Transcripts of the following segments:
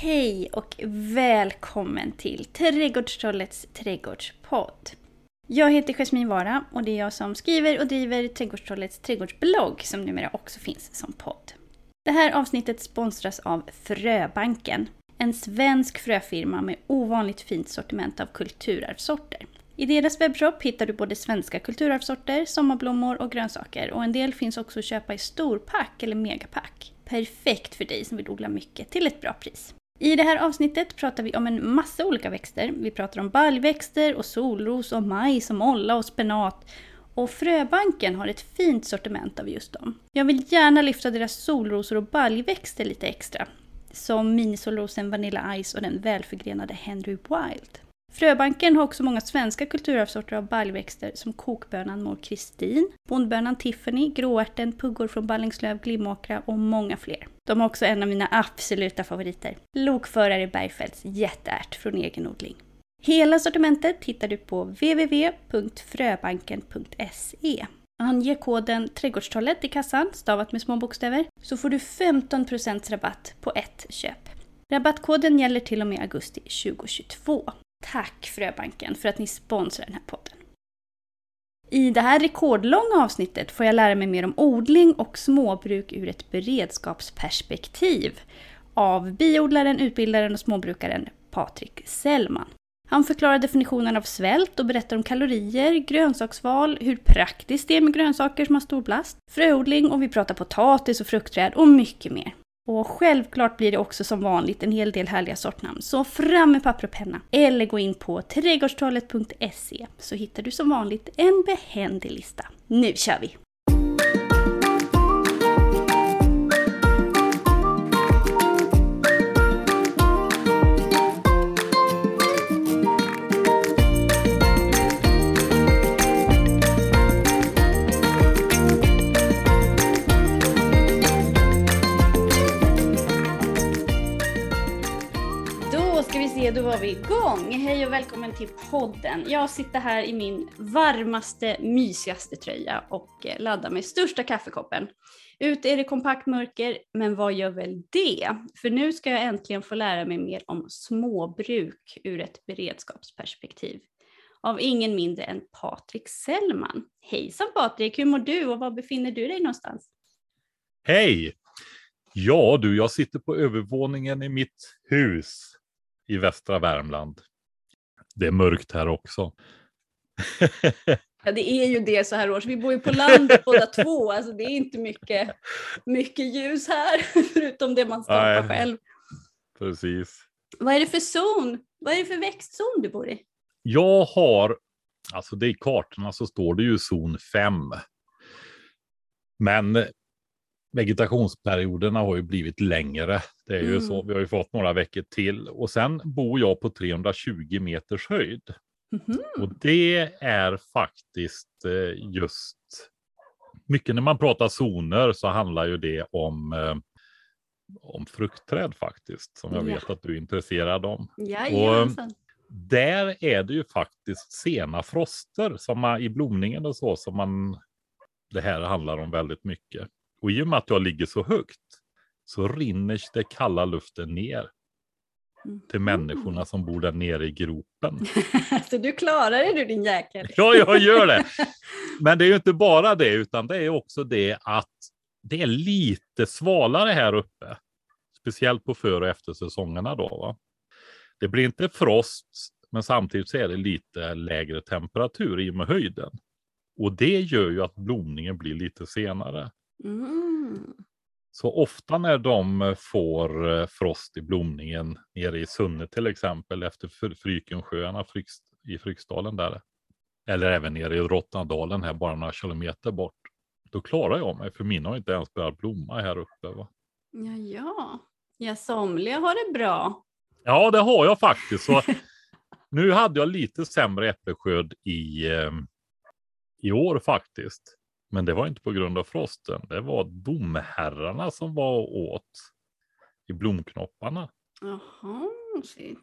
Hej och välkommen till Trädgårdstrollets trädgårdspodd. Jag heter Jasmin Vara och det är jag som skriver och driver Trädgårdstrollets trädgårdsblogg som numera också finns som podd. Det här avsnittet sponsras av Fröbanken, en svensk fröfirma med ovanligt fint sortiment av kulturarvssorter. I deras webbshop hittar du både svenska kulturarvssorter, sommarblommor och grönsaker och en del finns också att köpa i storpack eller megapack. Perfekt för dig som vill odla mycket till ett bra pris. I det här avsnittet pratar vi om en massa olika växter. Vi pratar om baljväxter och solros och majs och molla och spenat. Och Fröbanken har ett fint sortiment av just dem. Jag vill gärna lyfta deras solrosor och baljväxter lite extra. Som minisolrosen Vanilla Ice och den välförgrenade Henry Wild. Fröbanken har också många svenska kulturarvssorter av baljväxter som kokbönan Mor Kristin, bondbönan Tiffany, gråärten, puggor från Ballingslöv, Glimåkra och många fler. De har också en av mina absoluta favoriter, lokförare Bergfeldts jätteärt från egen odling. Hela sortimentet hittar du på www.fröbanken.se. Ange koden Trädgårdstrollet i kassan, stavat med små bokstäver, så får du 15% rabatt på ett köp. Rabattkoden gäller till och med augusti 2022. Tack Fröbanken för att ni sponsrar den här podden. I det här rekordlånga avsnittet får jag lära mig mer om odling och småbruk ur ett beredskapsperspektiv av biodlaren, utbildaren och småbrukaren Patrik Sellman. Han förklarar definitionen av svält och berättar om kalorier, grönsaksval, hur praktiskt det är med grönsaker som har stor blast, fröodling och vi pratar potatis och fruktträd och mycket mer. Och självklart blir det också som vanligt en hel del härliga sortnamn. Så fram med papper och penna. Eller gå in på trädgårdstalet.se så hittar du som vanligt en behändig lista. Nu kör vi! Då då var vi igång. Hej och välkommen till podden. Jag sitter här i min varmaste, mysigaste tröja och eh, laddar med största kaffekoppen. Ute är det kompakt mörker, men vad gör väl det? För nu ska jag äntligen få lära mig mer om småbruk ur ett beredskapsperspektiv. Av ingen mindre än Patrik Sellman. Hejsan Patrik, hur mår du och var befinner du dig någonstans? Hej! Ja du, jag sitter på övervåningen i mitt hus i västra Värmland. Det är mörkt här också. Ja, det är ju det så här års. Vi bor ju på landet båda två, alltså det är inte mycket, mycket ljus här, förutom det man skapar Nej. själv. Precis. Vad är det för zon? Vad är det för växtzon du bor i? Jag har, alltså det i kartorna så står det ju zon 5. Men vegetationsperioderna har ju blivit längre. Det är ju Mm. så. Vi har ju fått några veckor till och sen bor jag på 320 meters höjd. Mhm. Och det är faktiskt eh, just mycket när man pratar zoner så handlar ju det om eh, om fruktträd faktiskt, som jag Ja. vet att du är intresserad om. Jajamensan. Där är det ju faktiskt sena froster som man, i blomningen och så som man det här handlar om väldigt mycket. Och i och med att jag ligger så högt så rinner det kalla luften ner till Mhm. människorna som bor där nere i gropen. Så du klarar det du din jäkel. Ja, jag gör det. Men det är ju inte bara det, utan det är också det att det är lite svalare här uppe. Speciellt på för och eftersäsongerna då. Va? Det blir inte frost, men samtidigt så är det lite lägre temperatur i och med höjden. Och det gör ju att blomningen blir lite senare. Mm. Så ofta när de får eh, frost i blomningen nere i Sunne till exempel efter Fr- Frykensjöarna i Fryksdalen där. Eller även nere i Rottnadalen här bara några kilometer bort. Då klarar jag mig för mina har inte ens börjat blomma här uppe. Va? Ja, ja. Ja, somliga har det bra. Ja, det har jag faktiskt. Så nu hade jag lite sämre äppelskörd i, eh, i år faktiskt. Men det var inte på grund av frosten. Det var domherrarna som var åt i blomknopparna. Jaha,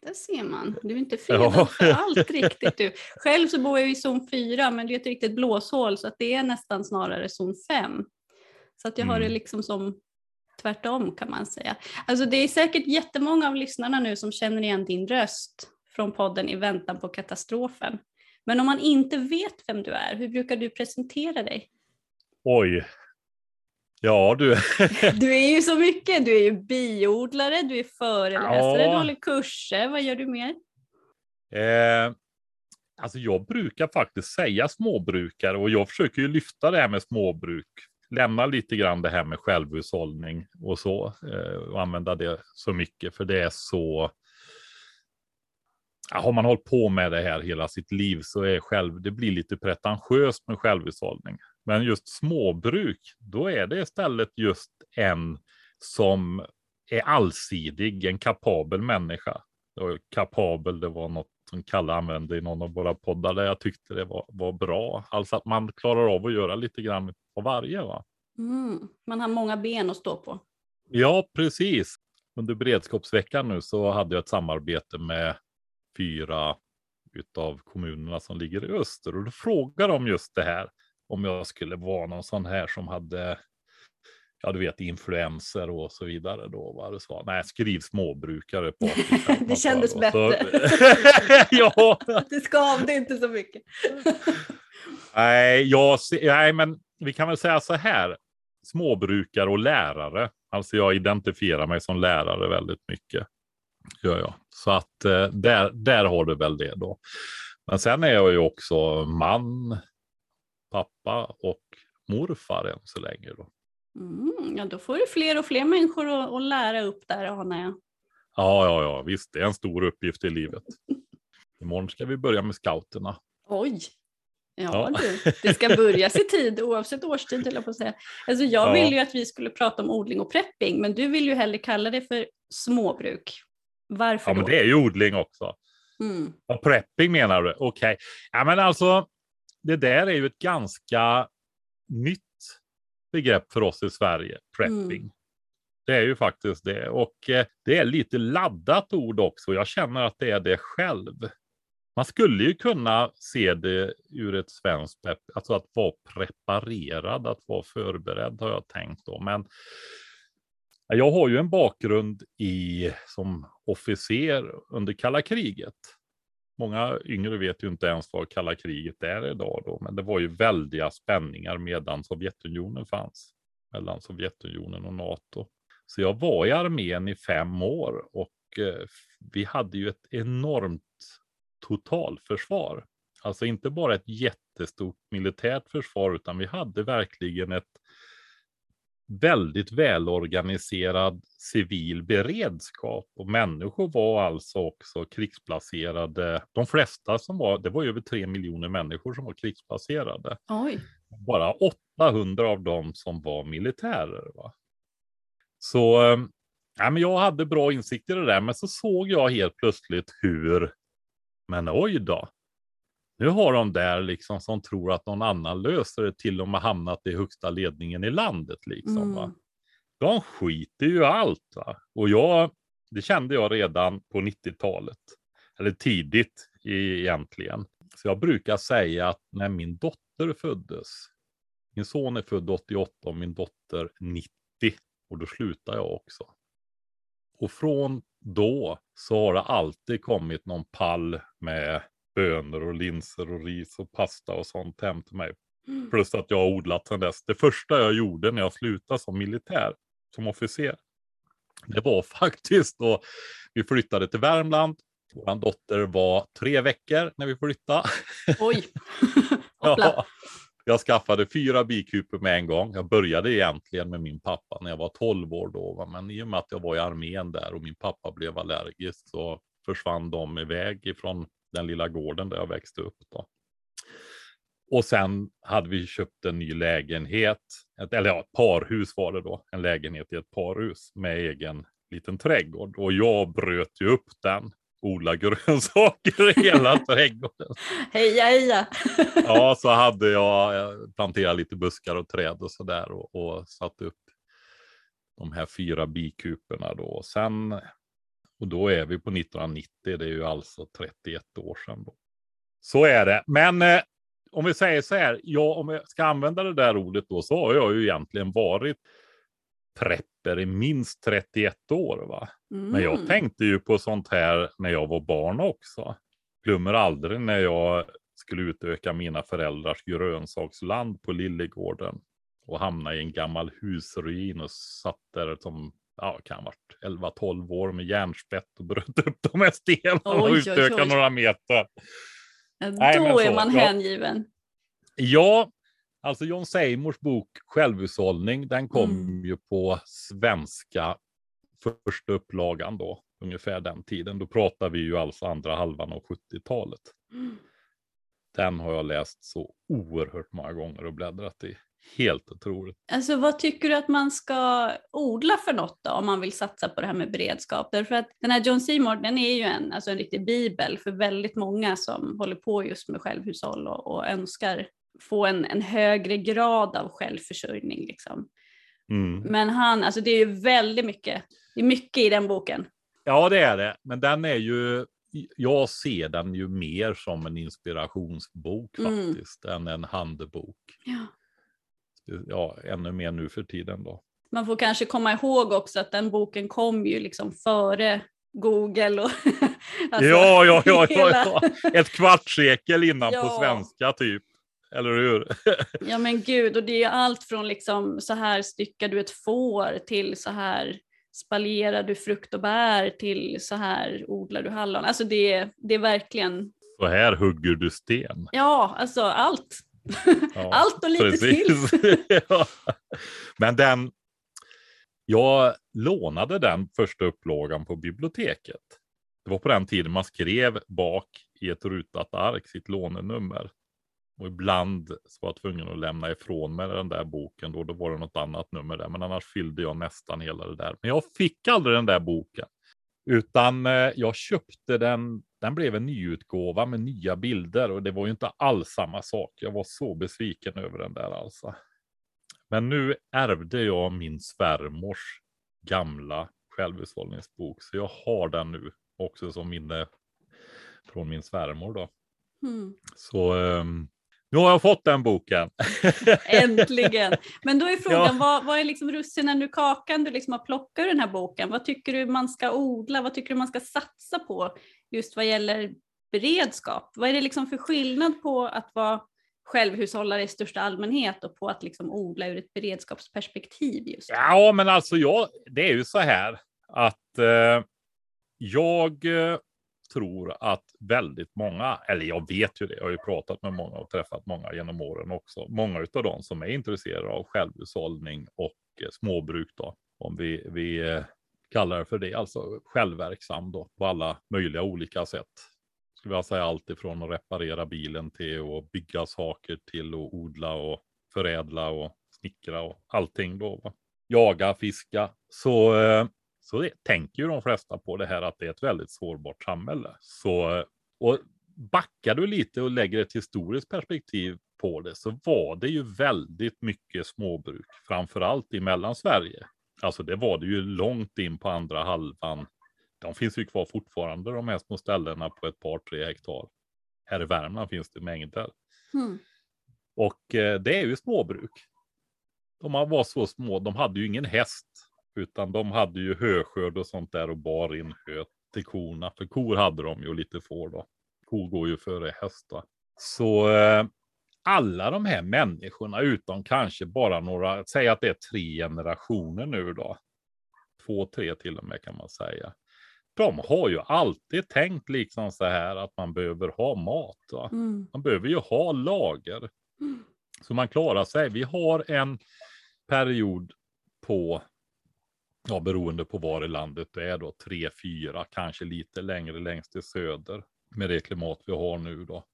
där ser man. Du är inte fredad Ja. för allt riktigt du. Själv så bor jag i zon 4 men det är ett riktigt blåshål så att det är nästan snarare zon 5. Så att jag har det Mm. liksom som tvärtom kan man säga. Alltså det är säkert jättemånga av lyssnarna nu som känner igen din röst från podden I väntan på katastrofen. Men om man inte vet vem du är, hur brukar du presentera dig? Oj. Ja du. du är ju så mycket. Du är ju biodlare, du är föreläsare, ja. du håller kurser. Vad gör du mer? Eh, alltså jag brukar faktiskt säga småbrukare och jag försöker ju lyfta det här med småbruk. Lämna lite grann det här med självhushållning och så eh, och använda det så mycket för det är så har man hållit på med det här hela sitt liv så är själv, det blir lite pretentiöst med självhushållning. Men just småbruk, då är det istället just en som är allsidig, en kapabel människa. Och kapabel, det var något som Kalle använde i någon av våra poddar där jag tyckte det var, var bra. Alltså att man klarar av att göra lite grann på varje. Va? Mm, man har många ben att stå på. Ja, precis. Under beredskapsveckan nu så hade jag ett samarbete med fyra utav kommunerna som ligger i öster. Och då frågar de just det här. Om jag skulle vara någon sån här som hade, ja du vet influenser och så vidare då. Vad det sa. Nej, skriv småbrukare. På, det kändes bättre. ja. Det skavde inte så mycket. nej, jag, nej, men vi kan väl säga så här. Småbrukare och lärare. Alltså jag identifierar mig som lärare väldigt mycket gör jag. Så att eh, där, där har du väl det då. Men sen är jag ju också man, pappa och morfar än så länge. Då. Mm, ja, då får du fler och fler människor att, att lära upp där anar jag. Ja, ja, ja, visst. Det är en stor uppgift i livet. Imorgon ska vi börja med scouterna. Oj, Ja, ja. Du, det ska börjas i tid oavsett årstid jag på att säga. Alltså jag ja. vill ju att vi skulle prata om odling och prepping men du vill ju hellre kalla det för småbruk. Varför Ja, då? men det är ju odling också. Mm. Och prepping menar du? Okej. Okay. Ja, men alltså, det där är ju ett ganska nytt begrepp för oss i Sverige, prepping. Mm. Det är ju faktiskt det. Och eh, det är lite laddat ord också. Jag känner att det är det själv. Man skulle ju kunna se det ur ett svenskt pepp, alltså att vara preparerad, att vara förberedd har jag tänkt då. Men jag har ju en bakgrund i som officer under kalla kriget. Många yngre vet ju inte ens vad kalla kriget är idag då, men det var ju väldiga spänningar medan Sovjetunionen fanns. Mellan Sovjetunionen och NATO. Så jag var i armén i fem år och eh, vi hade ju ett enormt totalförsvar. Alltså inte bara ett jättestort militärt försvar, utan vi hade verkligen ett väldigt välorganiserad civil beredskap och människor var alltså också krigsplacerade. De flesta som var, det var över tre miljoner människor som var krigsplacerade. Oj. Bara 800 av dem som var militärer. Va? Så ehm, ja, men jag hade bra insikt i det där, men så såg jag helt plötsligt hur, men oj då, nu har de där liksom som tror att någon annan löser det till och med hamnat i högsta ledningen i landet. Liksom, mm. va? De skiter ju allt. Va? Och jag, det kände jag redan på 90-talet. Eller tidigt egentligen. Så jag brukar säga att när min dotter föddes. Min son är född 88 och min dotter 90. Och då slutar jag också. Och från då så har det alltid kommit någon pall med bönor och linser och ris och pasta och sånt hem till mig. Mm. Plus att jag har odlat sedan dess. Det första jag gjorde när jag slutade som militär, som officer, det var faktiskt då vi flyttade till Värmland. Vår dotter var tre veckor när vi flyttade. Oj! ja, jag skaffade fyra bikuper med en gång. Jag började egentligen med min pappa när jag var 12 år då. Men i och med att jag var i armén där och min pappa blev allergisk så försvann de iväg ifrån den lilla gården där jag växte upp. Då. Och sen hade vi köpt en ny lägenhet, ett, eller ja, ett parhus var det då, en lägenhet i ett parhus med egen liten trädgård. Och jag bröt ju upp den, odla grönsaker i hela trädgården. Heja heja! ja, så hade jag planterat lite buskar och träd och sådär och, och satt upp de här fyra bikuperna då. Sen och då är vi på 1990, det är ju alltså 31 år sedan. Då. Så är det. Men eh, om vi säger så här, ja, om jag ska använda det där ordet då, så har jag ju egentligen varit prepper i minst 31 år. Va? Mm. Men jag tänkte ju på sånt här när jag var barn också. Glömmer aldrig när jag skulle utöka mina föräldrars grönsaksland på Lillegården och hamna i en gammal husruin och satt där som ja, kan ha varit 11-12 år med järnspett och bröt upp de här stenarna och oj. några meter. Ja, Nej, Då är så, man ja. hängiven. Ja, alltså John Seymours bok Självhushållning, den kom Mm. ju på svenska första upplagan då, ungefär den tiden. Då pratar vi ju alltså andra halvan av 70-talet. Mm. Den har jag läst så oerhört många gånger och bläddrat i. Helt otroligt. Alltså vad tycker du att man ska odla för något då om man vill satsa på det här med beredskap? Därför att den här John Seymour den är ju en, alltså en riktig bibel för väldigt många som håller på just med självhushåll och, och önskar få en, en högre grad av självförsörjning. Liksom. Mm. Men han, alltså det är ju väldigt mycket, det är mycket i den boken. Ja, det är det. Men den är ju, jag ser den ju mer som en inspirationsbok Mm. faktiskt, än en handbok. Ja. Ja, ännu mer nu för tiden då. Man får kanske komma ihåg också att den boken kom ju liksom före Google och alltså, ja, ja, ja, ja, ja. Ett kvartssekel innan på Ja. svenska typ. Eller hur? Ja men gud, och det är allt från liksom så här styckar du ett får till så här spaljerar du frukt och bär till så här odlar du hallon. Alltså det, det är verkligen, Så här hugger du sten. ja alltså allt. Ja, Allt och lite precis. ja. Men den, jag lånade den första upplagan på biblioteket. Det var på den tiden man skrev bak i ett rutat ark sitt lånenummer. Och ibland så var jag tvungen att lämna ifrån mig den där boken då. Då var det något annat nummer där. Men annars fyllde jag nästan hela det där. Men jag fick aldrig den där boken. Utan eh, jag köpte den. Den blev en nyutgåva med nya bilder och det var ju inte alls samma sak. Jag var så besviken över den där alltså. Men nu ärvde jag min svärmors gamla självhushållningsbok. Så jag har den nu också som minne från min svärmor då. Mm. Så ehm, nu har jag fått den boken. Äntligen! Men då är frågan, Ja. vad, vad är liksom russinen ur kakan du liksom har plockat ur den här boken? Vad tycker du man ska odla? Vad tycker du man ska satsa på just vad gäller beredskap? Vad är det liksom för skillnad på att vara självhushållare i största allmänhet och på att liksom odla ur ett beredskapsperspektiv just? Ja, men alltså jag, det är ju så här att eh, jag eh, tror att väldigt många, eller jag vet ju det, jag har ju pratat med många och träffat många genom åren också. Många av dem som är intresserade av självhushållning och eh, småbruk då, om vi, vi eh, kallar det för det, alltså självverksam då på alla möjliga olika sätt. Skulle jag säga allt ifrån att reparera bilen till att bygga saker till att odla och förädla och snickra och allting då. Va? Jaga, fiska. Så, eh, så det, tänker ju de flesta på det här att det är ett väldigt sårbart samhälle. Så, eh, och backar du lite och lägger ett historiskt perspektiv på det så var det ju väldigt mycket småbruk, framför allt i Mellansverige. Alltså det var det ju långt in på andra halvan. De finns ju kvar fortfarande de här små ställena på ett par, tre hektar. Här i Värmland finns det mängder. Mm. Och eh, det är ju småbruk. De var så små, de hade ju ingen häst. Utan de hade ju höskörd och sånt där och bar in hö till korna. För kor hade de ju och lite får då. Kor går ju före hästar. Så eh, alla de här människorna utom kanske bara några, säg att det är tre generationer nu då. Två, tre till och med kan man säga. De har ju alltid tänkt liksom så här att man behöver ha mat. Mm. Man behöver ju ha lager. Mm. Så man klarar sig. Vi har en period på, ja beroende på var i landet det är då, tre, fyra, kanske lite längre längst till söder med det klimat vi har nu då.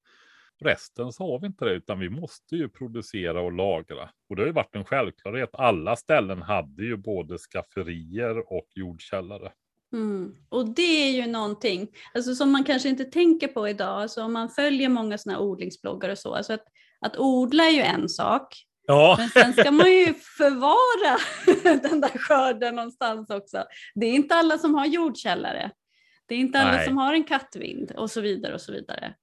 Resten så har vi inte det, utan vi måste ju producera och lagra. Och det har ju varit en självklarhet. Alla ställen hade ju både skafferier och jordkällare. Mm. Och det är ju någonting alltså, som man kanske inte tänker på idag. Alltså, om man följer många sådana odlingsbloggar och så. Alltså att, att odla är ju en sak. Ja, Men sen ska man ju förvara den där skörden någonstans också. Det är inte alla som har jordkällare. Det är inte alla Nej. som har en kattvind och så vidare och så vidare.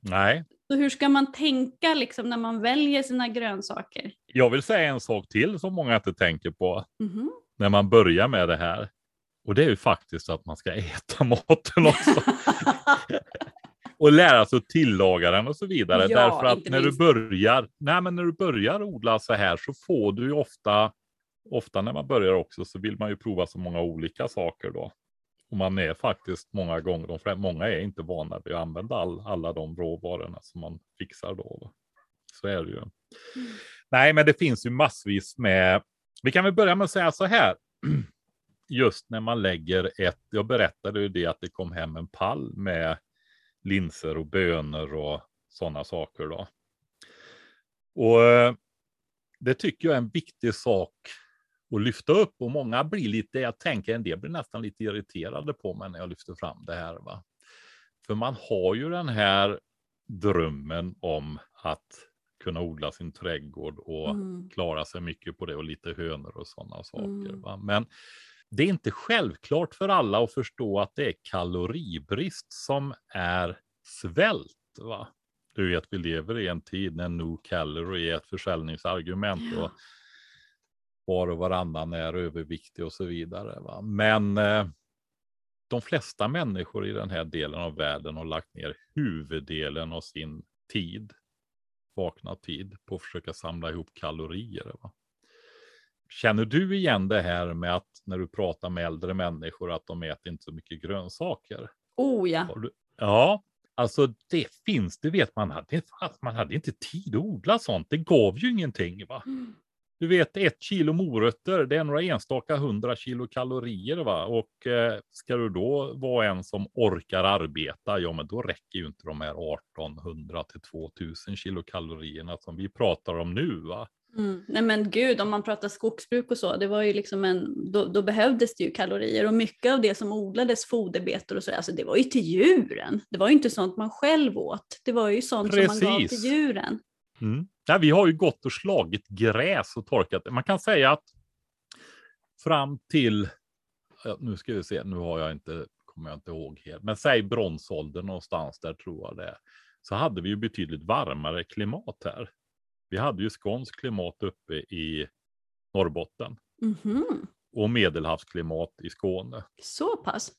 nej. Så hur ska man tänka liksom, när man väljer sina grönsaker? Jag vill säga en sak till som många inte tänker på. Mhm. när man börjar med det här. Och det är ju faktiskt att man ska äta maten också. och lära sig att tillaga den och så vidare. Ja, Därför att när minst. du börjar, nej men när du börjar odla så här så får du ju ofta, ofta när man börjar också så vill man ju prova så många olika saker då. Och man är faktiskt många gånger, de flesta, många är inte vana vid att använda all, alla de råvarorna som man fixar då. Va? Så är det ju. Nej, men det finns ju massvis med. Vi kan väl börja med att säga så här. Just när man lägger ett, jag berättade ju det att det kom hem en pall med linser och bönor och sådana saker då. Och eh, det tycker jag är en viktig sak att lyfta upp och många blir lite, jag tänker en del blir nästan lite irriterade på mig när jag lyfter fram det här. Va? För man har ju den här drömmen om att kunna odla sin trädgård och Mm. klara sig mycket på det och lite hönor och sådana saker. Mm. Va? Men det är inte självklart för alla att förstå att det är kaloribrist som är svält. Va? Du vet, vi lever i en tid när no calorie är ett försäljningsargument Ja. och var och varannan är överviktig och så vidare. Va? Men eh, de flesta människor i den här delen av världen har lagt ner huvuddelen av sin tid, vakna tid, på att försöka samla ihop kalorier. Va? Känner du igen det här med att när du pratar med äldre människor att de äter inte så mycket grönsaker? Oh ja. Ja, alltså det finns, det vet man. Hade, man hade inte tid att odla sånt. Det gav ju ingenting. va? Mm. Du vet, ett kilo morötter, det är några enstaka hundra kilo kalorier. Va? Och eh, ska du då vara en som orkar arbeta, ja men då räcker ju inte de här 1800 till 2000 kilokalorierna som vi pratar om nu. Va? Mm. Nej men gud, om man pratar skogsbruk och så, det var ju liksom en, då, då behövdes det ju kalorier och mycket av det som odlades, foderbetor och så, alltså det var ju till djuren. Det var ju inte sånt man själv åt, det var ju sånt som man gav Precis. till djuren. Mm. Ja, vi har ju gått och slagit gräs och torkat det. Man kan säga att fram till, nu ska vi se, nu har jag inte, kommer jag inte ihåg helt, men säg bronsåldern någonstans där tror jag det är, så hade vi ju betydligt varmare klimat här. Vi hade ju skånskt klimat uppe i Norrbotten Mhm. och medelhavsklimat i Skåne. Så pass?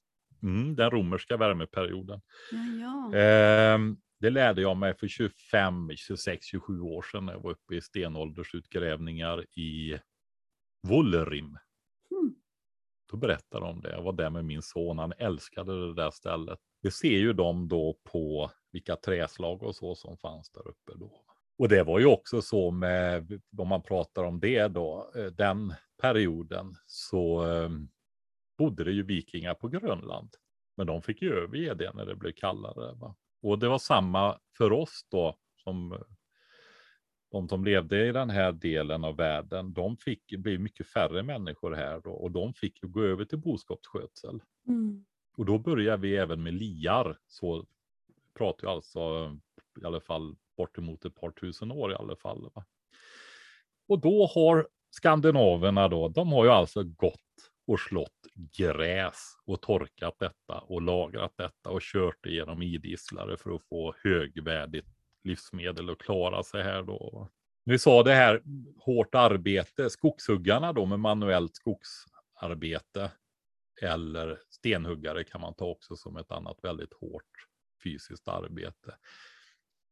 Mm, den romerska värmeperioden. Ja, ja. Ehm, det lärde jag mig för 25, 26, 27 år sedan när jag var uppe i stenåldersutgrävningar i Wollerim. Mm. Då berättade de det. Jag var där med min son. Han älskade det där stället. Vi ser ju dem då på vilka träslag och så som fanns där uppe då. Och det var ju också så med, om man pratar om det då, eh, den perioden så eh, bodde det ju vikingar på Grönland. Men de fick ju överge det när det blev kallare. Va? Och det var samma för oss då som de som levde i den här delen av världen. De fick bli mycket färre människor här då och de fick gå över till boskapsskötsel. Mm. Och då börjar vi även med liar. Så pratar ju alltså i alla fall bortemot ett par tusen år i alla fall. Va? Och då har skandinaverna då, de har ju alltså gått och slått gräs och torkat detta och lagrat detta och kört det genom idisslare för att få högvärdigt livsmedel och klara sig här då. Vi sa det här hårt arbete, skogshuggarna då med manuellt skogsarbete eller stenhuggare kan man ta också som ett annat väldigt hårt fysiskt arbete.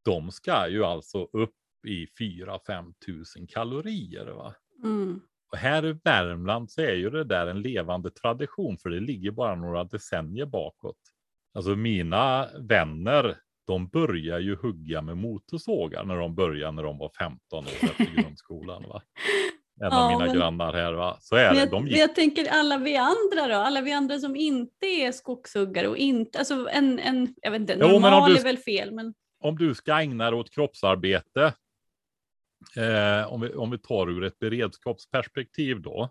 De ska ju alltså upp i 4-5 tusen kalorier. Va? Mm. Och här i Värmland så är ju det där en levande tradition för det ligger bara några decennier bakåt. Alltså mina vänner, de börjar ju hugga med motorsågar när de började när de var 15 år efter grundskolan. Va? En Ja, av mina men- grannar här, va? så är Men det. jag, De men gick jag tänker alla vi andra då, alla vi andra som inte är skogshuggare och inte, alltså en, en jag vet inte, Jo, men om normal du- är väl fel, men om du ska ägna dig åt kroppsarbete, eh, om, vi, om vi tar ur ett beredskapsperspektiv då,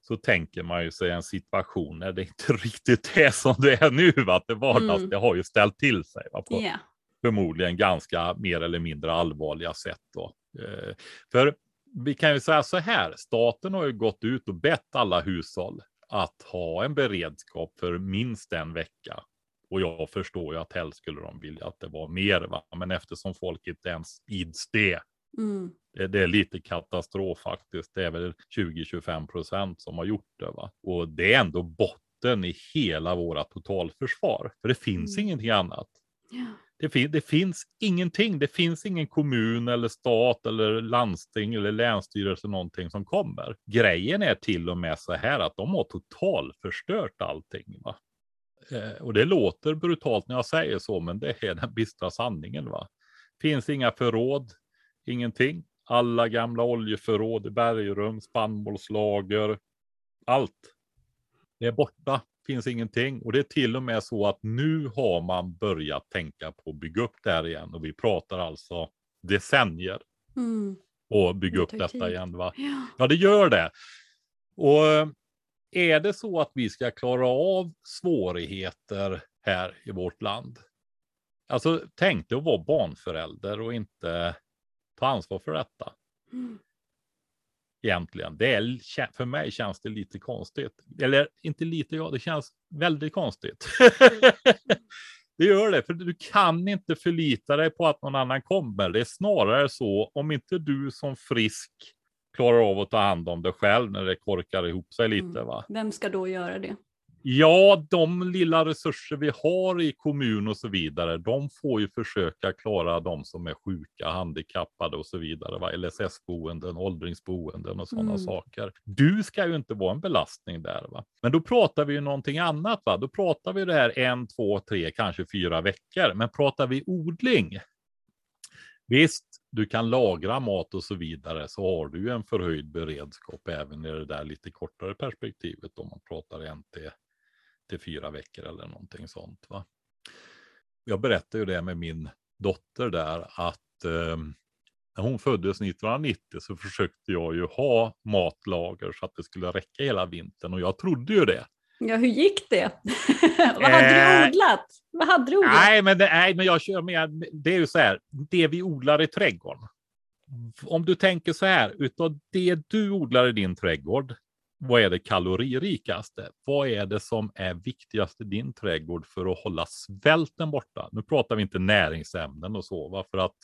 så tänker man ju sig en situation när det inte riktigt är som det är nu. Va? Att det vardags, Mm. det har ju ställt till sig va? på ja. förmodligen ganska mer eller mindre allvarliga sätt. Då. Eh, för vi kan ju säga så här, staten har ju gått ut och bett alla hushåll att ha en beredskap för minst en vecka. Och jag förstår ju att helst skulle de vilja att det var mer, va? men eftersom folk inte ens ids det Mm. Det, det, är lite katastrof faktiskt. Det är väl 20-25 procent som har gjort det. Va? Och det är ändå botten i hela våra totalförsvar. För det finns mm. ingenting annat. Ja. Det, fin det, finns ingenting. Det finns ingen kommun eller stat eller landsting eller länsstyrelse någonting som kommer. Grejen är till och med så här att de har totalförstört allting. Va? Eh, och det låter brutalt när jag säger så, men det är den bistra sanningen. Va? Finns inga förråd, ingenting. Alla gamla oljeförråd bergrum, spannmålslager, allt. Det är borta, finns ingenting. Och det är till och med så att nu har man börjat tänka på att bygga upp det här igen. Och vi pratar alltså decennier. Mm. Och bygga upp detta tid. igen. Va? Ja. ja, det gör det. Och är det så att vi ska klara av svårigheter här i vårt land? Alltså tänk dig att vara barnförälder och inte ta ansvar för detta. Mm. Egentligen. Det är, för mig känns det lite konstigt. Eller inte lite, ja, det känns väldigt konstigt. det gör det, för du kan inte förlita dig på att någon annan kommer. Det är snarare så, om inte du som frisk klarar av att ta hand om dig själv när det korkar ihop sig lite. Mm. Va? Vem ska då göra det? Ja, de lilla resurser vi har i kommun och så vidare, de får ju försöka klara de som är sjuka, handikappade och så vidare. Va? LSS-boenden, åldringsboenden och sådana Mm. saker. Du ska ju inte vara en belastning där. Va? Men då pratar vi ju någonting annat. Va? Då pratar vi det här en, två, tre, kanske fyra veckor. Men pratar vi odling? Visst, du kan lagra mat och så vidare, så har du ju en förhöjd beredskap även i det där lite kortare perspektivet om man pratar en till, fyra veckor eller någonting sånt. Va? Jag berättade ju det med min dotter där att eh, när hon föddes 1990 så försökte jag ju ha matlager så att det skulle räcka hela vintern och jag trodde ju det. Ja, hur gick det? Vad hade du Eh, odlat? Vad hade du odlat? Nej, men, det, nej, men jag kör med. Det är ju så här, det vi odlar i trädgården. Om du tänker så här, utav det du odlar i din trädgård, vad är det kaloririkaste? Vad är det som är viktigast i din trädgård för att hålla svälten borta? Nu pratar vi inte näringsämnen och så, va? för att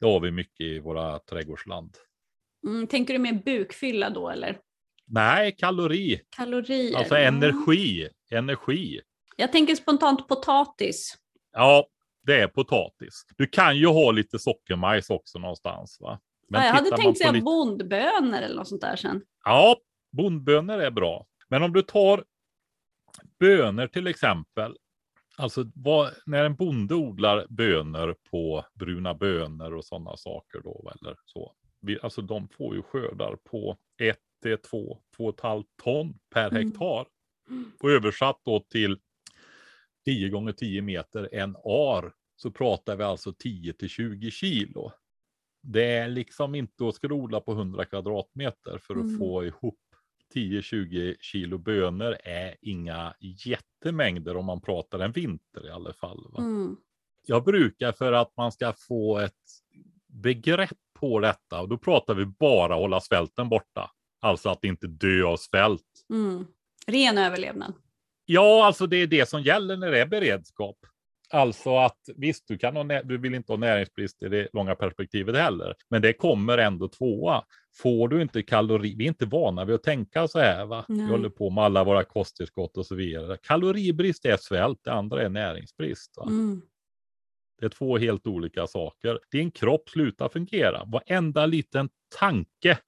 det har vi mycket i våra trädgårdsland. Mm, tänker du mer bukfylla då eller? Nej, kalori, Kalorier? alltså energi, energi. Jag tänker spontant potatis. Ja, det är potatis. Du kan ju ha lite sockermajs också någonstans. Va? ja, jag hade tänkt säga lite- bondbönor eller något sånt där sen. Ja, bondbönor är bra. Men om du tar bönor till exempel. Alltså vad, när en bonde odlar bönor på bruna bönor och sådana saker då. Eller så. Vi, alltså de får ju skördar på 1 till 2, 2,5 ton per Mm. hektar. Och översatt då till 10 gånger 10 meter en ar så pratar vi alltså 10 till 20 kilo. Det är liksom inte att ska odla på 100 kvadratmeter för att Mm. få ihop 10-20 kilo bönor är inga jättemängder om man pratar en vinter i alla fall. Mm. Jag brukar för att man ska få ett begrepp på detta och då pratar vi bara hålla svälten borta. Alltså att inte dö av svält. Mm. Ren överlevnad. Ja, alltså det är det som gäller när det är beredskap. Alltså att visst, du, kan ha, du vill inte ha näringsbrist i det långa perspektivet heller, men det kommer ändå tvåa. Får du inte kalori, vi är inte vana vid att tänka så här, va? Nej. Vi håller på med alla våra kosttillskott och så vidare. Kaloribrist är svält, det andra är näringsbrist. Mm. Det är två helt olika saker. Din kropp slutar fungera. Varenda liten tanke,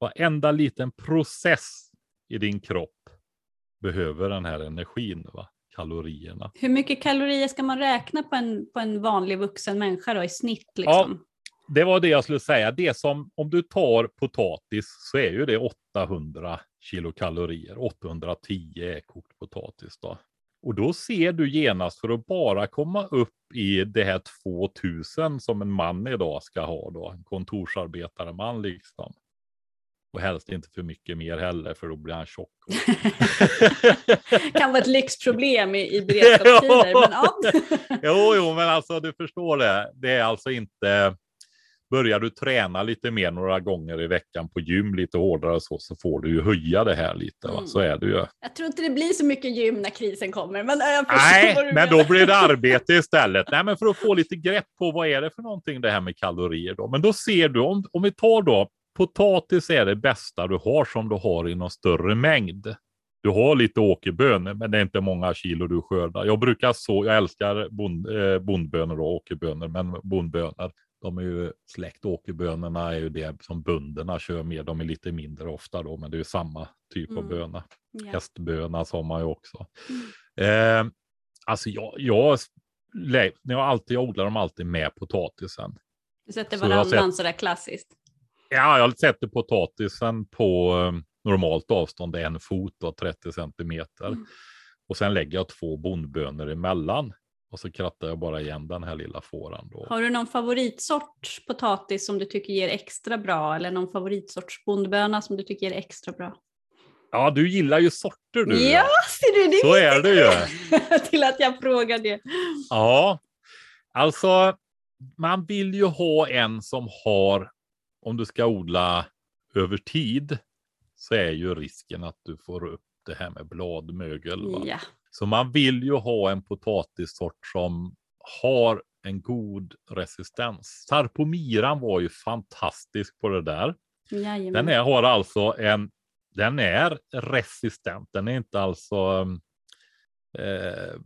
varenda liten process i din kropp behöver den här energin, va? Kalorierna. Hur mycket kalorier ska man räkna på en, på en vanlig vuxen människa då i snitt? Liksom? Det var det jag skulle säga. Det som, om du tar potatis så är ju det 800 kilokalorier. 810 är kokt potatis då. Och då ser du genast för att bara komma upp i det här 2000 som en man idag ska ha då. En kontorsarbetare-man liksom. Och helst inte för mycket mer heller för då blir han tjock. kan vara ett lyxproblem i, i beredskapstider. men, ja. Jo, jo, men alltså du förstår det. Det är alltså inte. börjar du träna lite mer några gånger i veckan på gym lite hårdare så, så får du ju höja det här lite. Mm. Så är det ju. Jag tror inte det blir så mycket gym när krisen kommer. Men förstår Nej, men menar. då blir det arbete istället. Nej, men för att få lite grepp på vad är det för någonting det här med kalorier då. Men då ser du, om, om vi tar då, potatis är det bästa du har som du har i någon större mängd. Du har lite åkerbönor, men det är inte många kilo du skördar. Jag brukar så, jag älskar bond, eh, bondbönor och åkerbönor, men bondbönor, de är ju släkt. Åkerbönorna är ju det som bönderna kör med. De är lite mindre ofta då, men det är ju samma typ av Mm. böna. Ja. Hästböna sa man ju också. Mm. Eh, alltså jag, jag, när jag, alltid, jag odlar dem alltid med potatisen. Du sätter Så jag varannan sådär klassiskt. Ja, jag sätter potatisen på eh, normalt avstånd, en fot och 30 centimeter. Mm. Och sen lägger jag två bondbönor emellan. Och så krattar jag bara igen den här lilla fåran då. Har du någon favoritsort potatis som du tycker ger extra bra eller någon favoritsorts bondböna som du tycker ger extra bra? Ja, du gillar ju sorter du. Ja, ser du det? Så är det ju. Till att jag frågar det. Ja, alltså man vill ju ha en som har, om du ska odla över tid, så är ju risken att du får upp det här med bladmögel. Va? Ja. Så man vill ju ha en potatissort som har en god resistens. Sarpomiran var ju fantastisk på det där. Jajamän. Den är, har alltså en, den är resistent. Den är inte alltså eh,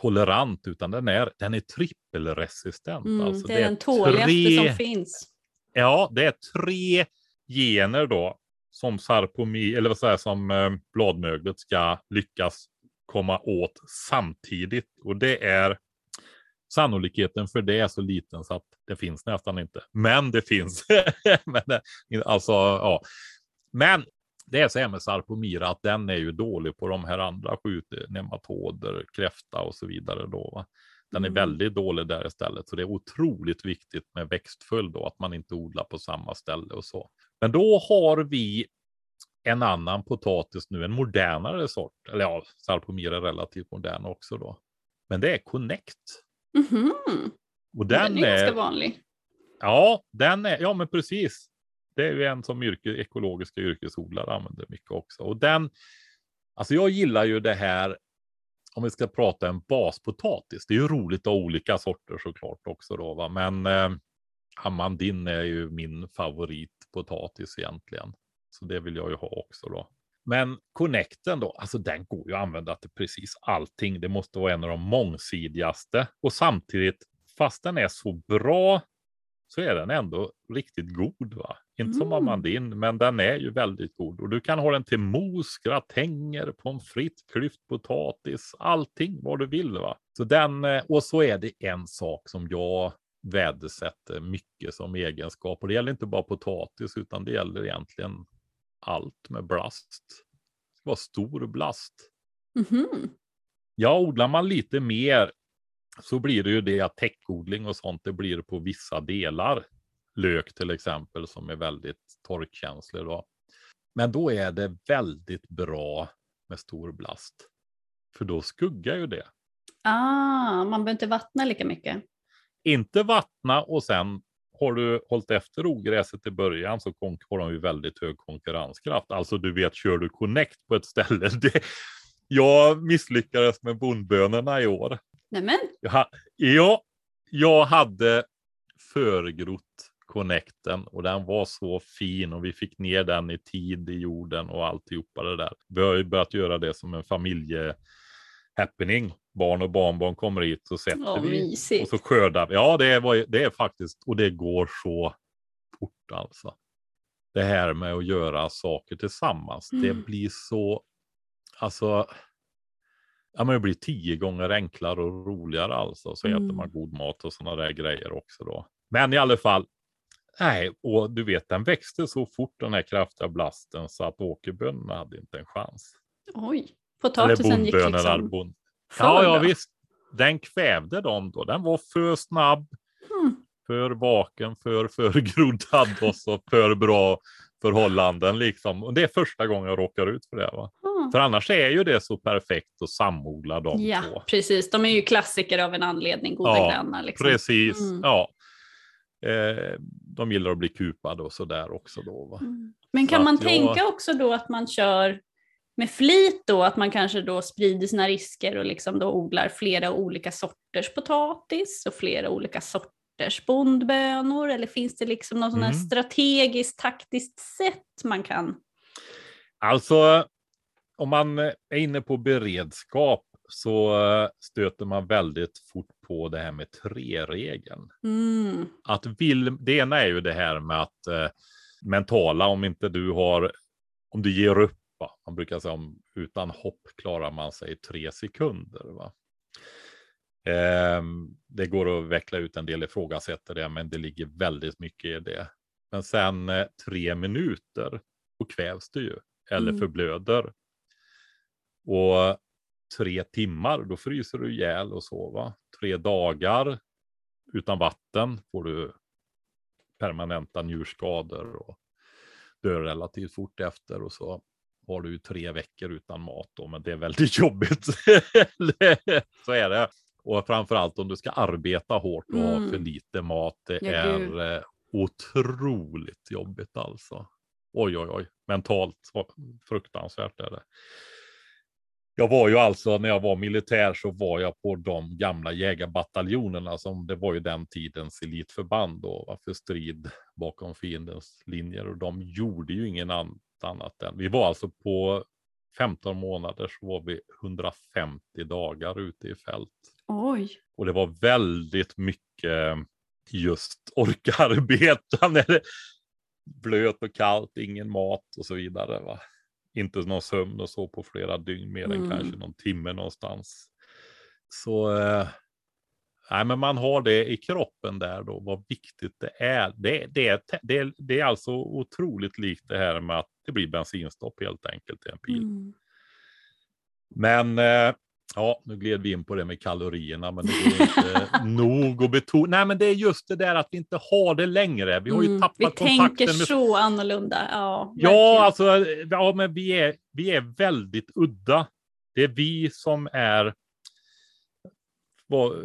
tolerant, utan den är, den är trippelresistent. mm, alltså, det är den tåligaste som finns. Ja, det är tre gener då som sarpomi, eller vad säger som eh, bladmöglet ska lyckas komma åt samtidigt. Och det är sannolikheten för det är så liten så att det finns nästan inte. Men det finns. Men, eh, alltså, ja. Men det är så här med sarpomira att den är ju dålig på de här andra sju nematoder, kräfta och så vidare. Då, va? Den är Mm. väldigt dålig där istället. Så det är otroligt viktigt med växtföljd då, att man inte odlar på samma ställe och så. Men då har vi en annan potatis nu, en modernare sort. Eller ja, salpomira är relativt modern också då. Men det är Connect. Mhm. Och Den, den, är ganska är, vanlig. ja, den är, ja men precis. Det är ju en som yrke, ekologiska yrkesodlare använder mycket också. Och den, alltså jag gillar ju det här, om vi ska prata en baspotatis. Det är ju roligt att ha olika sorter såklart också då, va? men eh, Amandin är ju min favoritpotatis egentligen. Så det vill jag ju ha också då. Men Connecten då, alltså den går ju att använda till precis allting. Det måste vara en av de mångsidigaste och samtidigt, fast den är så bra så är den ändå riktigt god. va? Inte som Mm. Amandin, men den är ju väldigt god. Och du kan ha den till mos, gratänger, pommes frites, klyftpotatis, allting vad du vill. va? Så den, eh, och så är det en sak som jag värdesätter mycket som egenskap. Och det gäller inte bara potatis, utan det gäller egentligen allt med blast. Det ska vara stor blast. Mhm. Ja, odlar man lite mer så blir det ju det att täckodling och sånt, det blir på vissa delar. Lök till exempel som är väldigt torkkänslig då. Men då är det väldigt bra med stor blast. För då skuggar ju det. Ah, man behöver inte vattna lika mycket. Inte vattna och sen har du hållit efter ogräset i början så har de ju väldigt hög konkurrenskraft. Alltså du vet, kör du Connect på ett ställe. Det, jag misslyckades med bondbönorna i år. Nämen, Jag, ja, jag hade förgrott Connecten och den var så fin och vi fick ner den i tid i jorden och alltihopa det där. Vi har ju börjat göra det som en familje happening. Barn och barnbarn kommer hit så sätter vad vi och mysigt. så skördar vi. Ja, det, var, det är faktiskt och det går så fort alltså. Det här med att göra saker tillsammans, det Mm. blir så, alltså, ja men det blir tio gånger enklare och roligare alltså. Så Mm. äter man god mat och sådana där grejer också då. Men i alla fall, nej, och du vet den växte så fort den här kraftiga blasten så att åkerbönorna hade inte en chans. Oj, potatisen gick liksom Bond... Ja, ja visst. Den kvävde dem då. Den var för snabb, Hmm. för vaken, för förgroddad och så för bra förhållanden liksom. Och det är första gången jag råkar ut för det. Va? För annars är ju det så perfekt att samodla de Ja, två. precis. De är ju klassiker av en anledning, goda Ja, grannar. Liksom. Precis, Mm. ja. Eh, de gillar att bli kupade och sådär också då. Mm. Men kan Så man att jag- tänka också då att man kör med flit då, att man kanske då sprider sina risker och liksom då odlar flera olika sorters potatis och flera olika sorters bondbönor? Eller finns det liksom något Mm. strategiskt, taktiskt sätt man kan? Alltså, om man är inne på beredskap så eh, stöter man väldigt fort på det här med tre-regeln. Mm. Att vill, det ena är ju det här med att eh, mentala, om inte du har, om du ger upp, va? man brukar säga om utan hopp klarar man sig i tre sekunder. Va? Ehm, det går att veckla ut en del ifrågasätter det, men det ligger väldigt mycket i det. Men sen eh, tre minuter, då kvävs du ju, eller Mm. förblöder. Och tre timmar, då fryser du ihjäl och så. Va? Tre dagar utan vatten får du permanenta njurskador och dör relativt fort efter. Och så har du tre veckor utan mat då, men det är väldigt jobbigt. så är det. Och framförallt om du ska arbeta hårt och ha Mm. för lite mat. Det Ja, är gud. eh, otroligt jobbigt alltså. Oj, oj, oj. Mentalt fruktansvärt är det. Jag var ju alltså, när jag var militär så var jag på de gamla jägarbataljonerna som det var ju den tidens elitförband då, va, för strid bakom fiendens linjer och de gjorde ju ingen an- annat än, vi var alltså på 15 månader så var vi 150 dagar ute i fält. Oj. Och det var väldigt mycket just orkarbeta när det blöt och kallt, ingen mat och så vidare. Va? Inte någon sömn och så på flera dygn, mer Mm. än kanske någon timme någonstans. Så eh, nej, men man har det i kroppen där då, vad viktigt det är. Det, det, är det, det är alltså otroligt likt det här med att det blir bensinstopp helt enkelt i en bil. Mm. Men eh, ja, nu gled vi in på det med kalorierna, men det går inte nog att betona. Nej, men det är just det där att vi inte har det längre. Vi har ju Mm. tappat Vi kontakten tänker med så annorlunda. Ja, Ja, alltså, ja, men vi är, vi är väldigt udda. Det är vi som är var,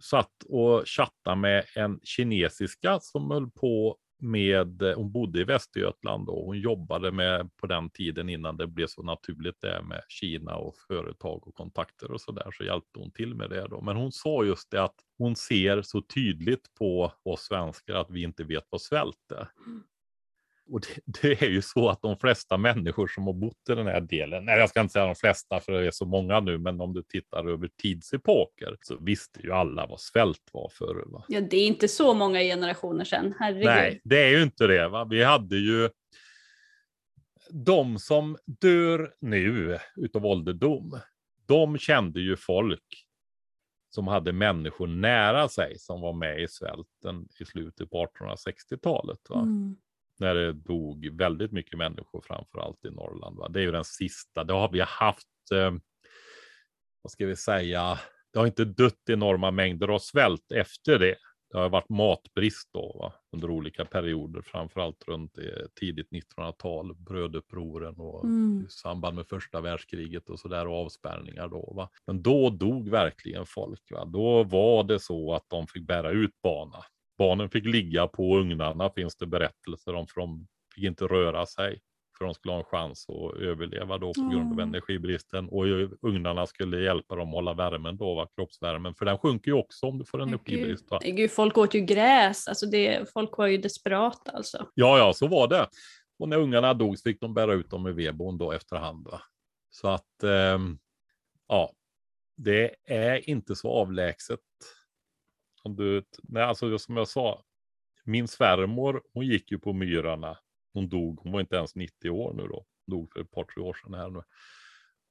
satt och chattade med en kinesiska som höll på med, eh, hon bodde i Västergötland och hon jobbade med på den tiden innan det blev så naturligt det med Kina och företag och kontakter och så där så hjälpte hon till med det då. Men hon sa just det att hon ser så tydligt på oss svenskar att vi inte vet vad svält är. Mm. Och det, det är ju så att de flesta människor som har bott i den här delen, nej jag ska inte säga de flesta för det är så många nu, men om du tittar över tidsepoker så visste ju alla vad svält var förr. Va? Ja, det är inte så många generationer sedan, herregud. Nej, det är ju inte det. Va? Vi hade ju de som dör nu utav ålderdom. De kände ju folk som hade människor nära sig som var med i svälten i slutet på 1860-talet. Va? Mm. När det dog väldigt mycket människor, framför allt i Norrland. Va? Det är ju den sista. Det har vi haft, eh, vad ska vi säga, det har inte dött enorma mängder av svält efter det. Det har varit matbrist då, va? under olika perioder, framför allt runt eh, tidigt 1900-tal, brödupproren och Mm. i samband med första världskriget och så där och avspärrningar då. Va? Men då dog verkligen folk. Va? Då var det så att de fick bära ut barnen. Barnen fick ligga på ugnarna finns det berättelser om, för de fick inte röra sig. För de skulle ha en chans att överleva då på grund av Mm. energibristen. Och ugnarna skulle hjälpa dem att hålla värmen då, va? kroppsvärmen. För den sjunker ju också om du får energibrist. Va? Gud, folk åt ju gräs, alltså det, folk var ju desperata alltså. Ja, ja, så var det. Och när ungarna dog fick de bära ut dem i vedboden då efterhand. Va? Så att, ehm, ja, det är inte så avlägset. Om du, nej, alltså som jag sa, min svärmor, hon gick ju på myrarna. Hon dog, hon var inte ens 90 år nu då. Dog för ett par, tre år sedan här nu.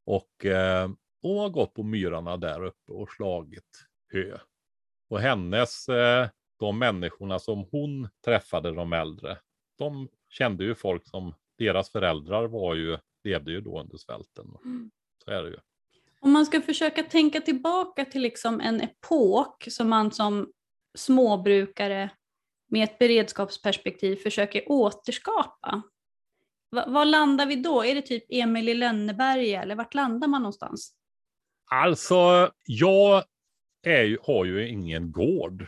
Och eh, hon har gått på myrarna där uppe och slagit hö. Och hennes, eh, de människorna som hon träffade, de äldre, de kände ju folk som deras föräldrar var ju, levde ju då under svälten. Mm. Så är det ju. Om man ska försöka tänka tillbaka till liksom en epok som man som småbrukare med ett beredskapsperspektiv försöker återskapa. Var landar vi då? Är det typ Emil i Lönneberga eller vart landar man någonstans? Alltså, jag är ju, har ju ingen gård.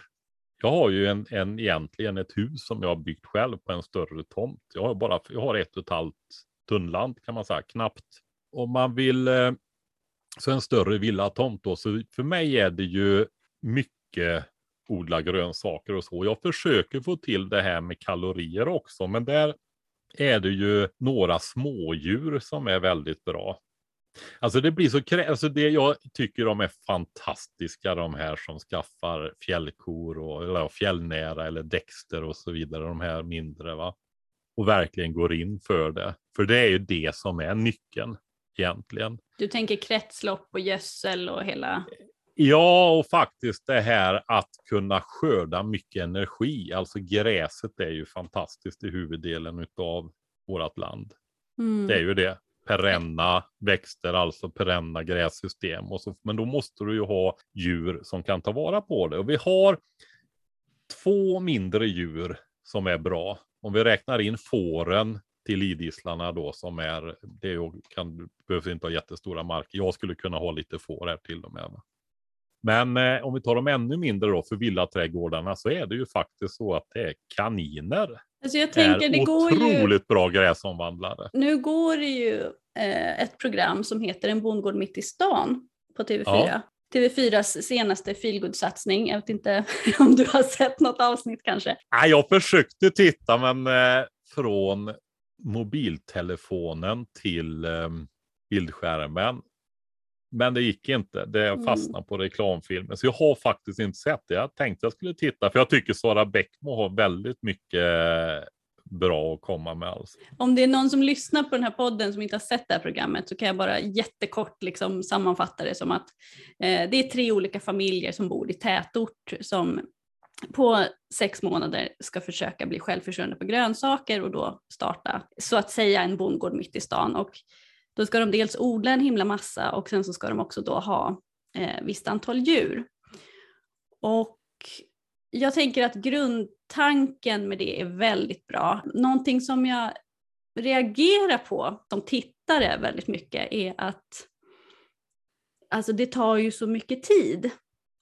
Jag har ju en, en, egentligen ett hus som jag har byggt själv på en större tomt. Jag har bara jag har ett och ett halvt tunnland kan man säga, knappt. Om man vill, eh, så en större villatomt då, så för mig är det ju mycket odla grönsaker och så. Jag försöker få till det här med kalorier också, men där är det ju några smådjur som är väldigt bra. Alltså det blir så alltså det jag tycker de är fantastiska de här som skaffar fjällkor och eller fjällnära eller dexter och så vidare, de här mindre va. Och verkligen går in för det. För det är ju det som är nyckeln egentligen. Du tänker kretslopp och gödsel och hela? Ja, och faktiskt det här att kunna skörda mycket energi. Alltså gräset är ju fantastiskt i huvuddelen av vårt land. Mm. Det är ju det. Perenna växter, alltså perenna grässystem. Och så, men då måste du ju ha djur som kan ta vara på det. Och vi har två mindre djur som är bra. Om vi räknar in fåren till idisslarna då som är, det kan, behövs inte ha jättestora marker. Jag skulle kunna ha lite får här till och med. Men eh, om vi tar de ännu mindre då för villaträdgårdarna så är det ju faktiskt så att det är kaniner. Alltså jag tänker, är det går otroligt ju... bra gräsomvandlare. Nu går det ju eh, ett program som heter En bondgård mitt i stan på TV4. Ja. TV4s senaste feelgood-satsning. Jag vet inte om du har sett något avsnitt kanske? Nej, jag försökte titta, men eh, från mobiltelefonen till eh, bildskärmen men det gick inte. Det mm. fastnade mm. på reklamfilmen. Så jag har faktiskt inte sett det. Jag tänkte jag skulle titta, för jag tycker Sara Bäckmo har väldigt mycket bra att komma med. Alltså. Om det är någon som lyssnar på den här podden som inte har sett det här programmet så kan jag bara jättekort liksom sammanfatta det som att eh, det är tre olika familjer som bor i tätort som på sex månader ska försöka bli självförsörjande på grönsaker och då starta så att säga en bondgård mitt i stan. Och då ska de dels odla en himla massa och sen så ska de också då ha eh, visst antal djur. Och jag tänker att grundtanken med det är väldigt bra. Någonting som jag reagerar på som tittare väldigt mycket är att alltså det tar ju så mycket tid.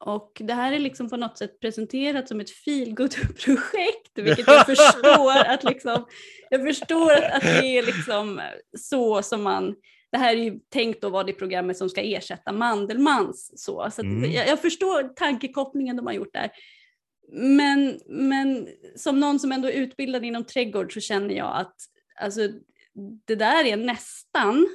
Och det här är liksom på något sätt presenterat som ett feelgood-projekt, vilket jag förstår att liksom, jag förstår att, att det är liksom så som man, det här är ju tänkt att vara det programmet som ska ersätta Mandelmans så, så mm. jag, jag, förstår tankekopplingen de har gjort där. Men, men som någon som ändå är utbildad inom trädgård så känner jag att alltså, det där är nästan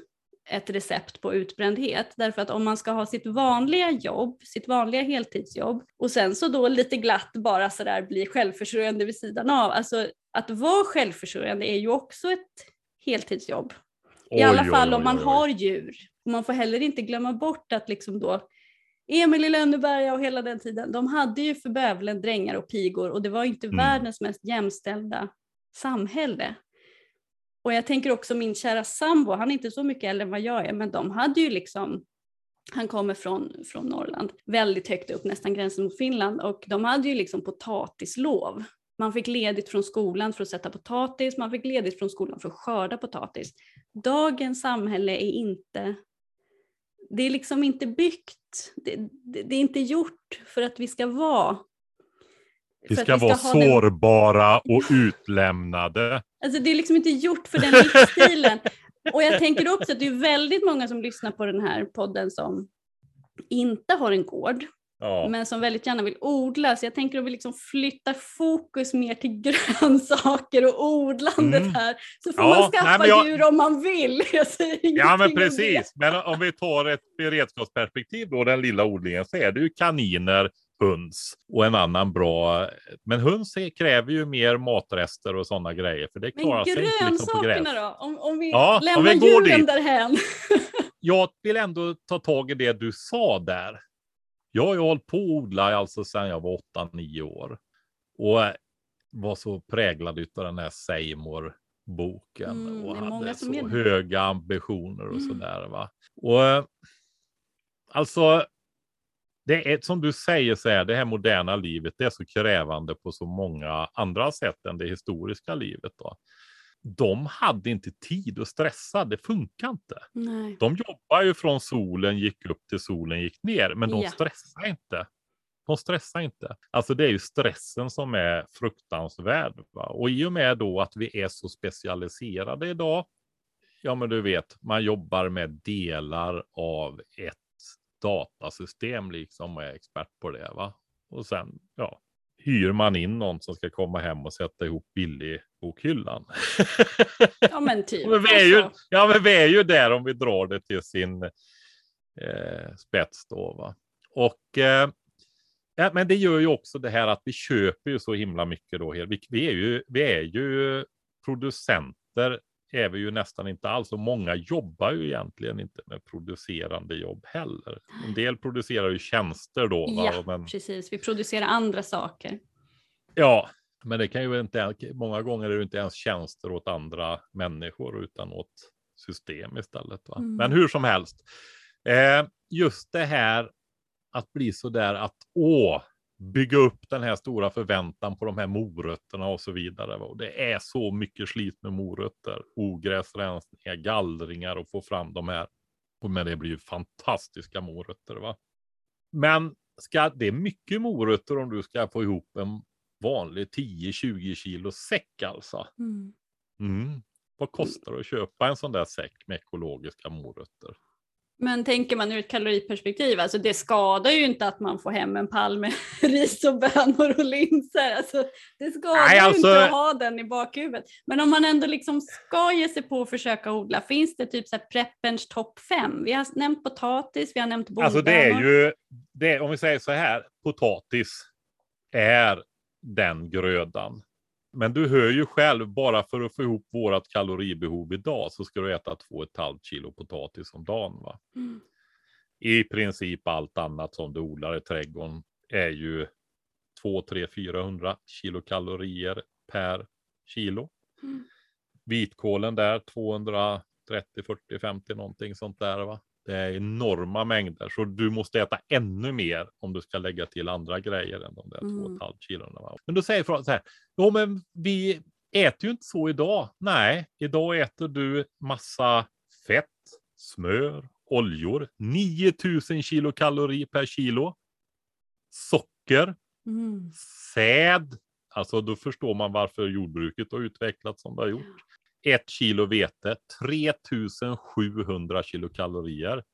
ett recept på utbrändhet. Därför att om man ska ha sitt vanliga jobb, sitt vanliga heltidsjobb och sen så då lite glatt bara sådär bli självförsörjande vid sidan av. Alltså att vara självförsörjande är ju också ett heltidsjobb. I oj, alla fall oj, om man oj, har djur. Och man får heller inte glömma bort att liksom då Emil i Lönneberga och hela den tiden, de hade ju för bövelen drängar och pigor och det var inte mm. världens mest jämställda samhälle. Och jag tänker också min kära sambo, han är inte så mycket äldre än vad jag är, men de hade ju liksom han kommer från, från Norrland, väldigt högt upp, nästan gränsen mot Finland och de hade ju liksom potatislov. Man fick ledigt från skolan för att sätta potatis, man fick ledigt från skolan för att skörda potatis. Dagens samhälle är inte, det är liksom inte byggt, det, det, det är inte gjort för att vi ska vara vi ska, vi ska vara sårbara den... och utlämnade. Alltså det är liksom inte gjort för den livsstilen. och jag tänker också att det är väldigt många som lyssnar på den här podden som inte har en gård. Ja. men som väldigt gärna vill odla. Så jag tänker att vi liksom flyttar fokus mer till grönsaker och odlandet mm. här. Så får ja, man skaffa nej, jag... djur om man vill. ja men precis, men om vi tar ett beredskapsperspektiv då, den lilla odlingen, så är det ju kaniner, höns och en annan bra. Men höns kräver ju mer matrester och sådana grejer. För det klarar sig inte liksom på gräs. då? Om, om vi ja, lämnar om vi går djuren dit. därhän. jag vill ändå ta tag i det du sa där. Jag har ju hållit på att odla alltså sedan jag var 8-9 år. Och var så präglad av den här Seymour boken mm, och hade så höga ambitioner och mm. sådär. Va? Och alltså det är som du säger, så här, det här moderna livet det är så krävande på så många andra sätt än det historiska livet. Då. De hade inte tid att stressa, det funkar inte. Nej. De jobbar ju från solen gick upp till solen gick ner, men de ja. stressar inte. De stressar inte. Alltså det är ju stressen som är fruktansvärd. Va? Och i och med då att vi är så specialiserade idag. Ja, men du vet, man jobbar med delar av ett datasystem liksom och är expert på det. Va? Och sen, ja, hyr man in någon som ska komma hem och sätta ihop billig bokhyllan. Ja men typ. men vi, är ju, alltså. ja, men vi är ju där om vi drar det till sin eh, spets då. Va? Och eh, ja, men det gör ju också det här att vi köper ju så himla mycket då. Vi, vi, är, ju, vi är ju producenter är vi ju nästan inte alls och många jobbar ju egentligen inte med producerande jobb heller. En del producerar ju tjänster då. Va? Ja, Men, precis. Vi producerar andra saker. ja, men det kan ju inte, många gånger är det inte ens tjänster åt andra människor utan åt system istället. Mm. Men hur som helst, eh, just det här att bli så där att åh, bygga upp den här stora förväntan på de här morötterna och så vidare. Och det är så mycket slit med morötter, ogräsrensningar, gallringar och få fram de här. Men det blir ju fantastiska morötter. va. Men ska, det är mycket morötter om du ska få ihop en vanlig 10-20 kilo säck alltså. Mm. Mm. Vad kostar det att köpa en sån där säck med ekologiska morötter? Men tänker man ur ett kaloriperspektiv, alltså det skadar ju inte att man får hem en pall med ris och bönor och linser. Alltså, det skadar Nej, ju alltså- inte att ha den i bakhuvudet. Men om man ändå liksom ska ge sig på att försöka odla, finns det typ så här prepperns topp fem? Vi har nämnt potatis, vi har nämnt bondbönor. Alltså det är ju, det, om vi säger så här, potatis är den grödan. Men du hör ju själv, bara för att få ihop vårat kaloribehov idag så ska du äta 2,5 kilo potatis om dagen. Va? Mm. I princip allt annat som du odlar i trädgården är ju 2, 3, 400 kilokalorier per kilo. Mm. Vitkålen där 230, 40, 50 någonting sånt där. Va? Det är enorma mängder så du måste äta ännu mer om du ska lägga till andra grejer än de där Mm. 2,5 kilona. Va? Men då säger folk så här, ja men vi äter ju inte så idag. Nej, idag äter du massa fett, smör, oljor, 9000 kilokalorier per kilo. Socker, Mm. säd, alltså då förstår man varför jordbruket har utvecklats som det har gjort. Ett kilo vete, 3700 kilokalorier.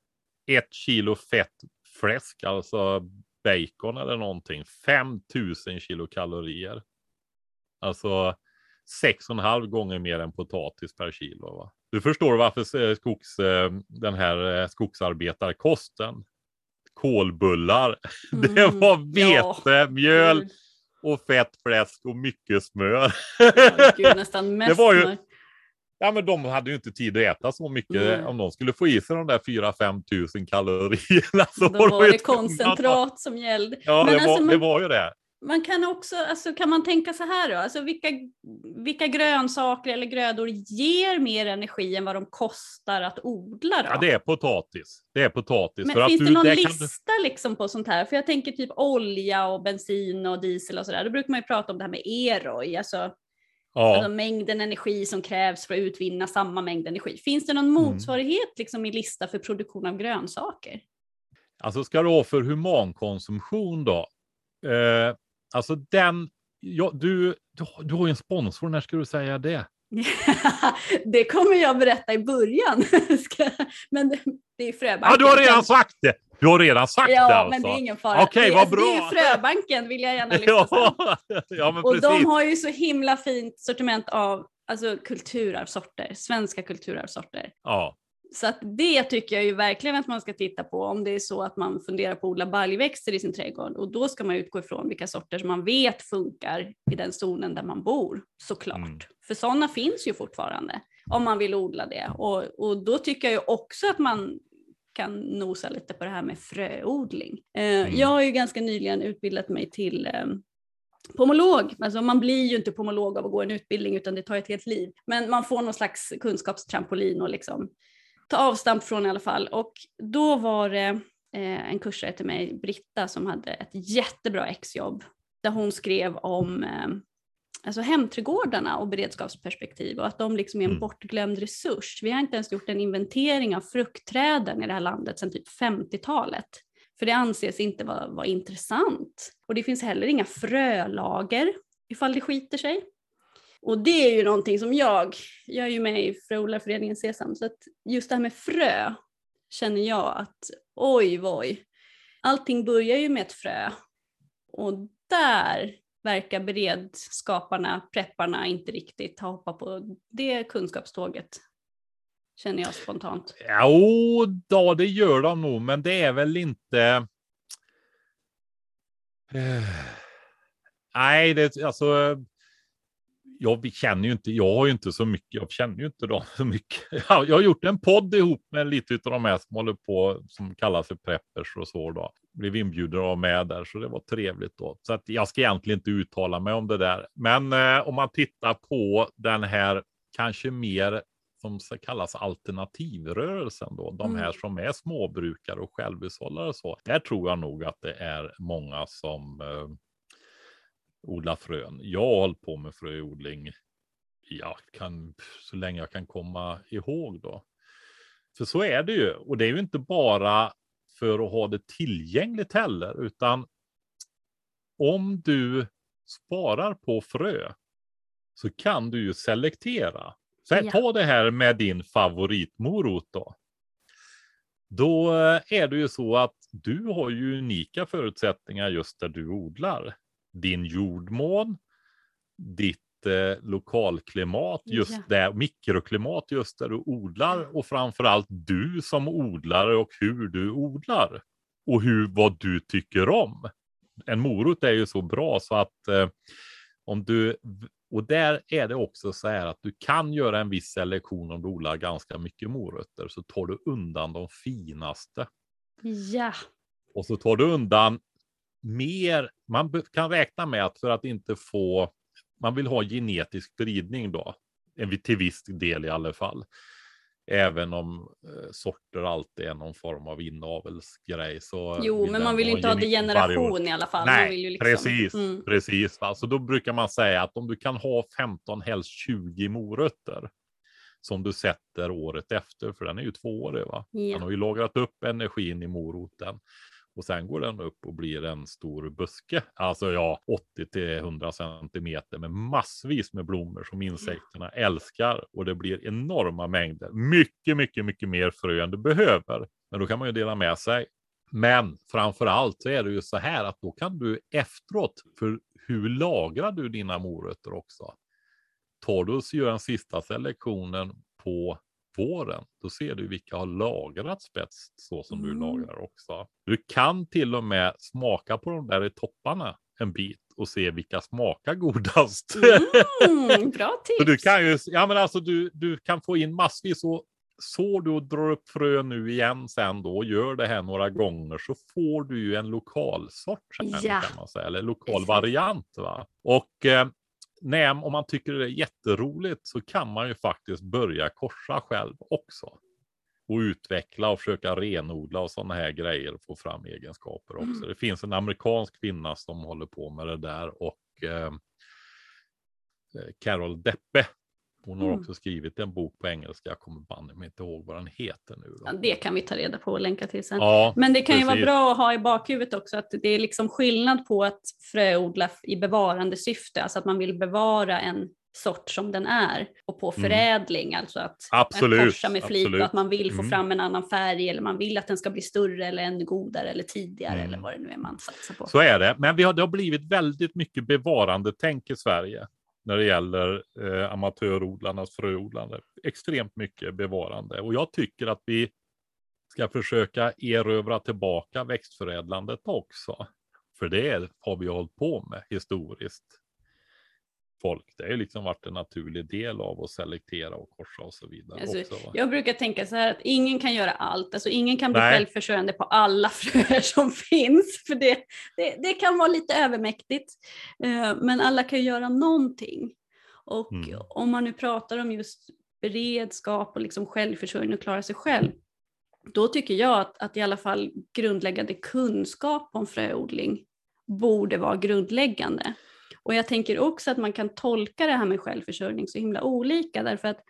Ett kilo fett fläsk, alltså bacon eller någonting, 5000 kilokalorier. Alltså 6,5 gånger mer än potatis per kilo. Va? Du förstår varför eh, skogs, eh, den här eh, skogsarbetarkosten, kolbullar, det Mm. var Ja. vete, mjöl Gud. och fett fläsk och mycket smör. Ja, gud, Det var ju-. Ja, men de hade ju inte tid att äta så mycket. Nej. Om de skulle få i sig de där 4-5 tusen kalorierna så Då var ju det koncentrat som gällde. Ja, Men det, alltså, var, man- det var ju det. Man kan också, alltså kan man tänka så här då, alltså vilka, vilka grönsaker eller grödor ger mer energi än vad de kostar att odla då? Ja, det är potatis. Det är potatis. Men finns det någon där kan lista liksom på sånt här? För jag tänker typ olja och bensin och diesel och sådär. Då brukar man ju prata om det här med EROI, alltså, ja, alltså mängden energi som krävs för att utvinna samma mängd energi. Finns det någon Mm. motsvarighet liksom i lista för produktion av grönsaker? alltså ska du ha för humankonsumtion då? Eh, alltså den, ja, du, du, har- du har ju en sponsor, när ska du säga det? det kommer jag berätta i början. Men det, det är Fröbanken. Ja, du har redan sagt det! Du har redan sagt det Ja, alltså. men det är ingen fara. Okej, det, vad alltså, Det är bra. Fröbanken vill jag gärna lyfta ja, ja, men Och precis. de har ju så himla fint sortiment av alltså, kulturarvssorter, svenska kulturarvssorter. Ja, Så att det tycker jag ju verkligen att man ska titta på om det är så att man funderar på att odla baljväxter i sin trädgård. Och då ska man utgå ifrån vilka sorter som man vet funkar i den zonen där man bor, såklart. Mm. För sådana finns ju fortfarande om man vill odla det. Och, och då tycker jag ju också att man kan nosa lite på det här med fröodling. Eh, Mm. Jag har ju ganska nyligen utbildat mig till eh, pomolog. Alltså man blir ju inte pomolog av att gå en utbildning utan det tar ett helt liv. Men man får någon slags kunskapstrampolin och liksom ta avstamp från i alla fall. Och då var det eh, en kursare till mig, Britta, som hade ett jättebra exjobb där hon skrev om eh, alltså hemträdgårdarna och beredskapsperspektiv och att de liksom är en Mm. bortglömd resurs. Vi har inte ens gjort en inventering av fruktträden i det här landet sedan typ 50-talet. För det anses inte vara, vara intressant. Och det finns heller inga frölager ifall det skiter sig. Och det är ju någonting som jag, jag är ju med i Fröodlarföreningen Sesam, så att just det här med frö känner jag att oj voj, allting börjar ju med ett frö. Och där verkar beredskaparna, prepparna inte riktigt ha hoppat på det kunskapståget. Känner jag spontant. Jo, då, det gör de nog, men det är väl inte... Eh, nej, det, alltså jag känner ju inte, jag har ju inte så mycket, jag känner ju inte dem så mycket. Jag har gjort en podd ihop med lite av de här som håller på, som kallas för preppers och så då. Blev inbjuden av med där, så det var trevligt då. Så att jag ska egentligen inte uttala mig om det där. Men eh, om man tittar på den här, kanske mer som kallas alternativrörelsen då, de här mm. som är småbrukare och självhushållare och så. Där tror jag nog att det är många som eh, odla frön. Jag har hållit på med fröodling ja, kan, så länge jag kan komma ihåg då. För så är det ju. Och det är ju inte bara för att ha det tillgängligt heller, utan om du sparar på frö så kan du ju selektera. Så här, ja. ta det här med din favoritmorot då. Då är det ju så att du har ju unika förutsättningar just där du odlar din jordmån, ditt eh, lokalklimat, just ja. där, mikroklimat just där du odlar och framförallt du som odlare och hur du odlar och hur, vad du tycker om. En morot är ju så bra så att eh, om du, och där är det också så här att du kan göra en viss selektion om du odlar ganska mycket morötter så tar du undan de finaste. Ja. Och så tar du undan mer, man kan räkna med att för att inte få, man vill ha genetisk spridning då, till viss del i alla fall. Även om eh, sorter alltid är någon form av inavelsgrej. Så jo, men man vill ju inte ha degeneration i alla fall. Nej, liksom... precis. Mm. precis va? Så då brukar man säga att om du kan ha 15, helst 20 morötter som du sätter året efter, för den är ju tvåårig. Va? Ja. Den har ju lagrat upp energin i moroten. Och sen går den upp och blir en stor buske, alltså ja, 80 till 100 centimeter med massvis med blommor som insekterna älskar och det blir enorma mängder. Mycket, mycket, mycket mer frö än du behöver. Men då kan man ju dela med sig. Men framför allt så är det ju så här att då kan du efteråt, för hur lagrar du dina morötter också? Tar du och gör den sista selektionen på våren, då ser du vilka har lagrats bäst så som mm. du lagrar också. Du kan till och med smaka på de där i topparna en bit och se vilka smakar godast. Mm, bra tips! så du kan ju, ja men alltså du, du kan få in massvis och så du och drar upp frö nu igen sen då och gör det här några gånger så får du ju en lokal sort. Ja. Kan man säga, eller lokal variant. Va? Och eh, nej, om man tycker det är jätteroligt så kan man ju faktiskt börja korsa själv också. Och utveckla och försöka renodla och sådana här grejer och få fram egenskaper också. Mm. Det finns en amerikansk kvinna som håller på med det där och eh, eh Carol Deppe hon har mm. också skrivit en bok på engelska, jag kommer banne inte ihåg vad den heter nu. Ja, det kan vi ta reda på och länka till sen. Ja, Men det kan precis. ju vara bra att ha i bakhuvudet också att det är liksom skillnad på att fröodla i bevarande syfte, alltså att man vill bevara en sort som den är och på mm. förädling, mm. alltså att absolut, korsa med flit och att man vill få mm. fram en annan färg eller man vill att den ska bli större eller ännu godare eller tidigare mm. eller vad det nu är man satsar på. Så är det, men vi har, det har blivit väldigt mycket bevarande tänk i Sverige när det gäller eh, amatörodlarnas fröodlande. Extremt mycket bevarande och jag tycker att vi ska försöka erövra tillbaka växtförädlandet också. För det har vi hållit på med historiskt folk. Det har liksom varit en naturlig del av att selektera och korsa och så vidare. Alltså, också, jag brukar tänka så här att ingen kan göra allt, alltså ingen kan bli Nej. självförsörjande på alla fröer som finns, för det, det, det kan vara lite övermäktigt. Uh, men alla kan göra någonting. Och mm. om man nu pratar om just beredskap och liksom självförsörjning och klara sig själv, då tycker jag att, att i alla fall grundläggande kunskap om fröodling borde vara grundläggande. Och jag tänker också att man kan tolka det här med självförsörjning så himla olika därför att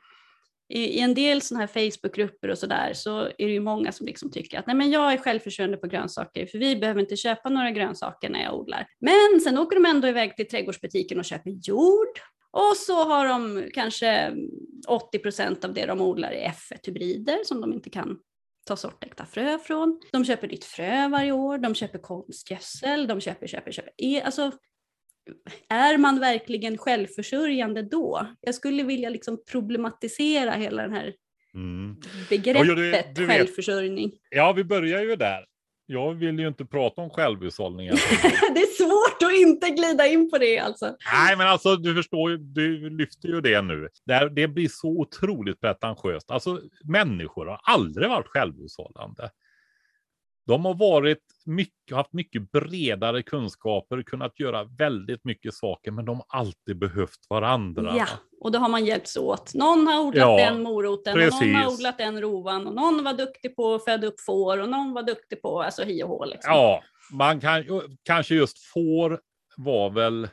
i, en del sådana här Facebookgrupper och sådär så är det ju många som liksom tycker att nej men jag är självförsörjande på grönsaker för vi behöver inte köpa några grönsaker när jag odlar. Men sen åker de ändå iväg till trädgårdsbutiken och köper jord och så har de kanske 80 procent av det de odlar är F1-hybrider som de inte kan ta sortäkta frö från. De köper nytt frö varje år, de köper konstgödsel, de köper, köper, köper. E, alltså, är man verkligen självförsörjande då? Jag skulle vilja liksom problematisera hela den här mm. begreppet ja, du, du självförsörjning. Ja, vi börjar ju där. Jag vill ju inte prata om självhushållning. det är svårt att inte glida in på det alltså. Nej, men alltså du förstår ju, du lyfter ju det nu. Det, det blir så otroligt pretentiöst. Alltså människor har aldrig varit självhushållande. De har varit mycket, haft mycket bredare kunskaper, kunnat göra väldigt mycket saker, men de har alltid behövt varandra. Ja, och då har man hjälpts åt. Någon har odlat ja, den moroten, precis. och någon har odlat den rovan, och någon var duktig på att föda upp får, och någon var duktig på alltså hi och hå. Liksom. Ja, man kan, kanske just får var väl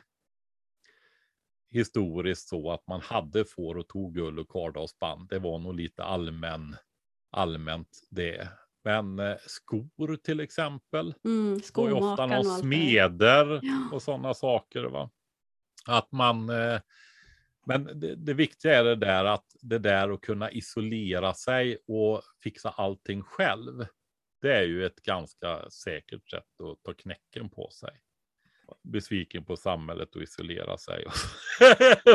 historiskt så att man hade får och tog ull och kardalsband. Det var nog lite allmän, allmänt det. Men eh, skor till exempel. Mm, var ju ofta någon smeder ja. och sådana saker. Va? Att man... Eh, men det, det, viktiga är det där att det där att kunna isolera sig och fixa allting själv. Det är ju ett ganska säkert sätt att ta knäcken på sig. Besviken på samhället och isolera sig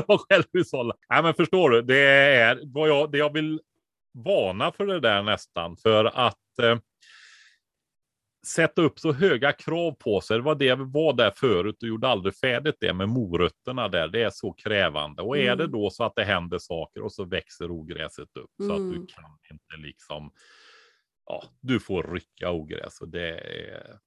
och självhushålla. Nej, men förstår du? Det är vad jag, det jag vill vana för det där nästan för att eh, sätta upp så höga krav på sig. Det var det vi var där förut och gjorde aldrig färdigt det med morötterna där. Det är så krävande. Och mm. är det mm. då så att det händer saker och så växer ogräset upp mm. så att du mm. kan inte liksom, ja, du får rycka ogräs och det är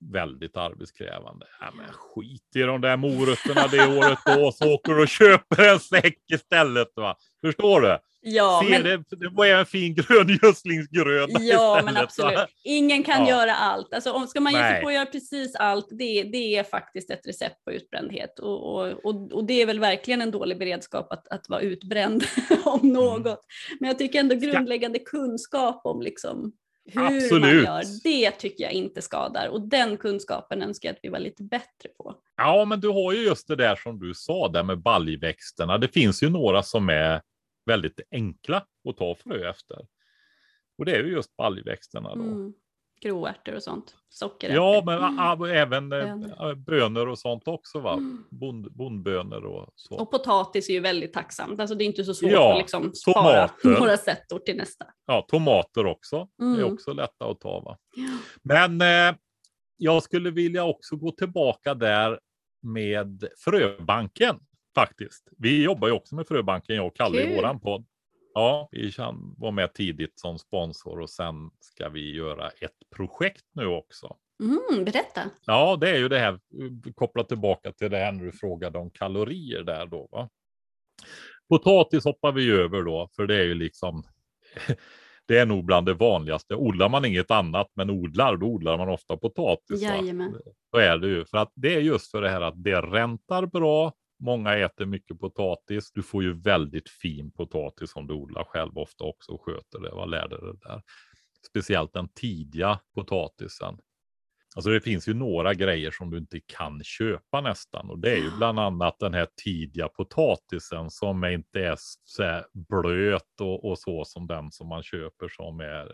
väldigt arbetskrävande. Ja, men skit i de där morötterna det året då, så åker du och köper en säck istället. Va? Förstår du? Ja, Se, men... det, det var en fin grön gödslingsgröda Ja, istället, men absolut. Va? Ingen kan ja. göra allt. Alltså, om ska man ge sig på att göra precis allt, det, det är faktiskt ett recept på utbrändhet. Och, och, och, och, det är väl verkligen en dålig beredskap att, att vara utbränd om mm. något. Mm. Men jag tycker ändå grundläggande kunskap om liksom hur Absolut. man gör, det tycker jag inte skadar. Och den kunskapen önskar jag att vi var lite bättre på. Ja, men du har ju just det där som du sa där med baljväxterna. Det finns ju några som är väldigt enkla att ta frö efter. Och det är ju just baljväxterna då. Mm. Gråärtor och sånt. Sockerärtor. Ja, men mm. även eh, bönor. bönor och sånt också. Va? Mm. Bond, bondbönor och så. Och potatis är ju väldigt tacksamt. Alltså det är inte så svårt ja, att liksom spara tomater. några sättor till nästa. Ja, tomater också. Mm. är också lätta att ta. Va? Ja. Men eh, jag skulle vilja också gå tillbaka där med fröbanken faktiskt. Vi jobbar ju också med Fröbanken, jag och Kalle Kul. i våran podd. Ja, vi vara med tidigt som sponsor och sen ska vi göra ett projekt nu också. Mm, berätta. Ja, det är ju det här kopplat tillbaka till det här när du frågade om kalorier där då. Va? Potatis hoppar vi över då, för det är ju liksom det är nog bland det vanligaste. Odlar man inget annat men odlar, då odlar man ofta potatis. Jajamän. Så är det ju, för att det är just för det här att det räntar bra Många äter mycket potatis. Du får ju väldigt fin potatis om du odlar själv ofta också och sköter det. Vad lärde det där? Speciellt den tidiga potatisen. Alltså det finns ju några grejer som du inte kan köpa nästan och det är ju bland annat den här tidiga potatisen som inte är så blöt och, och så som den som man köper som är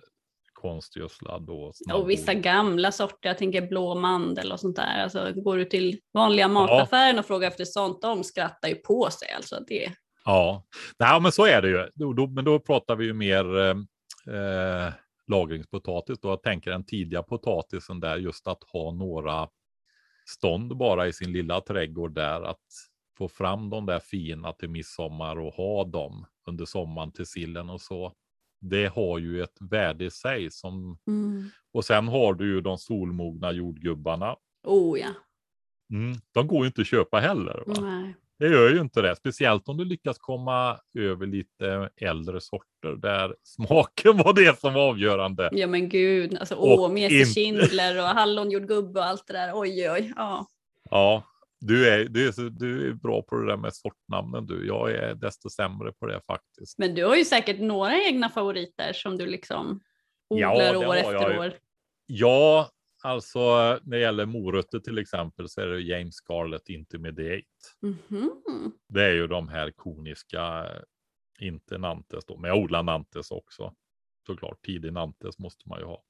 konstgödslad. Och, och vissa gamla sorter, jag tänker blå mandel och sånt där. Alltså, går du till vanliga mataffären ja. och frågar efter sånt, de skrattar ju på sig. Alltså, det... Ja, Nej, men så är det ju. Då, då, men då pratar vi ju mer eh, eh, lagringspotatis. Då. Jag tänker den tidiga potatisen där, just att ha några stånd bara i sin lilla trädgård där. Att få fram de där fina till midsommar och ha dem under sommaren till sillen och så det har ju ett värde i sig. Som... Mm. Och sen har du ju de solmogna jordgubbarna. Oh ja. Mm, de går ju inte att köpa heller. Va? Nej. Det gör ju inte det, speciellt om du lyckas komma över lite äldre sorter där smaken var det som var avgörande. Ja men gud, alltså åh, in... Schindler och hallonjordgubbe och allt det där. Oj oj. Ja. Ja, Du är, du, är du är bra på det där med sortnamnen du. Jag är desto sämre på det faktiskt. Men du har ju säkert några egna favoriter som du liksom odlar år efter år. Ja, alltså när det gäller morötter till exempel så är det James Scarlett Intermediate. Mm -hmm. Det är ju de här koniska, inte Nantes då, men jag odlar Nantes också. Såklart, tidig Nantes måste man ju ha.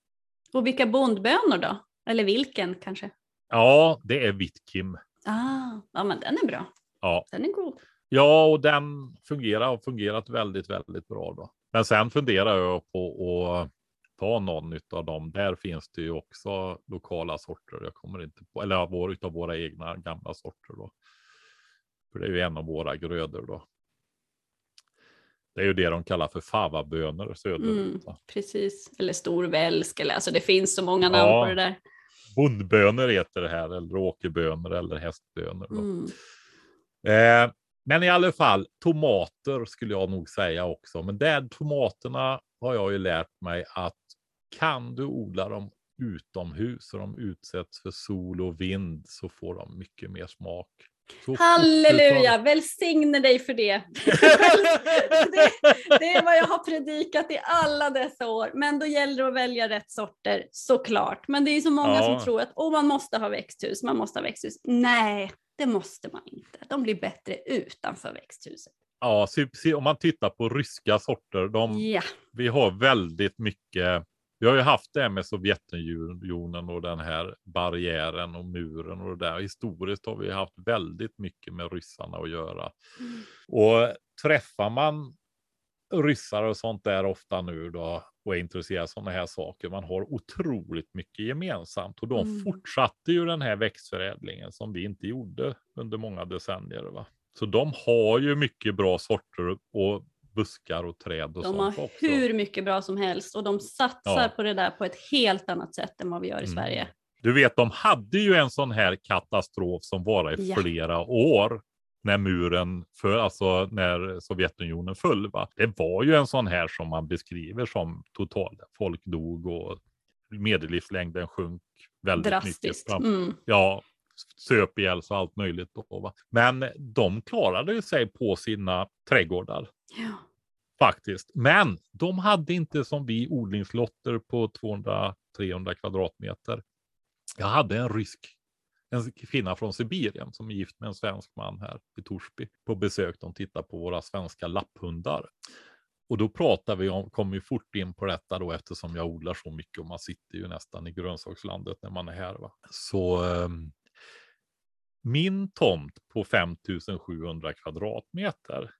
Och vilka bondbönor då? Eller vilken kanske? Ja, det är Vitkim. Ah, ja, men den är bra. Ja. Den är god. Ja, och den fungerar och fungerat väldigt, väldigt bra då. Men sen funderar jag på att ta någon av dem. Där finns det ju också lokala sorter. Jag kommer inte på, eller vår av våra egna gamla sorter då. För det är ju en av våra grödor då. Det är ju det de kallar för favabönor söderut. Mm, precis, eller storvälsk, eller alltså det finns så många namn ja. på det där. Bondbönor heter det här, eller åkerbönor eller hästbönor. Mm. Eh, men i alla fall, tomater skulle jag nog säga också. Men där tomaterna har jag ju lärt mig att kan du odla dem utomhus och de utsätts för sol och vind så får de mycket mer smak. Halleluja, välsigne dig för det. det. det. är vad jag har predikat i alla dessa år. Men då gäller det att välja rätt sorter, såklart. Men det är så många ja. som tror att oh, man måste ha växthus, man måste ha växthus. Nej, det måste man inte. De blir bättre utanför växthuset. Ja, om man tittar på ryska sorter, de, ja. vi har väldigt mycket vi har ju haft det med Sovjetunionen och den här barriären och muren och det där. Historiskt har vi haft väldigt mycket med ryssarna att göra. Mm. Och träffar man ryssar och sånt där ofta nu då och är intresserad av sådana här saker. Man har otroligt mycket gemensamt och de mm. fortsatte ju den här växtförädlingen som vi inte gjorde under många decennier. Va? Så de har ju mycket bra sorter och buskar och träd och de sånt har hur mycket bra som helst och de satsar ja. på det där på ett helt annat sätt än vad vi gör i mm. Sverige. Du vet, de hade ju en sån här katastrof som var i ja. flera år när muren för alltså när Sovjetunionen föll. Va? Det var ju en sån här som man beskriver som total. Folk dog och medellivslängden sjönk väldigt Drastiskt. mycket. Mm. Ja, söp ihjäl och allt möjligt. Då, va? Men de klarade sig på sina trädgårdar. Ja. Faktiskt. Men de hade inte som vi odlingslotter på 200-300 kvadratmeter. Jag hade en rysk, en kvinna från Sibirien som är gift med en svensk man här i Torsby på besök. De tittar på våra svenska lapphundar. Och då pratar vi om, kommer vi fort in på detta då eftersom jag odlar så mycket och man sitter ju nästan i grönsakslandet när man är här. Va? Så um, min tomt på 5700 kvadratmeter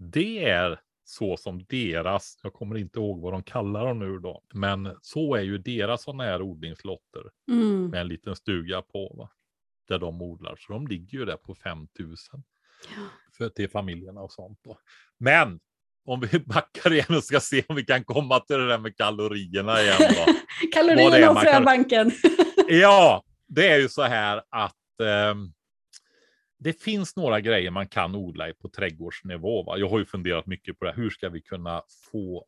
det är så som deras, jag kommer inte ihåg vad de kallar dem nu då, men så är ju deras sådana här odlingslotter mm. med en liten stuga på, va? där de odlar. Så de ligger ju där på 5000 ja. för till familjerna och sånt. Då. Men om vi backar igen och ska se om vi kan komma till det där med kalorierna igen. Då. kalorierna och fröbanken. ja, det är ju så här att eh, det finns några grejer man kan odla på trädgårdsnivå. Va? Jag har ju funderat mycket på det. Hur ska vi kunna få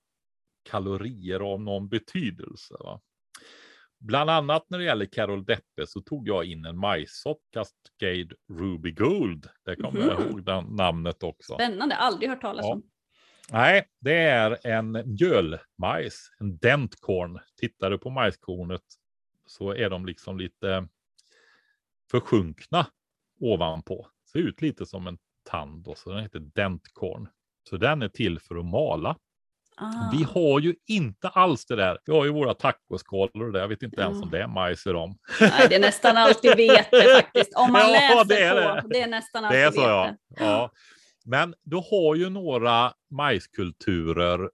kalorier av någon betydelse? Va? Bland annat när det gäller Carol Deppe så tog jag in en majssort, Cascade Ruby Gold. Det kommer mm. jag mhm. ihåg den namnet också. Spännande, aldrig hört talas ja. om. Nej, det är en mjölmajs, en dentkorn. Tittar du på majskornet så är de liksom lite försjunkna ovanpå. Ser ut lite som en tand och så den heter dentkorn. Så den är till för att mala. Ah. Vi har ju inte alls det där. Vi har ju våra tacoskalor och det. Jag vet inte ens om det är majs i dem. Nej, det är nästan alltid vete faktiskt. Om man ja, läser det är det. på. Det är nästan alltid det är så, vete. Ja. ja. Men du har ju några majskulturer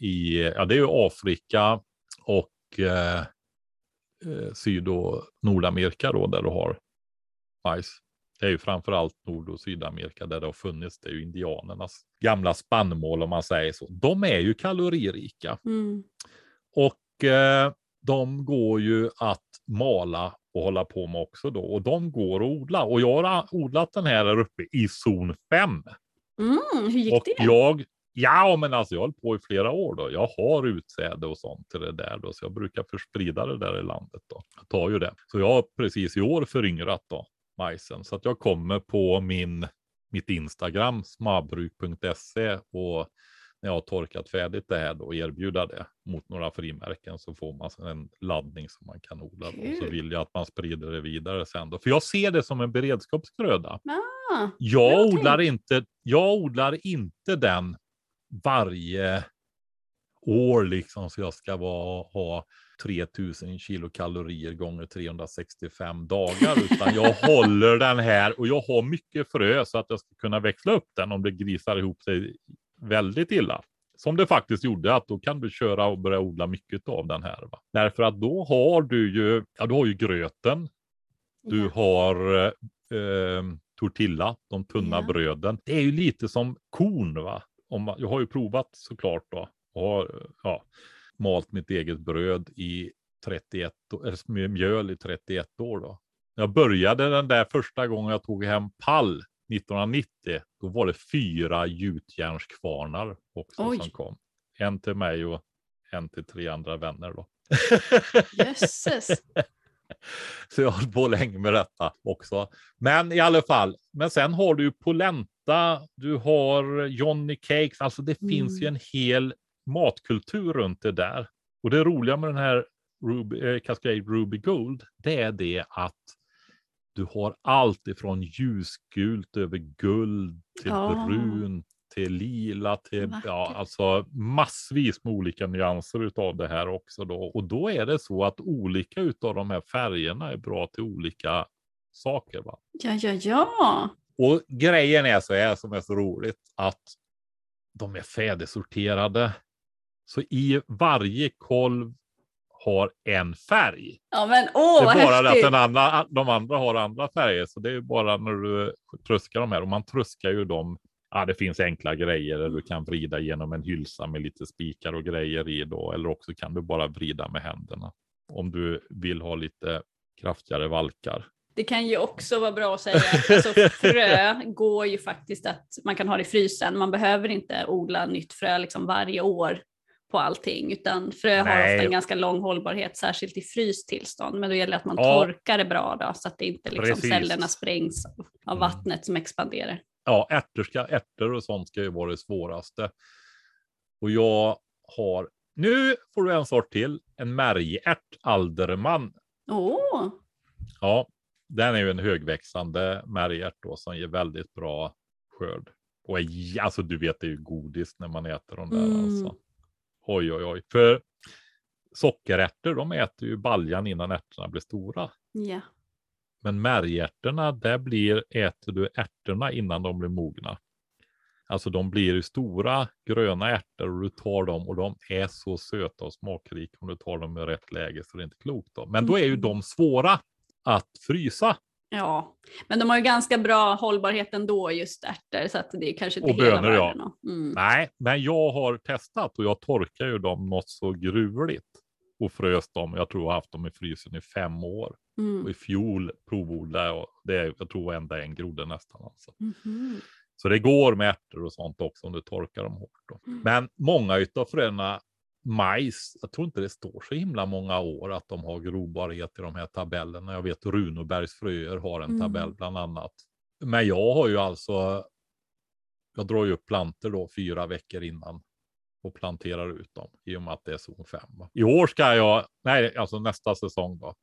i, ja det är ju Afrika och eh, eh Syd och Nordamerika då där du har majs. Det är ju framförallt Nord och Sydamerika där det har funnits. Det är ju indianernas gamla spannmål om man säger så. De är ju kaloririka. Mm. Och eh, de går ju att mala och hålla på med också då. Och de går att odla. Och jag har odlat den här där uppe i zon 5. Mm, hur gick och det? Jag, ja, men alltså jag hållit på i flera år då. Jag har utsäde och sånt till det där då, så jag brukar försprida det där i landet då. Jag tar ju det. Så jag har precis i år föryngrat då majsen. Så att jag kommer på min, mitt Instagram, smabruk.se och när jag har torkat färdigt det här då erbjuda det mot några frimärken så får man en laddning som man kan odla. Då. Och så vill jag att man sprider det vidare sen då. För jag ser det som en beredskapsgröda. Ah, jag, odlar inte, jag odlar inte den varje år liksom så jag ska vara, ha 3000 kilokalorier gånger 365 dagar, utan jag håller den här och jag har mycket frö så att jag ska kunna växla upp den om det grisar ihop sig väldigt illa. Som det faktiskt gjorde, att då kan du köra och börja odla mycket av den här. Va? Därför att då har du ju, ja, du har ju gröten. Du har eh, tortilla, de tunna ja. bröden. Det är ju lite som korn. va? Om, jag har ju provat såklart då. Och ja, malt mitt eget bröd i 31, eller mjöl i 31 år då. Jag började den där första gången jag tog hem pall 1990, då var det fyra gjutjärnskvarnar också Oj. som kom. En till mig och en till tre andra vänner. Då. Jösses. Så jag har på länge med detta också. Men i alla fall, men sen har du polenta, du har Johnny Cakes, alltså det mm. finns ju mm. en hel matkultur runt det där. Och det roliga med den här Ruby, eh, Cascade Ruby Gold, det är det att du har allt ifrån ljusgult över guld till oh. brunt till lila till ja, alltså massvis med olika nyanser av det här också då. Och då är det så att olika av de här färgerna är bra till olika saker. Va? Ja, ja, ja. Och grejen är så här som är så roligt att de är färdigsorterade. Så i varje kolv har en färg. Ja, men åh, det är bara häftigt. att den andra, de andra har andra färger, så det är bara när du tröskar de här och man tröskar ju dem. Ja, det finns enkla grejer där du kan vrida genom en hylsa med lite spikar och grejer i då, eller också kan du bara vrida med händerna om du vill ha lite kraftigare valkar. Det kan ju också vara bra att säga att alltså, frö går ju faktiskt att man kan ha det i frysen. Man behöver inte odla nytt frö liksom varje år på allting, utan frö Nej. har ofta en ganska lång hållbarhet, särskilt i fryst tillstånd. Men då gäller det att man ja. torkar det bra då, så att det inte liksom cellerna sprängs av mm. vattnet som expanderar. Ja, ärtor, ska, ärtor och sånt ska ju vara det svåraste. Och jag har, nu får du en sort till, en märgärt alderman. Åh! Oh. Ja, den är ju en högväxande märgärt då som ger väldigt bra skörd. Och är, alltså du vet, det är ju godis när man äter dem där mm. alltså. Oj, oj, oj. För sockerärtor, de äter ju baljan innan ärtorna blir stora. Ja. Men märgärtorna, där blir, äter du ärtorna innan de blir mogna. Alltså de blir ju stora gröna ärtor och du tar dem och de är så söta och smakrika om du tar dem i rätt läge så det är inte klokt. Då. Men då är ju mm. de svåra att frysa. Ja, men de har ju ganska bra hållbarhet ändå just ärtor så att det är kanske inte och bönor. Ja. Mm. Nej, men jag har testat och jag torkar ju dem något så gruvligt och frös dem. Jag tror jag har haft dem i frysen i fem år. Mm. Och i fjol provodlade jag. Det, jag tror ända en grodde nästan. Alltså. Mm. Så det går med ärtor och sånt också om du torkar dem hårt. Mm. Men många av fröna majs, jag tror inte det står så himla många år att de har grobarhet i de här tabellerna. Jag vet Runobergs fröer har en tabell mm. bland annat. Men jag har ju alltså, jag drar ju upp planter då fyra veckor innan och planterar ut dem i och med att det är zon 5. I år ska jag, nej, alltså nästa säsong då,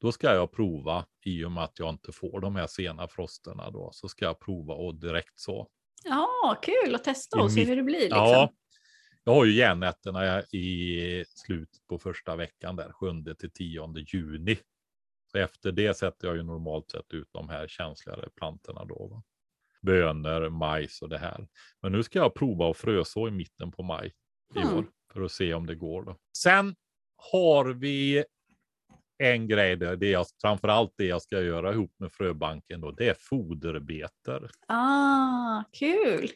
då ska jag prova i och med att jag inte får de här sena frosterna då, så ska jag prova och direkt så. Ja, kul att testa och se hur det blir. Liksom. Ja, jag har ju järnnätterna i slutet på första veckan där, 7 till 10 juni. Så efter det sätter jag ju normalt sett ut de här känsligare plantorna då. Va? Bönor, majs och det här. Men nu ska jag prova att fröså i mitten på maj i mm. år för att se om det går. Då. Sen har vi en grej där, det är framförallt det jag ska göra ihop med fröbanken då, det är foderbeter. Ah, kul!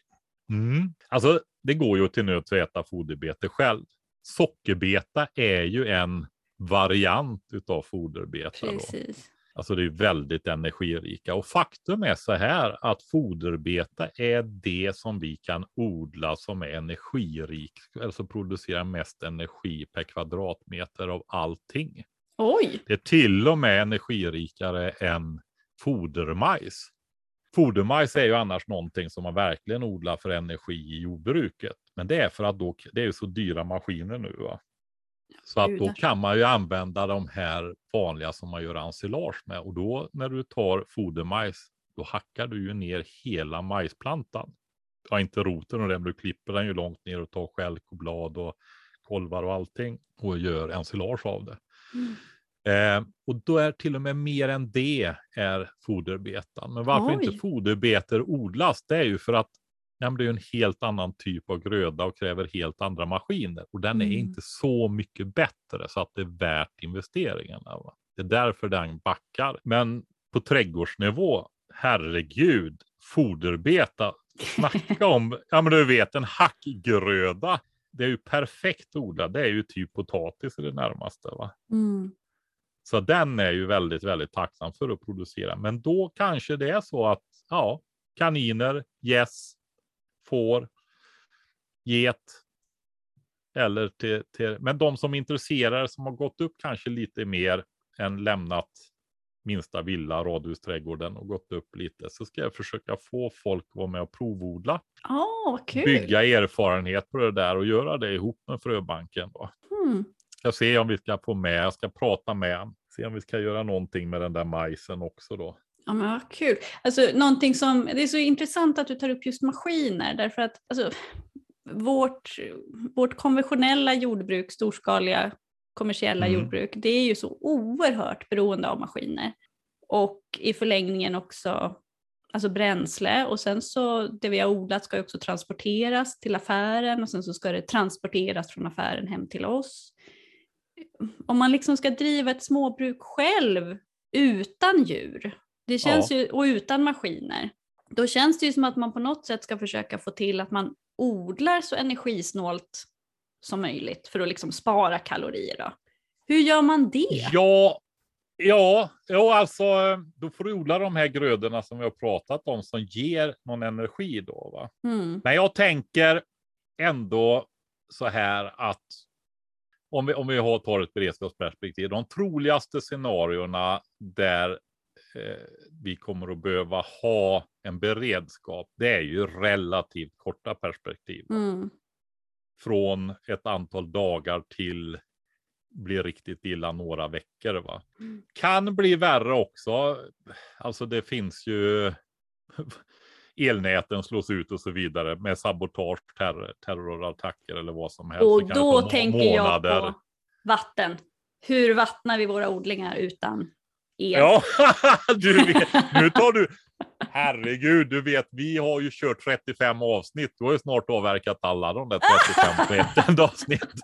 Mm. Alltså, det går ju till nöds att äta foderbete själv. Sockerbeta är ju en variant av foderbeta. Precis. Då. Alltså det är väldigt energirika och faktum är så här att foderbeta är det som vi kan odla som är energirik, alltså producerar mest energi per kvadratmeter av allting. Oj! Det är till och med energirikare än fodermajs. Fodermajs är ju annars någonting som man verkligen odlar för energi i jordbruket. Men det är för att då, det är så dyra maskiner nu. Va? Så att då kan man ju använda de här vanliga som man gör ensilage med. Och då när du tar fodermajs, då hackar du ju ner hela majsplantan. Ja, inte roten och det, men du klipper den ju långt ner och tar skälk och blad och kolvar och allting och gör ensilage av det. Mm. Eh, och då är till och med mer än det är foderbetan. Men varför Oj. inte foderbetor odlas? Det är ju för att ja, det är en helt annan typ av gröda och kräver helt andra maskiner. Och den är mm. inte så mycket bättre så att det är värt investeringarna. Va? Det är därför den backar. Men på trädgårdsnivå, herregud, foderbeta, snacka om, ja men du vet en hackgröda. Det är ju perfekt odlad. Det är ju typ potatis i det närmaste. Va? Mm. Så den är ju väldigt, väldigt tacksam för att producera. Men då kanske det är så att ja, kaniner, gäss, får, get. Eller till, till, men de som är intresserade som har gått upp kanske lite mer än lämnat minsta villa, radhusträdgården och gått upp lite så ska jag försöka få folk att vara med och provodla. Oh. Bygga erfarenhet på det där och göra det ihop med fröbanken. Då. Hmm. Jag ser om vi ska få med, jag ska prata med Se om vi ska göra någonting med den där majsen också då. Ja men vad kul. Alltså någonting som, det är så intressant att du tar upp just maskiner därför att alltså, vårt, vårt konventionella jordbruk, storskaliga kommersiella mm. jordbruk, det är ju så oerhört beroende av maskiner. Och i förlängningen också alltså bränsle och sen så det vi har odlat ska också transporteras till affären och sen så ska det transporteras från affären hem till oss om man liksom ska driva ett småbruk själv utan djur, det känns ja. ju, och utan maskiner, då känns det ju som att man på något sätt ska försöka få till att man odlar så energisnålt som möjligt för att liksom spara kalorier. Då. Hur gör man det? Ja, ja, ja, alltså då får du odla de här grödorna som vi har pratat om som ger någon energi då. Va? Mm. Men jag tänker ändå så här att om vi, om vi har, tar ett beredskapsperspektiv, de troligaste scenarierna där eh, vi kommer att behöva ha en beredskap, det är ju relativt korta perspektiv. Mm. Från ett antal dagar till blir riktigt illa några veckor. Va? Mm. Kan bli värre också. Alltså det finns ju elnäten slås ut och så vidare med sabotage, terror, terrorattacker eller vad som helst. Och då tänker månader. jag på vatten. Hur vattnar vi våra odlingar utan el? Ja, du vet, nu tar du... Herregud, du vet, vi har ju kört 35 avsnitt. Du har ju snart avverkat alla de där 35 på ett enda avsnitt.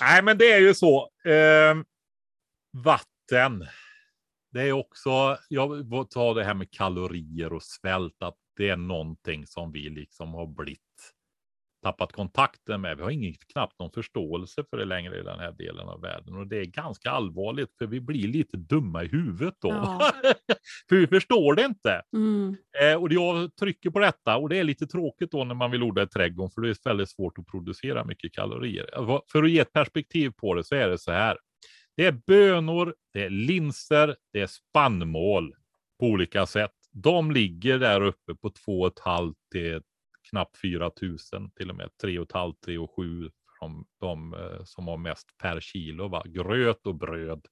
Nej, men det är ju så. Eh, vatten det är också, jag tar det här med kalorier och svält, att det är någonting som vi liksom har blivit tappat kontakten med. Vi har ingen, knappt någon förståelse för det längre i den här delen av världen och det är ganska allvarligt för vi blir lite dumma i huvudet då. Ja. för vi förstår det inte. Mm. Eh, och jag trycker på detta och det är lite tråkigt då när man vill odla i trädgården för det är väldigt svårt att producera mycket kalorier. För att ge ett perspektiv på det så är det så här. Det är bönor, det är linser, det är spannmål på olika sätt. De ligger där uppe på 2,5 till knappt 4 000, till och med 3,5, 3 7 de, de som har mest per kilo. Va? Gröt och bröd,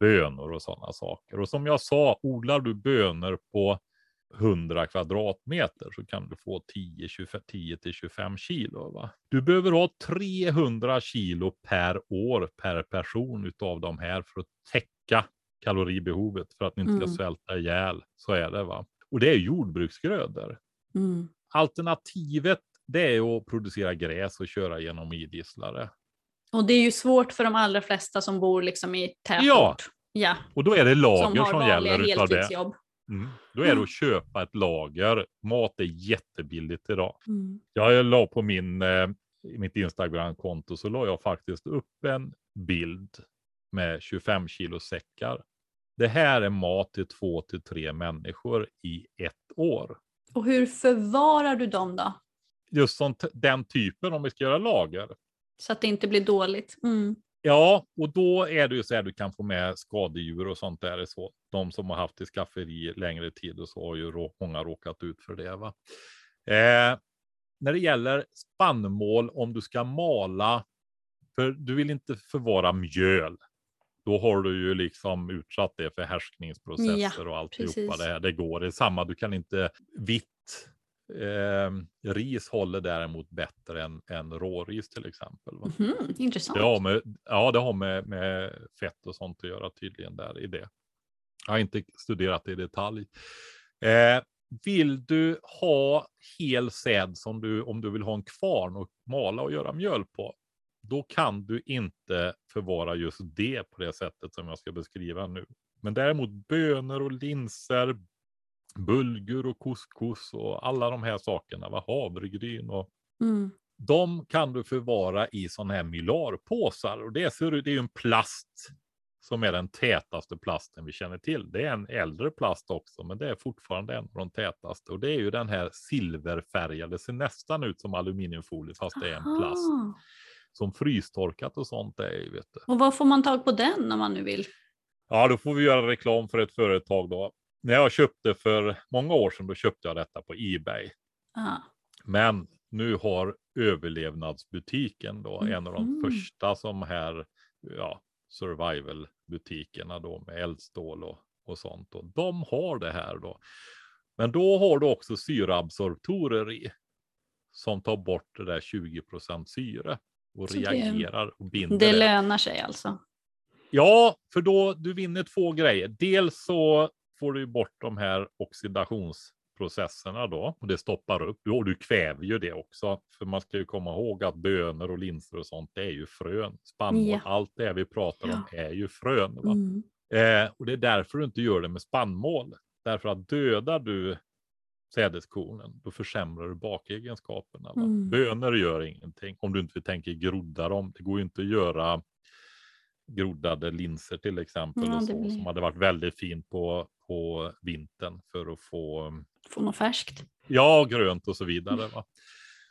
bönor och sådana saker. Och som jag sa, odlar du bönor på 100 kvadratmeter så kan du få 10, till 25 kilo. Va? Du behöver ha 300 kilo per år per person utav de här för att täcka kaloribehovet för att ni inte ska mm. svälta ihjäl. Så är det. va. Och det är jordbruksgrödor. Mm. Alternativet det är att producera gräs och köra genom idisslare. Och det är ju svårt för de allra flesta som bor liksom i tätort. Ja, ja. och då är det lager som, som gäller utav det. Mm. Då är det att köpa ett lager. Mat är jättebilligt idag. Mm. Jag la på min, eh, mitt Instagram-konto så la jag faktiskt upp en bild med 25 kilo säckar. Det här är mat till två till tre människor i ett år. Och hur förvarar du dem då? Just sånt, den typen om vi ska göra lager. Så att det inte blir dåligt. Mm. Ja, och då är det ju så här du kan få med skadedjur och sånt där. Så de som har haft det skafferi längre tid och så har ju många råkat ut för det. Va? Eh, när det gäller spannmål, om du ska mala, för du vill inte förvara mjöl. Då har du ju liksom utsatt det för härskningsprocesser ja, och alltihopa det här. Det går. Det är samma, du kan inte vitt Eh, ris håller däremot bättre än, än råris till exempel. Mm, intressant. Det har med, ja, det har med, med fett och sånt att göra tydligen där i det. Jag har inte studerat det i detalj. Eh, vill du ha hel säd som du, om du vill ha en kvarn och mala och göra mjöl på, då kan du inte förvara just det på det sättet som jag ska beskriva nu. Men däremot bönor och linser, bulgur och couscous och alla de här sakerna, va? havregryn och mm. de kan du förvara i sådana här mylarpåsar och det är, det är ju en plast som är den tätaste plasten vi känner till. Det är en äldre plast också, men det är fortfarande en av de tätaste och det är ju den här silverfärgade, ser nästan ut som aluminiumfolie fast det är en plast. Som frystorkat och sånt är ju. Och var får man tag på den om man nu vill? Ja, då får vi göra reklam för ett företag då när jag köpte för många år sedan, då köpte jag detta på Ebay. Aha. Men nu har överlevnadsbutiken då, mm. en av de mm. första som här, ja, survival-butikerna då med eldstål och, och sånt. Och de har det här då. Men då har du också syraabsorptorer i som tar bort det där 20% syre och Så reagerar och binder. Det lönar sig alltså? Ja, för då du vinner två grejer. Dels så får du bort de här oxidationsprocesserna då och det stoppar upp. Och du kväver ju det också. För man ska ju komma ihåg att bönor och linser och sånt, det är ju frön. Spannmål, ja. allt det vi pratar om är ju frön. Mm. Eh, och det är därför du inte gör det med spannmål. Därför att dödar du sädeskornen, då försämrar du bakegenskaperna. Mm. Bönor gör ingenting om du inte tänker grodda dem. Det går ju inte att göra groddade linser till exempel ja, och så, blir... som hade varit väldigt fint på, på vintern för att få. Um, få något färskt. Ja, grönt och så vidare. Va?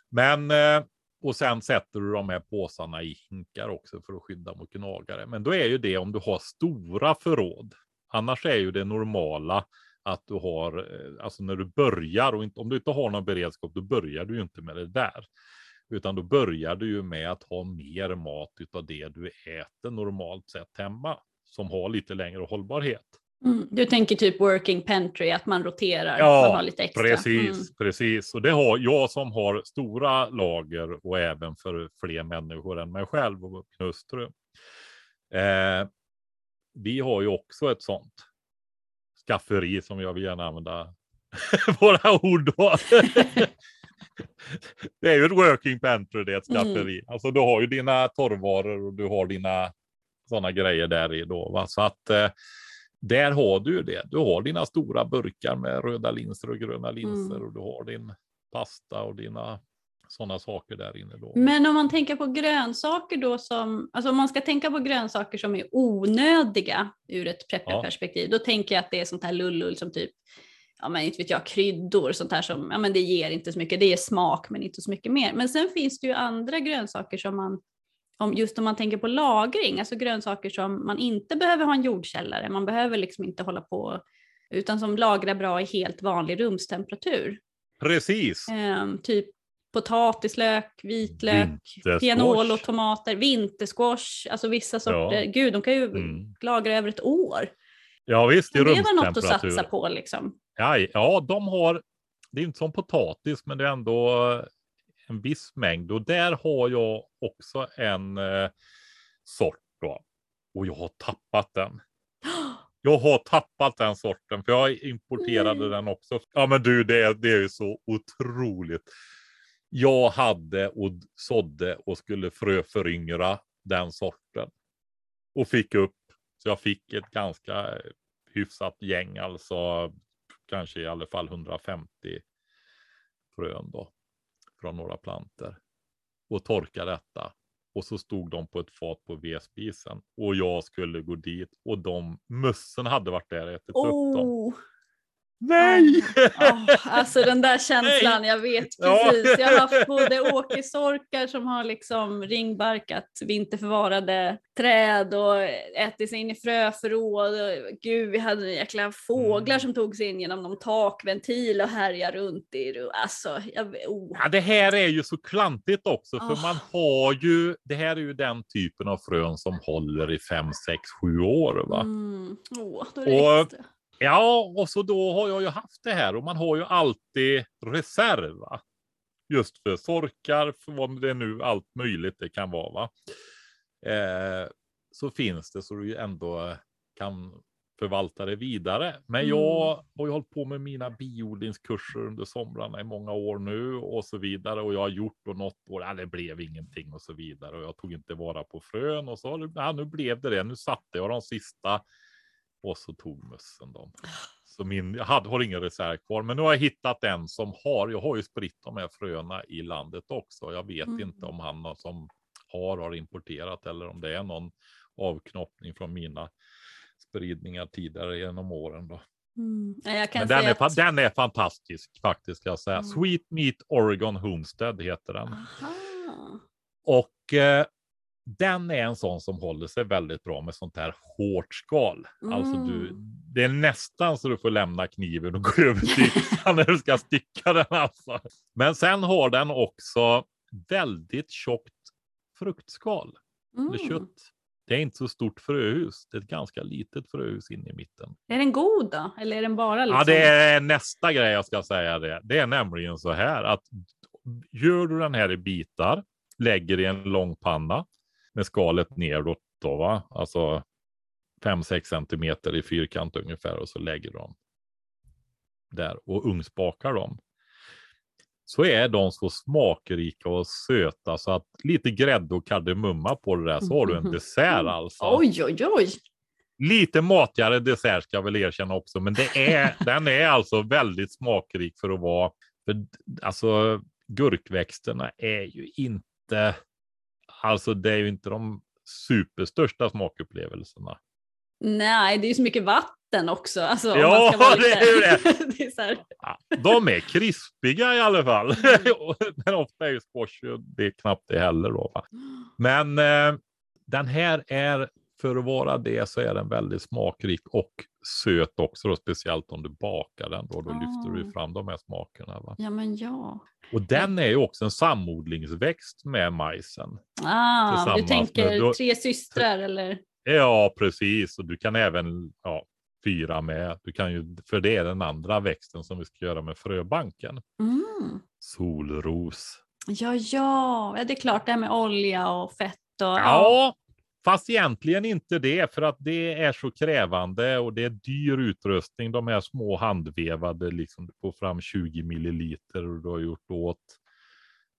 Men eh, och sen sätter du de här påsarna i hinkar också för att skydda mot gnagare. Men då är ju det om du har stora förråd. Annars är ju det normala att du har, eh, alltså när du börjar och inte, om du inte har någon beredskap, då börjar du ju inte med det där. Utan då börjar du ju med att ha mer mat av det du äter normalt sett hemma. Som har lite längre hållbarhet. Mm, du tänker typ working pantry, att man roterar, ja, man har lite extra. Precis, mm. precis. Och det har jag som har stora lager och även för fler människor än mig själv och min hustru. Eh, vi har ju också ett sånt skafferi som jag vill gärna använda våra ord då. det är ju ett working pantry, det är ett skafferi. Mm. Alltså du har ju dina torrvaror och du har dina sådana grejer där i då. Va? Så att eh, där har du ju det. Du har dina stora burkar med röda linser och gröna linser mm. och du har din pasta och dina sådana saker där inne. Då. Men om man tänker på grönsaker då som, alltså om man ska tänka på grönsaker som är onödiga ur ett prepperperspektiv, ja. då tänker jag att det är sånt här lullull som typ ja men inte vet jag, kryddor, sånt här som, ja men det ger inte så mycket, det ger smak men inte så mycket mer. Men sen finns det ju andra grönsaker som man, om, just om man tänker på lagring, alltså grönsaker som man inte behöver ha en jordkällare, man behöver liksom inte hålla på, utan som lagrar bra i helt vanlig rumstemperatur. Precis. Um, typ potatislök, vitlök, pianol och tomater, vintersquash, alltså vissa sorter, ja. gud de kan ju mm. lagra över ett år. Ja visst, i rumstemperatur. Det var något att satsa på liksom. Ja, ja, de har, det är inte som potatis, men det är ändå en viss mängd. Och där har jag också en eh, sort då. Och jag har tappat den. Jag har tappat den sorten, för jag importerade mm. den också. Ja, men du, det, det är ju så otroligt. Jag hade och sådde och skulle fröföryngra den sorten. Och fick upp, så jag fick ett ganska hyfsat gäng, alltså kanske i alla fall 150 frön då från några planter och torka detta. Och så stod de på ett fat på vedspisen och jag skulle gå dit och de mössen hade varit där och ätit oh. upp dem. Nej! Oh, alltså den där känslan, jag vet precis. Jag har haft både åkersorkar som har liksom ringbarkat vinterförvarade träd och ätit sig in i fröförråd. Gud, vi hade jäkla fåglar mm. som tog sig in genom någon takventil och härjade runt i. Alltså, jag, oh. ja, det här är ju så klantigt också, för oh. man har ju, det här är ju den typen av frön som håller i fem, sex, sju år. Va? Mm. Oh, då och, Ja, och så då har jag ju haft det här och man har ju alltid reserv. Va? Just för sorkar, för vad det nu allt möjligt det kan vara. Va? Eh, så finns det så du ändå kan förvalta det vidare. Men mm. jag har ju hållit på med mina biodlingskurser under somrarna i många år nu och så vidare. Och jag har gjort och något år, ja, det blev ingenting och så vidare. Och jag tog inte vara på frön och så, ja, nu blev det det. Nu satte jag de sista och så tog mössen dem. Så min, jag hade, har ingen reserv kvar, men nu har jag hittat en som har. Jag har ju spritt de här fröna i landet också. Jag vet mm. inte om han som har har importerat eller om det är någon avknoppning från mina spridningar tidigare genom åren. Då. Mm. Men den, är, att... den är fantastisk faktiskt. Ska jag säga. Mm. Sweet Meat Oregon Homestead heter den. Aha. Och eh, den är en sån som håller sig väldigt bra med sånt här hårt skal. Mm. Alltså du, mm. det är nästan så du får lämna kniven och gå över till när du ska sticka den. Alltså. Men sen har den också väldigt tjockt fruktskal. Mm. Eller kött. Det är inte så stort fröhus. Det är ett ganska litet fröhus in i mitten. Är den god då? Eller är den bara liksom... Ja, det är nästa grej jag ska säga det. Det är nämligen så här att gör du den här i bitar, lägger i en lång panna med skalet neråt då, va? Alltså 5-6 centimeter i fyrkant ungefär och så lägger de där och ugnsbakar dem. Så är de så smakrika och söta så att lite grädde och kardemumma på det där så har du en dessert alltså. Oj, oj, oj. Lite matigare dessert ska jag väl erkänna också, men det är, den är alltså väldigt smakrik för att vara. För, alltså gurkväxterna är ju inte alltså det är ju inte de superstörsta smakupplevelserna. Nej, det är ju så mycket vatten också. Alltså, ja, det är ju det. det är här... ja, de är krispiga i alla fall. Mm. Men ofta är ju squash, det är knappt det heller. Då? Men eh, den här är, för att vara det, så är den väldigt smakrik och söt också, då, speciellt om du bakar den. Då, då oh. lyfter du fram de här smakerna. Va? Ja, men ja. Och den är ju också en samodlingsväxt med majsen. Ah, du tänker med, tre systrar eller? Ja, precis. Och du kan även ja, fyra med. Du kan ju, för det är den andra växten som vi ska göra med fröbanken. Mm. Solros. Ja, ja, det är klart det här med olja och fett. Och, ja, ja, Fast egentligen inte det, för att det är så krävande och det är dyr utrustning. De här små handvevade, liksom du får fram 20 milliliter och du har gjort åt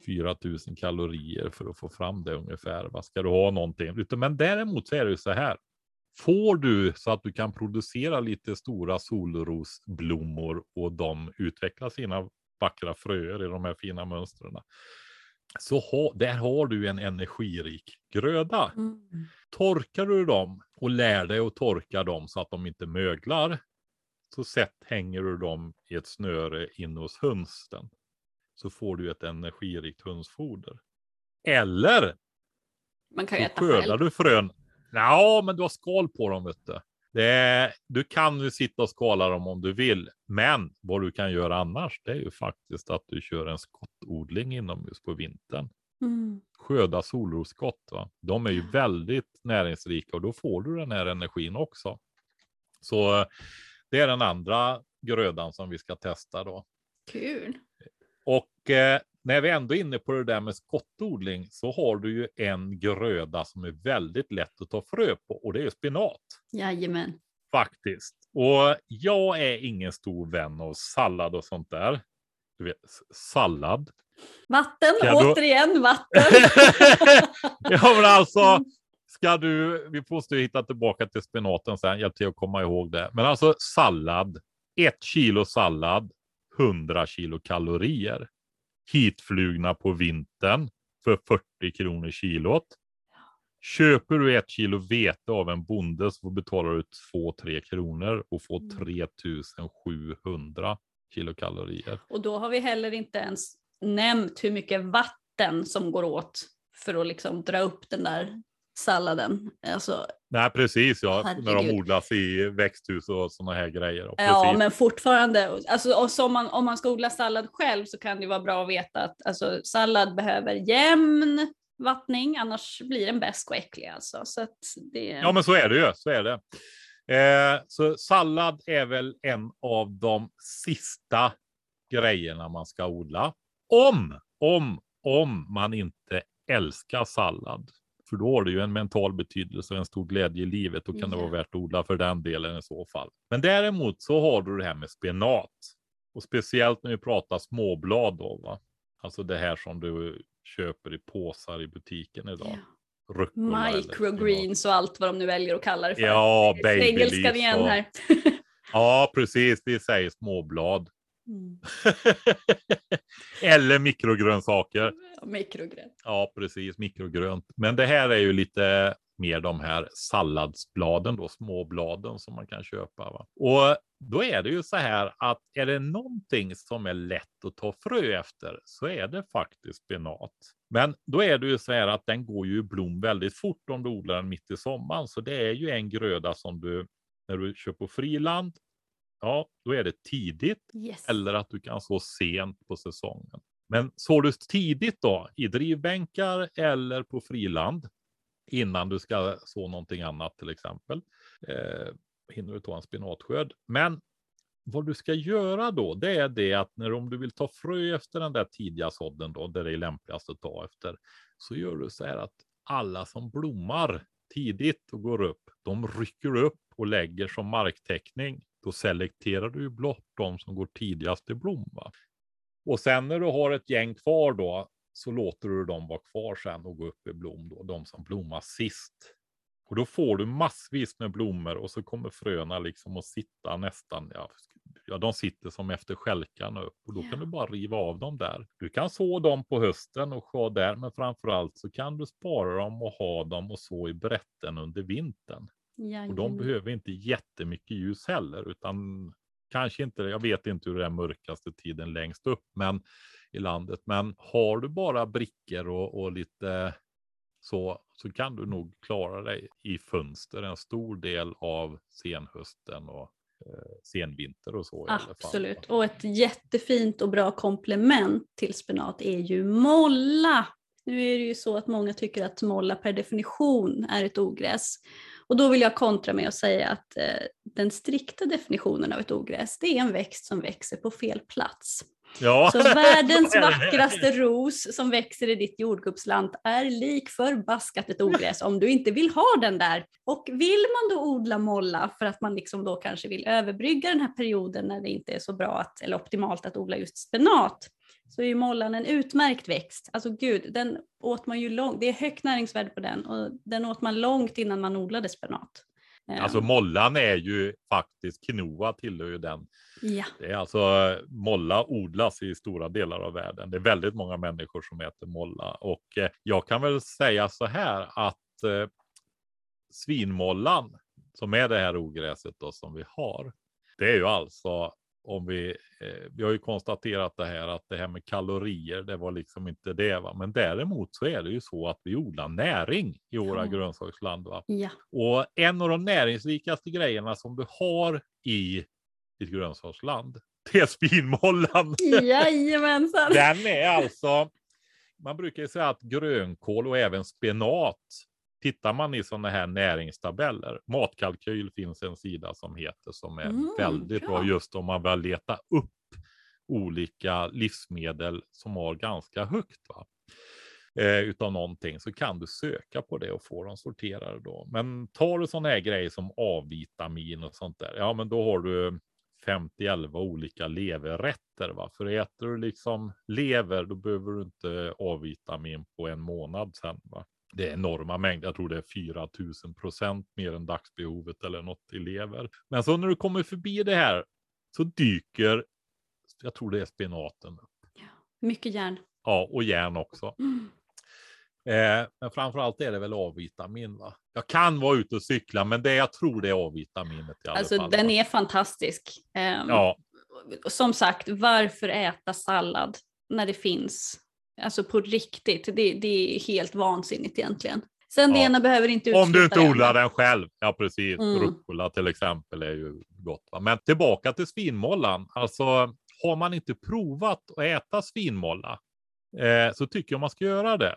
4000 kalorier för att få fram det ungefär. Vad ska du ha någonting? Men däremot så är det ju så här. Får du så att du kan producera lite stora solrosblommor och de utvecklar sina vackra fröer i de här fina mönstren så ha, där har du en energirik gröda. Mm. Torkar du dem och lär dig att torka dem så att de inte möglar, så sätt hänger du dem i ett snöre in hos hönsen. Så får du ett energirikt hönsfoder. Eller Man kan så äta skördar själv. du frön. Ja, men du har skal på dem. Vet du. Det, du kan ju sitta och skala dem om du vill, men vad du kan göra annars, det är ju faktiskt att du kör en skottodling inomhus på vintern. Mm. Sköda solrosskott, va? de är ju väldigt näringsrika och då får du den här energin också. Så det är den andra grödan som vi ska testa då. Kul. Och eh, när vi ändå är inne på det där med skottodling så har du ju en gröda som är väldigt lätt att ta frö på och det är spenat. Jajamän. Faktiskt. Och jag är ingen stor vän av sallad och sånt där. Du vet, sallad. Vatten, återigen då... vatten. ja, men alltså, ska du, vi måste ju hitta tillbaka till spenaten sen, hjälp till att komma ihåg det. Men alltså sallad, ett kilo sallad, 100 kilo kalorier hitflugna på vintern för 40 kronor kilot. Köper du ett kilo vete av en bonde så betalar du 2-3 kronor och får Mm. 3700 kilokalorier. Och då har vi heller inte ens nämnt hur mycket vatten som går åt för att liksom dra upp den där salladen. Alltså, Nej, precis ja, när de odlas i växthus och sådana här grejer. Ja, precis. men fortfarande, alltså, om, man, om man ska odla sallad själv så kan det vara bra att veta att alltså, sallad behöver jämn vattning, annars blir den besk och äcklig. Alltså. Så det, Ja, men så är det ju. Så är det. Eh, så sallad är väl en av de sista grejerna man ska odla. Om, om, om man inte älskar sallad. För då har det ju en mental betydelse och en stor glädje i livet. Då kan det Ja. vara värt att odla för den delen i så fall. Men däremot så har du det här med spenat. Och speciellt när vi pratar småblad då. Va? Alltså det här som du köper i påsar i butiken idag. Rucola spenat. Microgreens och allt vad de nu väljer att kalla det för. Ja, Engelskan igen och- här. Ja, precis. Vi säger småblad. Mm. Eller mikrogrönsaker. Ja, Mikrogrönt. Ja, precis. Mikrogrönt. Men det här är ju lite mer de här salladsbladen då, småbladen som man kan köpa. Va? Och då är det ju så här att är det någonting som är lätt att ta frö efter så är det faktiskt spenat. Men då är det ju så här att den går ju i blom väldigt fort om du odlar den mitt i sommaren. Så det är ju en gröda som du, när du kör på friland, ja, då är det tidigt Yes. eller att du kan så sent på säsongen. Men sår du tidigt då i drivbänkar eller på friland innan du ska så någonting annat till exempel. Eh, hinner du ta en spinatskörd. Men vad du ska göra då, det är det att när om du vill ta frö efter den där tidiga sådden då, där det är lämpligast att ta efter, så gör du så här att alla som blommar tidigt och går upp, de rycker upp och lägger som marktäckning. Då selekterar du ju blott de som går tidigast i blomma. Och sen när du har ett gäng kvar då, så låter du dem vara kvar sen och gå upp i blom då, de som blommar sist. Och då får du massvis med blommor och så kommer fröna liksom att sitta nästan, ja, ja de sitter som efter skälkarna upp och då Ja. kan du bara riva av dem där. Du kan så dem på hösten och ha där, men framför allt så kan du spara dem och ha dem och så i brätten under vintern. Och de Jajamän. behöver inte jättemycket ljus heller, utan kanske inte, jag vet inte hur är mörkaste tiden längst upp men, i landet. Men har du bara brickor och, och lite så, så kan du nog klara dig i fönster en stor del av senhösten och eh, senvinter och så. i alla fall. Absolut. Och ett jättefint och bra komplement till spenat är ju molla. Nu är det ju så att många tycker att molla per definition är ett ogräs. Och då vill jag kontra med att säga att eh, den strikta definitionen av ett ogräs, det är en växt som växer på fel plats. Ja. Så världens vackraste ros som växer i ditt jordgubbsland är lik förbaskat ett ogräs om du inte vill ha den där. Och vill man då odla molla för att man liksom då kanske vill överbrygga den här perioden när det inte är så bra att, eller optimalt att odla just spenat så är ju mollan en utmärkt växt. Alltså gud, den åt man ju långt, det är högt näringsvärde på den och den åt man långt innan man odlade spenat. Alltså mollan är ju faktiskt, quinoa tillhör ju den ja. Det är alltså molla odlas i stora delar av världen. Det är väldigt många människor som äter molla och eh, jag kan väl säga så här att eh, svinmollan som är det här ogräset då som vi har. Det är ju alltså om vi, eh, vi har ju konstaterat det här att det här med kalorier, det var liksom inte det. Va? Men däremot så är det ju så att vi odlar näring i våra Ja. grönsaksland. Va? ja. Och en av de näringsrikaste grejerna som du har i ditt grönsaksland, det är spinmollan. Jajamensan. Den är alltså, man brukar ju säga att grönkål och även spenat, tittar man i sådana här näringstabeller, matkalkyl finns en sida som heter som är Mm, väldigt bra bra. just om man vill leta upp olika livsmedel som har ganska högt. Va? eh, utav någonting så kan du söka på det och få dem sorterade då. Men tar du sådana här grejer som A-vitamin och sånt där, ja men då har du 50-11 olika leverrätter. Va? För äter du liksom lever, då behöver du inte A-vitamin på en månad sen. Va? Det är enorma mängder, jag tror det är 4000 procent mer än dagsbehovet eller något i lever. Men så när du kommer förbi det här så dyker, jag tror det är spenaten, Mycket järn. ja och järn också. Mm. Eh, men framför allt är det väl A-vitamin. Va? Jag kan vara ute och cykla, men det jag tror det är A-vitaminet i alla Alltså fall. den va? är fantastisk. Ehm, Ja, Som sagt, varför äta sallad när det finns? Alltså på riktigt, det, det är helt vansinnigt egentligen. Sen det Ja. ena behöver inte om du inte odlar den själv. Ja, precis. Mm. Rucola till exempel är ju gott. Men tillbaka till svinmollan. Alltså, har man inte provat att äta svinmolla eh, så tycker jag man ska göra det.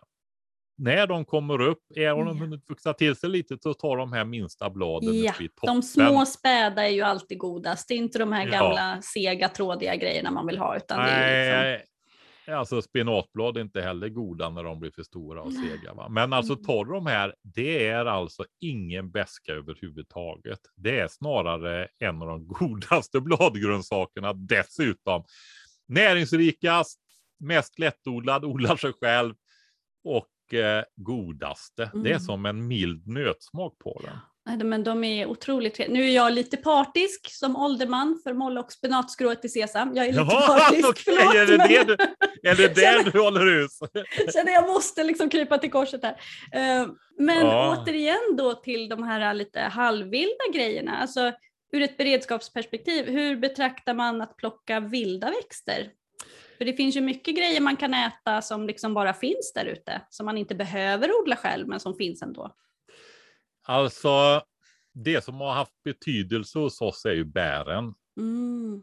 När de kommer upp, är de Ja. hunnit vuxa till sig lite så tar de här minsta bladen Ja, upp i toppen. De små späda är ju alltid godast. Det är inte de här Ja. gamla sega trådiga grejerna man vill ha. Utan det är liksom... Alltså spinatblad är inte heller goda när de blir för stora och sega. Va? Men alltså Mm. tar de här, det är alltså ingen beska överhuvudtaget. Det är snarare en av de godaste bladgrönsakerna dessutom. Näringsrikast, mest lättodlad, odlar sig själv och eh, godaste. Det är Mm. som en mild nötsmak på den. Nej, men de är otroligt trevliga. Nu är jag lite partisk som ålderman för moll och spenatskrået i sesam. Jag är lite Jaha, partisk, okej, förlåt. är det men- det du- Är det där du håller hus? känner jag måste liksom krypa till korset här. Eh, Men Ja. återigen då till de här lite halvvilda grejerna. Alltså ur ett beredskapsperspektiv, hur betraktar man att plocka vilda växter? För det finns ju mycket grejer man kan äta som liksom bara finns där ute, som man inte behöver odla själv, men som finns ändå. Alltså, det som har haft betydelse hos oss är ju bären. Mm.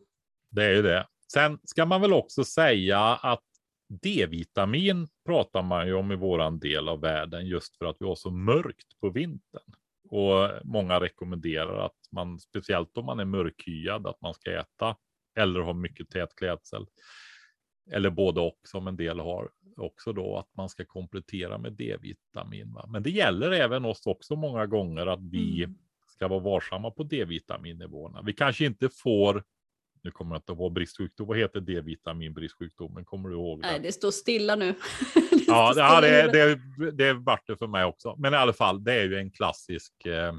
Det är ju det. Sen ska man väl också säga att D-vitamin pratar man ju om i våran del av världen just för att vi har så mörkt på vintern. Och många rekommenderar att man, speciellt om man är mörkhyad, att man ska äta eller ha mycket tät klädsel. Eller både och som en del har också då att man ska komplettera med D-vitamin. va. Men det gäller även oss också många gånger att vi Mm. ska vara varsamma på D-vitaminnivåerna. Vi kanske inte får, nu kommer jag inte ihåg bristsjukdom, vad heter D-vitaminbristsjukdomen? Kommer du ihåg det? Nej, det står stilla nu. Ja, det, ja stilla i det, det, det vart det för mig också. Men i alla fall, det är ju en klassisk eh,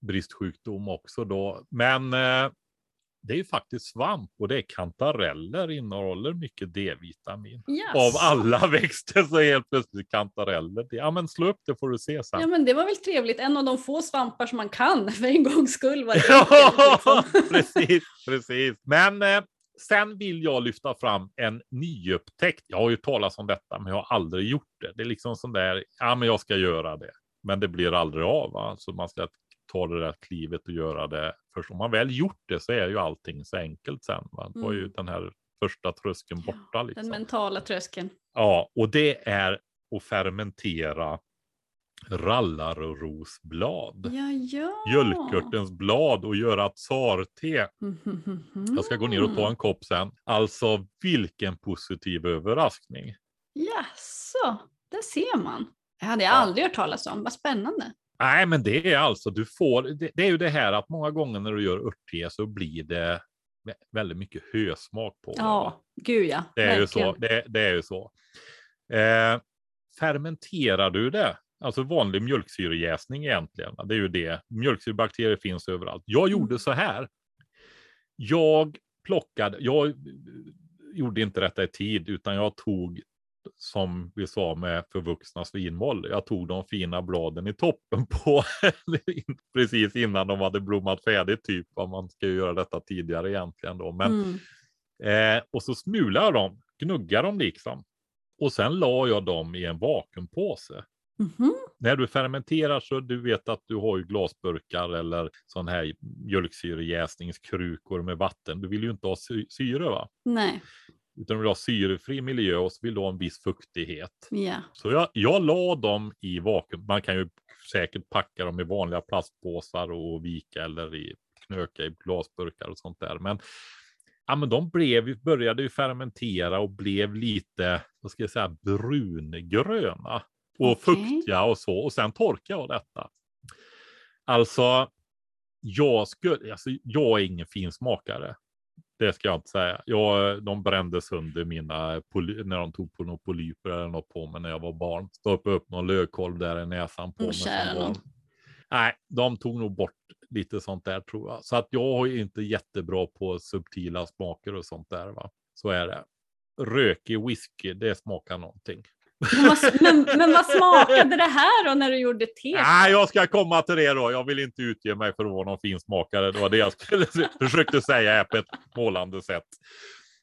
bristsjukdom också då. Men eh, det är ju faktiskt svamp och det är kantareller innehåller mycket D-vitamin. Av Jaså. alla växter så är helt plötsligt kantareller. Ja, men slå upp det får du se sen. Ja men det var väl trevligt, en av de få svampar som man kan för en gångs skull. Var Ja, liksom. precis, precis. Men eh, sen vill jag lyfta fram en nyupptäckt. Jag har ju talat om detta, men jag har aldrig gjort det. Det är liksom sån där, ja men jag ska göra det. Men det blir aldrig av. Va? Så man ska ta det där klivet och göra det. För om man väl gjort det så är ju allting så enkelt sen. Va? Då är ju Mm. den här första tröskeln borta. Den Liksom. mentala tröskeln. Ja, och det är att fermentera rallarrosblad. Ja, ja. Mjölkörtens blad och göra tsarte. Jag ska gå ner och ta en kopp sen. Alltså vilken positiv överraskning. Jaså, där ser man. Det hade jag Ja. aldrig hört talas om. Vad spännande. Nej, men det är alltså du får. Det, det är ju det här att många gånger när du gör örtte så blir det vä- väldigt mycket hösmak på det. Ja, gud ja. Det är ju verkligen. så. Det, det är ju så. Eh, fermenterar du det? Alltså vanlig mjölksyrejäsning egentligen. Det är ju det. Mjölksyrebakterier finns överallt. Jag gjorde Mm. så här. Jag plockade. Jag gjorde inte detta i tid, utan jag tog som vi sa med förvuxna svinmoll. Jag tog de fina bladen i toppen på precis innan de hade blommat färdigt. Typ man ska göra detta tidigare egentligen då. Men Mm. Eh, och så smulade jag dem, gnuggade dem liksom. Och sen la jag dem i en vakuumpåse. Mhm. När du fermenterar så du vet att du har ju glasburkar eller sån här mjölksyrejäsningskrukor med vatten. Du vill ju inte ha sy- syre va? Nej, Utan du vill ha syrefri miljö och så vill du ha en viss fuktighet. ja. Så jag, jag la dem i vakuum. Man kan ju säkert packa dem i vanliga plastpåsar och vika eller i knöka i glasburkar och sånt där. Men, ja, men de blev, började ju fermentera och blev lite, vad ska jag säga, brungröna. Och Okej. fuktiga och så. Och sen torkade jag detta. Alltså, jag, skulle, alltså, jag är ingen finsmakare. Det ska jag inte säga. Jag, de brände sönder mina, poly, när de tog på några polyper eller något på mig när jag var barn. Stoppade upp någon lövkolv där i näsan på Åh, mig. Nej, de tog nog bort lite sånt där tror jag. Så att jag är inte jättebra på subtila smaker och sånt där. Va? Så är det. Rökig whisky, det smakar någonting. Men vad, men, men vad smakade det här då när du gjorde te? Nej, jag ska komma till det då. Jag vill inte utge mig för att vara någon finsmakare. Det var det jag skulle, försökte säga på ett målande sätt.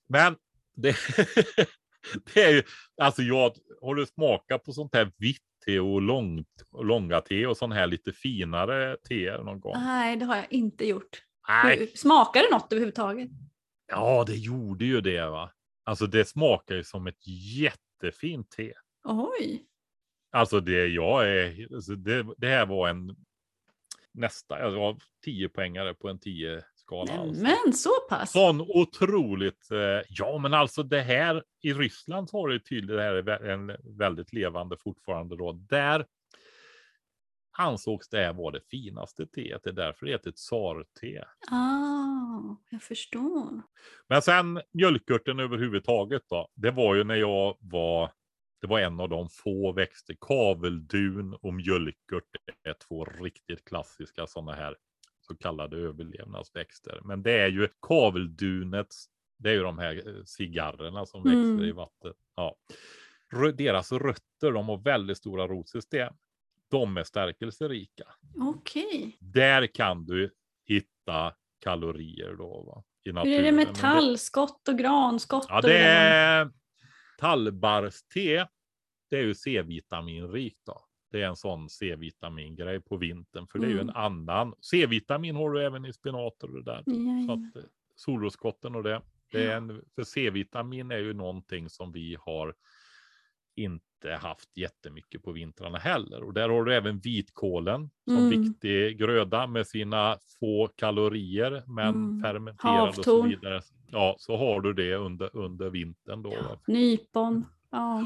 Men det, det är ju, alltså jag har du smakat på sånt här vitt te och långt, långa te och sån här lite finare te någon gång? Nej, det har jag inte gjort. Nej. Smakar det något överhuvudtaget? Ja, det gjorde ju det. va. Alltså det smakar ju som ett jättefint te. Oj. Alltså det jag är, alltså det, det här var en nästa, jag var 10 poängare på en 10 skala. Alltså. Men så pass? Sån otroligt, eh, ja men alltså det här i Ryssland så har det tydligt, det här är en väldigt levande fortfarande då. Där ansågs det här vara det finaste teet, det är därför det heter tsar-te. Ah, jag förstår. Men sen mjölkörten överhuvudtaget då. Det var ju när jag var, det var en av de få växter, kaveldun och mjölkört är två riktigt klassiska sådana här så kallade överlevnadsväxter. Men det är ju kaveldunets, det är ju de här eh, cigarrerna som Mm. växer i vattnet. Ja. Deras rötter, de har väldigt stora rotsystem. De är stärkelserika. Okej. Där kan du hitta kalorier då. Va? I Hur är det med tallskott och granskott? Ja, det är tallbarrste. Det är ju C-vitaminrikt då. Det är en sån C-vitamingrej på vintern, för det är ju en Mm. annan. C-vitamin har du även i spinater och det där. Jajamän. att, eh, solroskotten och det. det är Ja. en, för C-vitamin är ju någonting som vi har inte haft jättemycket på vintrarna heller. Och där har du även vitkålen som Mm. viktig gröda med sina få kalorier, men Mm. fermenterad och så Havtorn. vidare. Ja, så har du det under, under vintern då. va. Nypon. Ja.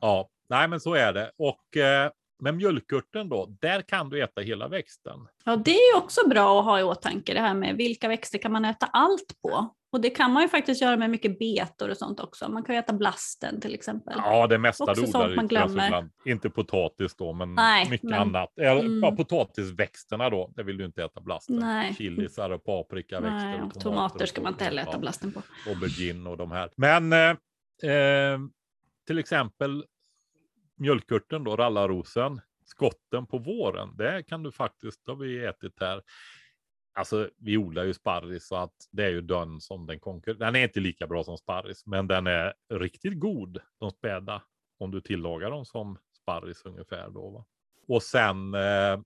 Ja, nej men så är det. Och eh, med mjölkörten då, där kan du äta hela växten. ja, det är också bra att ha i åtanke det här med vilka växter kan man äta allt på? Och det kan man ju faktiskt göra med mycket betor och sånt också. Man kan ju äta blasten till exempel. Ja, det mesta Också du odlar man Svealand. glömmer. Inte potatis då, men Nej, mycket men- annat. Eller, Mm. ja, potatisväxterna då, det vill du inte äta blasten. Nej. Chilisar och paprikaväxter. Nej, och tomater och ska man inte heller äta blasten på. Aubergine och de här. Men eh, eh, till exempel mjölkörten då, rallarrosen, skotten på våren, det kan du faktiskt, det har vi ätit här. Alltså vi odlar ju sparris så att det är ju den som den konkurrerar. Den är inte lika bra som sparris, men den är riktigt god, de späda, om du tillagar dem som sparris ungefär då. Va? Och sen eh,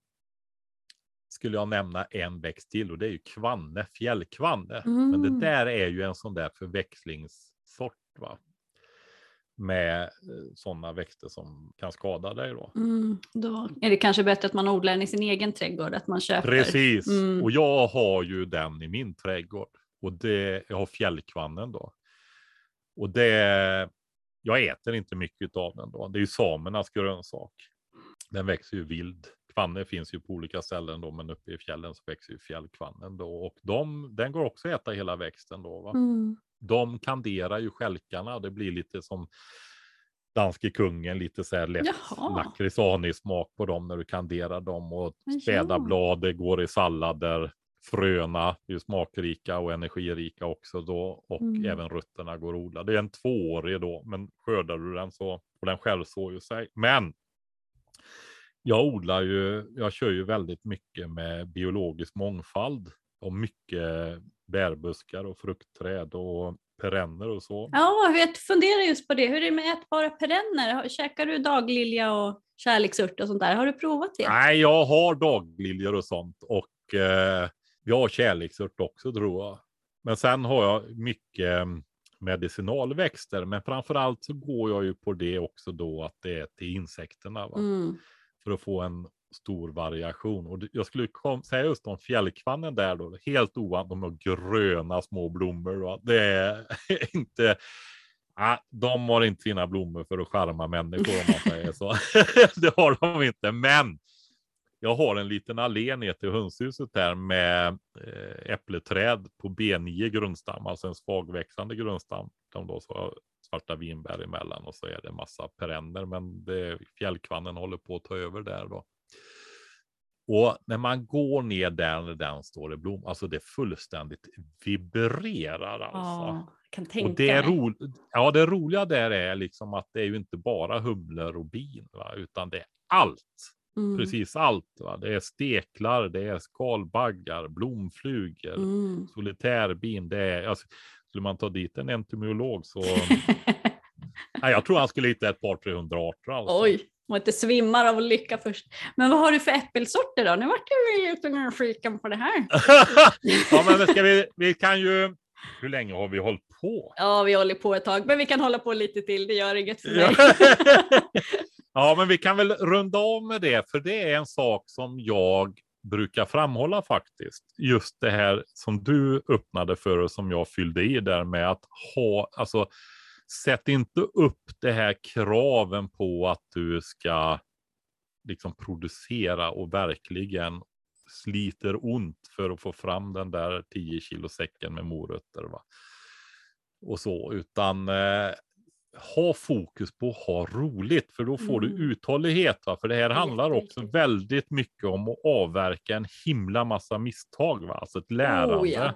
skulle jag nämna en växt till och det är ju kvanne, fjällkvanne. Men Mm. det där är ju en sån där förväxlingssort va. Med sådana växter som kan skada dig då. Mm, då är det kanske bättre att man odlar den i sin egen trädgård, att man köper. Precis, Mm. och jag har ju den i min trädgård. Och det, jag har fjällkvannen då. Och det, jag äter inte mycket av den då. Det är ju samernas grönsak. Den växer ju vild. Kvanne finns ju på olika ställen då, men uppe i fjällen så växer ju fjällkvannen då. Och de, den går också att äta hela växten då. Va? Mm. de kanderar ju stjälkarna. Det blir lite som danske kungen, lite så här lätt lakritsanig smak på dem när du kanderar dem och späda blad, går i sallader. Fröna är ju smakrika och energirika också då och Mm. även rötterna går att odla. Det är en tvåårig då, men skördar du den så och den självsår ju sig. Men jag odlar ju, jag kör ju väldigt mycket med biologisk mångfald och mycket bärbuskar och fruktträd och perenner och så. Ja, jag funderar just på det. Hur är det med ätbara perenner? Käkar du daglilja och kärleksört och sånt där? Har du provat det? Nej, jag har dagliljor och sånt och eh, jag har kärleksört också tror jag. Men sen har jag mycket mm, medicinalväxter, men framför allt så går jag ju på det också då att det är till insekterna. Va? Mm för att få en stor variation. Och jag skulle kom, säga just om fjällkvannen där då, helt ovanligt, de har gröna små blommor. Va? Det är inte, ah, de har inte sina blommor för att charma människor om man säger så. det har de inte, men jag har en liten allé ner till hönshuset här med eh, äppleträd på B9 grundstam, alltså en svagväxande grundstam. De då så svarta vinbär emellan och så är det massa perenner, men det, fjällkvannen håller på att ta över där då. Och när man går ner där när den står i blom, alltså det fullständigt vibrerar alltså. Ja, kan tänka Och det, är ro, ja, det roliga där är liksom att det är ju inte bara humlor och bin, va? utan det är allt. Mm. Precis allt. Va? Det är steklar, det är skalbaggar, blomflugor, Mm. solitärbin. Det är, alltså, skulle man ta dit en entomolog så... nej, jag tror han skulle hitta ett par 300 arter. Alltså. Oj, man inte svimmar av lycka först. Men vad har du för äppelsorter då? Nu vart jag lite nyfiken på det här. ja, men ska vi, vi kan ju... Hur länge har vi hållit på? Ja, vi håller på ett tag, men vi kan hålla på lite till. Det gör inget för mig. ja, men vi kan väl runda av med det, för det är en sak som jag brukar framhålla faktiskt. Just det här som du öppnade för och som jag fyllde i där med att ha, alltså sätt inte upp det här kraven på att du ska liksom producera och verkligen sliter ont för att få fram den där 10 kilo säcken med morötter. Va? Och så, utan eh, ha fokus på att ha roligt, för då får Mm. du uthållighet. Va? För det här handlar också väldigt mycket om att avverka en himla massa misstag, va? alltså ett lärande. Oh, ja.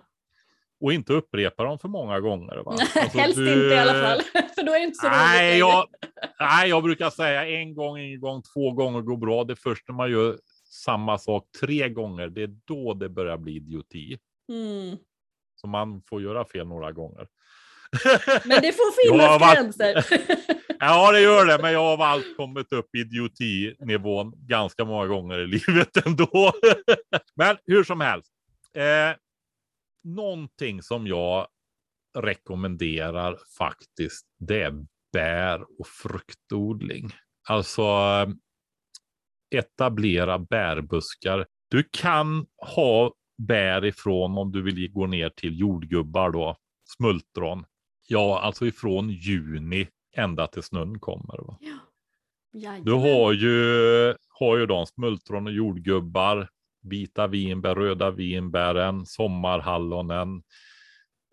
Och inte upprepa dem för många gånger. Va? Alltså, Helst du- inte i alla fall, för då är det inte så roligt. Nej längre. jag, nej, jag brukar säga en gång, en gång, två gånger går bra. Det är först när man gör samma sak tre gånger, det är då det börjar bli idioti. Mm. Så man får göra fel några gånger. Men det får finnas varit- gränser. Ja, det gör det, men jag har allt kommit upp i idiotinivån ganska många gånger i livet ändå. Men hur som helst. Eh, någonting som jag rekommenderar faktiskt, det är bär och fruktodling. Alltså eh, etablera bärbuskar. Du kan ha bär ifrån om du vill gå ner till jordgubbar då, smultron. Ja, alltså ifrån juni ända till snön kommer. Va? Jajamän. Du har ju, har ju de smultron och jordgubbar, vita vinbär, röda vinbären, sommarhallonen,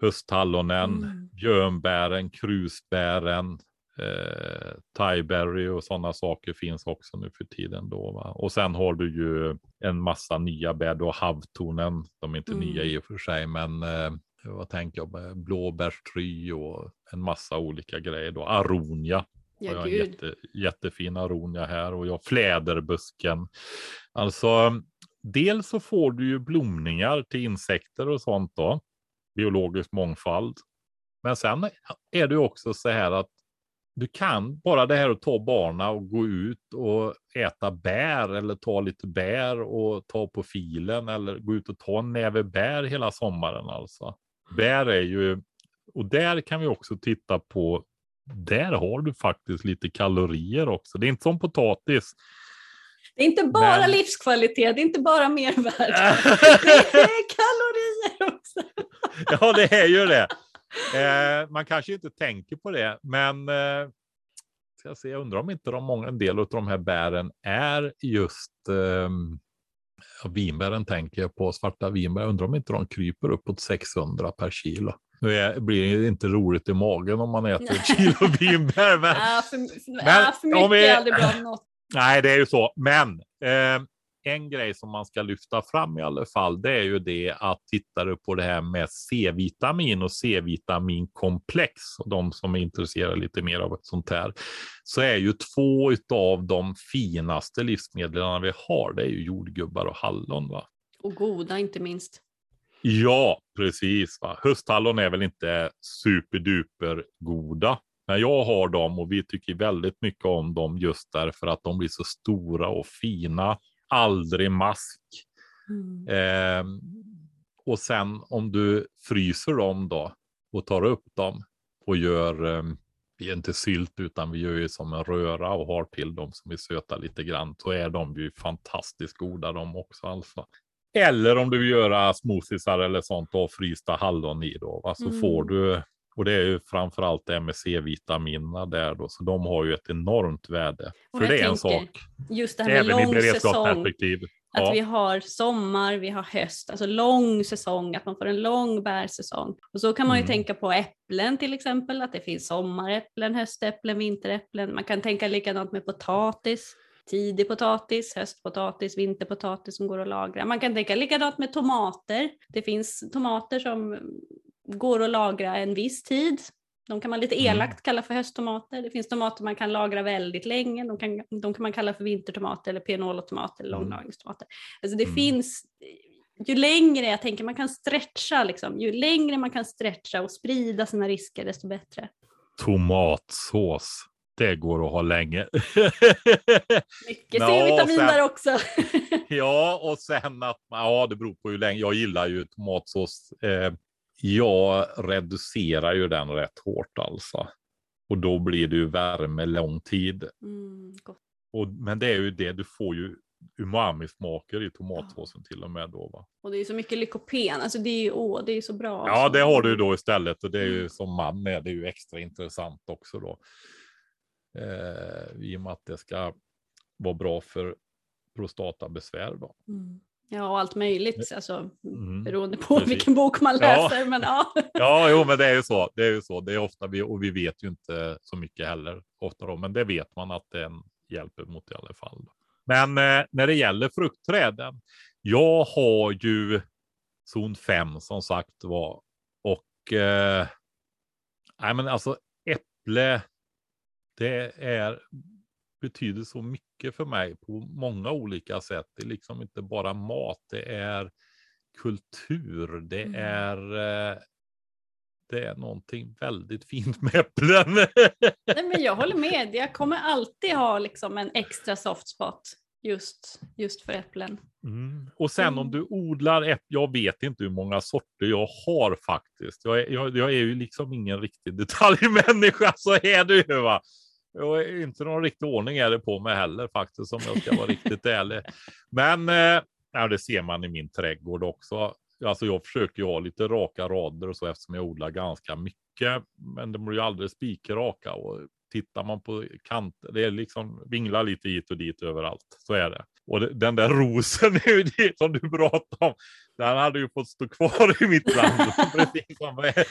hösthallonen, Mm. björnbären, krusbären, eh, thaiberry och sådana saker finns också nu för tiden. Då, va? Och sen har du ju en massa nya bär. Har havtornen, de är inte Mm. nya i och för sig, men eh, vad tänker jag, blåbärstry och en massa olika grejer. Då. Aronia har Ja, jag en gud. jätte, jättefin aronia här och jag fläderbusken. Alltså, dels så får du ju blomningar till insekter och sånt då. Biologisk mångfald. Men sen är det också så här att du kan bara det här att ta barna och gå ut och äta bär eller ta lite bär och ta på filen eller gå ut och ta en näve bär hela sommaren alltså. Bär är ju, och där kan vi också titta på, där har du faktiskt lite kalorier också. Det är inte som potatis. Det är inte bara Men- livskvalitet, det är inte bara mervärde. Det är kalorier också. ja, det är ju det. Eh, man kanske inte tänker på det, men eh, ska jag, se, jag undrar om inte de många, en del av de här bären är just eh, vinbären tänker jag på, svarta vinbär. Undrar om inte de kryper uppåt 600 per kilo. Nu är, blir det inte roligt i magen om man äter ett kilo vinbär, men Ja, för, för, ja, för mycket vi- är aldrig bra något. Nej, det är ju så. Men eh, en grej som man ska lyfta fram i alla fall, det är ju det att tittar du på det här med C-vitamin och C-vitaminkomplex och de som är intresserade lite mer av ett sånt här, så är ju två av de finaste livsmedlen vi har, det är ju jordgubbar och hallon. Va? Och goda inte minst. Ja, precis. Va? Hösthallon är väl inte superduper goda. Men jag har dem och vi tycker väldigt mycket om dem just därför att de blir så stora och fina. Aldrig mask. Mm. Ehm, och sen om du fryser dem då och tar upp dem och gör, um, vi är inte sylt utan vi gör ju som en röra och har till dem som vi sötar lite grann, så är de ju fantastiskt goda de också alltså. Eller om du vill göra smoothiesar eller sånt och frysta hallon i då, va? så Mm. får du, och det är ju framförallt det med C-vitaminerna där då, så de har ju ett enormt värde. Och För det är en sak, Just det här med även lång säsong. Att Ja. vi har sommar, vi har höst, alltså lång säsong, att man får en lång bärsäsong. Och så kan man ju Mm. tänka på äpplen till exempel, att det finns sommaräpplen, höstäpplen, vinteräpplen. Man kan tänka likadant med potatis. tidig potatis, höstpotatis, vinterpotatis som går att lagra. Man kan tänka likadant med tomater. Det finns tomater som går att lagra en viss tid. De kan man lite Mm. elakt kalla för hösttomater. Det finns tomater man kan lagra väldigt länge. De kan, de kan man kalla för vintertomater eller pianolotomater eller Mm. långlagringstomater. Alltså det Mm. finns, ju längre jag tänker man kan stretcha, liksom, ju längre man kan stretcha och sprida sina risker desto bättre. Tomatsås. Det går att ha länge. Mycket C-vitamin där också. ja, och sen att ja, det beror på hur länge. Jag gillar ju tomatsås. Eh, jag reducerar ju den rätt hårt alltså. Och då blir det ju värme lång tid. Mm. Och, men det är ju det, du får ju umami-smaker i tomatsåsen till och med då. Va? Och det är så mycket lykopen, alltså det är ju åh, det är så bra. Ja, alltså. det har du ju då istället och det är ju Mm. som man är det är ju extra intressant också då. Eh, I och med att det ska vara bra för prostatabesvär då. Mm. Ja, och allt möjligt, alltså, Mm. beroende på Precis. vilken bok man Ja. läser. Men ja. Ja, jo, men det är ju så. Det är ju så. Det är ofta vi och vi vet ju inte så mycket heller ofta då, men det vet man att den hjälper mot i alla fall. Men eh, när det gäller fruktträden. Jag har ju zon 5 som sagt var och eh, nej, men alltså äpple. Det är betyder så mycket för mig på många olika sätt. Det är liksom inte bara mat. Det är kultur. Det Mm. är. Eh, det är någonting väldigt fint med äpplen. Nej, men jag håller med, jag kommer alltid ha liksom en extra soft spot just, just för äpplen. Mm. Och sen om Mm. du odlar äpplen, jag vet inte hur många sorter jag har faktiskt. Jag är, jag, jag är ju liksom ingen riktig detaljmänniska, så är det ju va. Jag är inte någon riktig ordning är det på mig heller faktiskt, om jag ska vara riktigt ärlig. Men eh, det ser man i min trädgård också. Alltså jag försöker ju ha lite raka rader och så eftersom jag odlar ganska mycket. Men de blir ju aldrig spikraka och tittar man på kanter, det är liksom vinglar lite hit och dit överallt. Så är det. Och den där rosen det som du pratade om. Den hade ju fått stå kvar i mitt land. Precis som eh,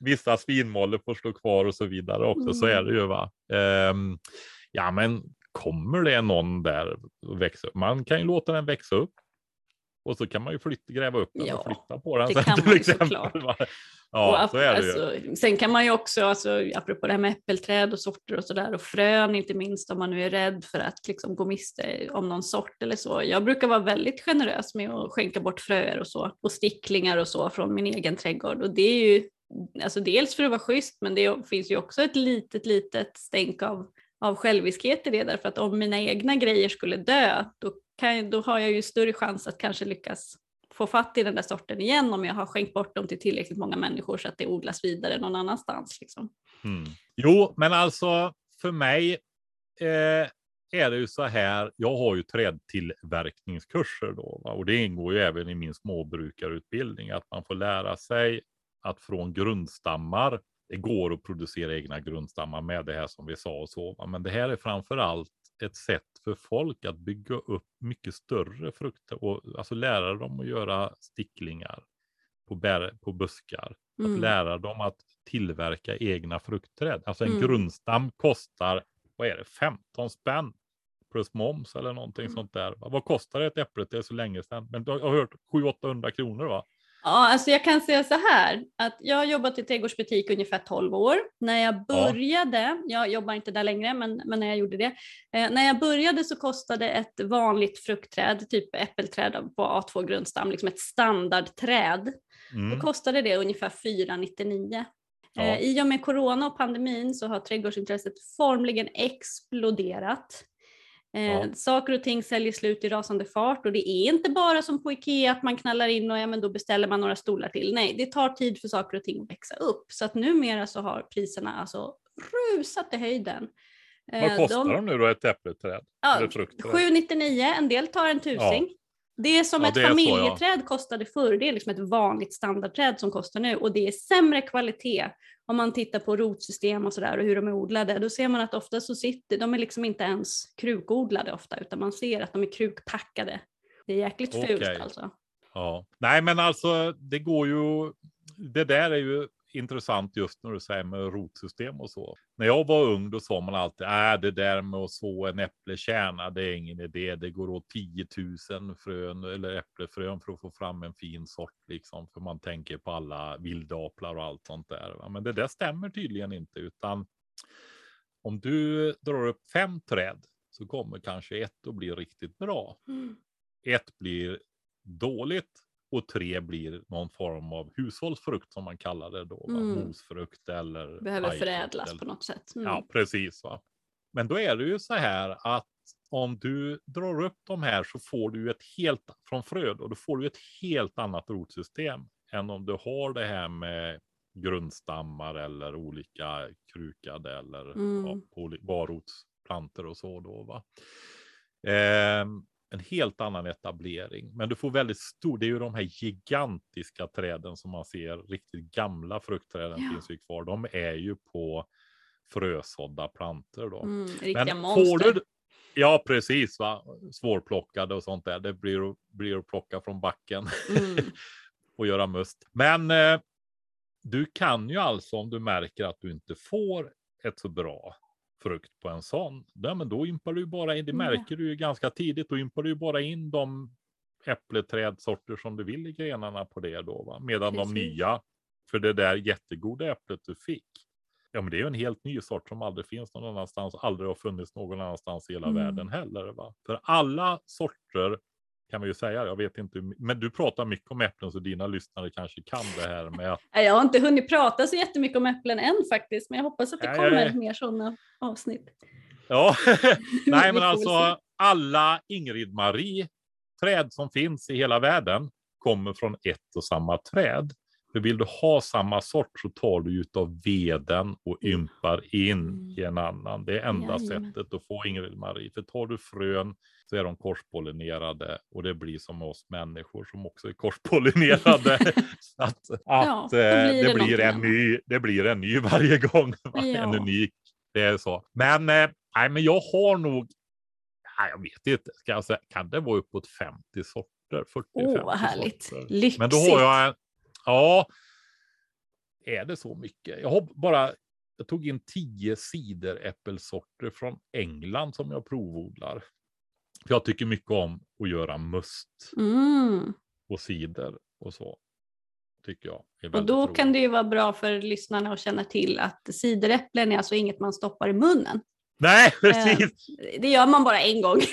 vissa svinmåller får stå kvar och så vidare också. Så är det ju va. Ehm, ja men kommer det någon där och växa upp? Man kan ju låta den växa upp. Och så kan man ju flytta, gräva upp den Ja, och flytta på den det sen kan man ju exempel. såklart. Och Ja, så är det ju. alltså, sen kan man ju också, alltså, apropå det här med äppelträd och sorter och sådär och frön inte minst om man nu är rädd för att liksom, gå miste om någon sort eller så. Jag brukar vara väldigt generös med att skänka bort fröer och så och sticklingar och så från min egen trädgård och det är ju alltså dels för att vara schysst men det finns ju också ett litet litet stänk av, av själviskhet i det därför att om mina egna grejer skulle dö då, kan, då har jag ju större chans att kanske lyckas få fatt i den där sorten igen om jag har skänkt bort dem till tillräckligt många människor så att det odlas vidare någon annanstans. Liksom. Mm. Jo, men alltså för mig eh, är det ju så här. Jag har ju trädtillverkningskurser då va? och det ingår ju även i min småbrukarutbildning att man får lära sig att från grundstammar. Det går att producera egna grundstammar med det här som vi sa och så. Men det här är framför allt ett sätt för folk att bygga upp mycket större frukter och alltså lära dem att göra sticklingar på, bär, på buskar. Att Mm. lära dem att tillverka egna fruktträd. Alltså en Mm. grundstam kostar, vad är det, 15 spänn plus moms eller någonting Mm. sånt där. Vad kostar ett äpple? Det är så länge sedan. Men du har hört 700-800 kronor va? Ja, alltså jag kan säga så här att jag har jobbat i trädgårdsbutik ungefär 12 år. När jag började, jag jobbar inte där längre, men, men när jag gjorde det. Eh, när jag började så kostade ett vanligt fruktträd, typ äppelträd på A2 grundstam, liksom ett standardträd, Mm. då kostade det ungefär 499. Ja. Eh, I och med corona och pandemin så har trädgårdsintresset formligen exploderat. Eh. Saker och ting säljer slut i rasande fart och det är inte bara som på Ikea att man knallar in och ja, men då beställer man några stolar till. Nej, det tar tid för saker och ting att växa upp. Så att numera så har priserna alltså rusat i höjden. Eh, Vad kostar de... nu då ett äppelträd? Ja, Eller fruktträd? 799, en del tar en tusing. Det är som Ja, ett är så, ja. familjeträd kostade förr, det är liksom ett vanligt standardträd som kostar nu och det är sämre kvalitet. Om man tittar på rotsystem och sådär och hur de är odlade, då ser man att ofta så sitter, de är liksom inte ens krukodlade ofta, utan man ser att de är krukpackade. Det är jäkligt fult Okej. alltså. Ja, nej, men alltså det går ju. Det där är ju intressant just när du säger med rotsystem och så. När jag var ung då sa man alltid äh, det där med att så en äpplekärna, det är ingen idé. Det går åt 10 000 frön eller äpplefrön för att få fram en fin sort liksom. För man tänker på alla vildaplar och allt sånt där. Va? Men det där stämmer tydligen inte utan om du drar upp fem träd så kommer kanske ett att bli riktigt bra. Mm. Ett blir dåligt och tre blir någon form av hushållsfrukt som man kallar det då. Va? Mm. Mosfrukt eller Behöver förädlas eller- på något sätt. Mm. Ja, precis. Va? Men då är det ju så här att om du drar upp de här så får du ett helt från fröd och då får du ett helt annat rotsystem än om du har det här med grundstammar eller olika krukade eller Mm. ja, barrotsplantor och så då. Va? Ehm, en helt annan etablering, men du får väldigt stor. Det är ju de här gigantiska träden som man ser, riktigt gamla fruktträden Ja. finns ju kvar. De är ju på frösådda plantor då. Mm, riktiga Men monster. får du, ja, precis. Va? Svårplockade och sånt där. Det blir, blir att plocka från backen Mm. och göra must. Men eh, du kan ju alltså om du märker att du inte får ett så bra frukt på en sån. Ja, men då ympar du bara in. Det Ja. märker du ju ganska tidigt. Då ympar du ju bara in de äppleträdsorter som du vill i grenarna på det då. Va? Medan de Precis. nya, för det där jättegoda äpplet du fick. Ja, men det är ju en helt ny sort som aldrig finns någon annanstans, aldrig har funnits någon annanstans i hela Mm. världen heller. Va? För alla sorter kan vi ju säga, jag vet inte, men du pratar mycket om äpplen så dina lyssnare kanske kan det här med att Jag har inte hunnit prata så jättemycket om äpplen än faktiskt, men jag hoppas att det kommer nej. mer sådana avsnitt. Ja, nej men alltså alla Ingrid-Marie träd som finns i hela världen kommer från ett och samma träd. För vill du ha samma sort så tar du utav veden och ympar in Mm. i en annan. Det är enda Jajamän. sättet att få Ingrid-Marie. För tar du frön så är de korspollinerade och det blir som oss människor som också är korspollinerade. så att, Ja, att eh, blir det, det blir en ny, det blir en ny varje gång. va? En Ja. unik det är så. Men, eh, nej, men jag har nog, nej, jag vet inte, ska jag säga, kan det vara uppåt 50 sorter? 40, Åh, 50 vad härligt. sorter. Lyxigt. Men då har jag, en, ja, är det så mycket? Jag har bara, jag tog in 10 cideräppelsorter från England som jag provodlar. För jag tycker mycket om att göra must Mm. och cider och så. Tycker jag. Och då roligt. kan det ju vara bra för lyssnarna att känna till att cideräpplen är alltså inget man stoppar i munnen. Nej, precis! Det gör man bara en gång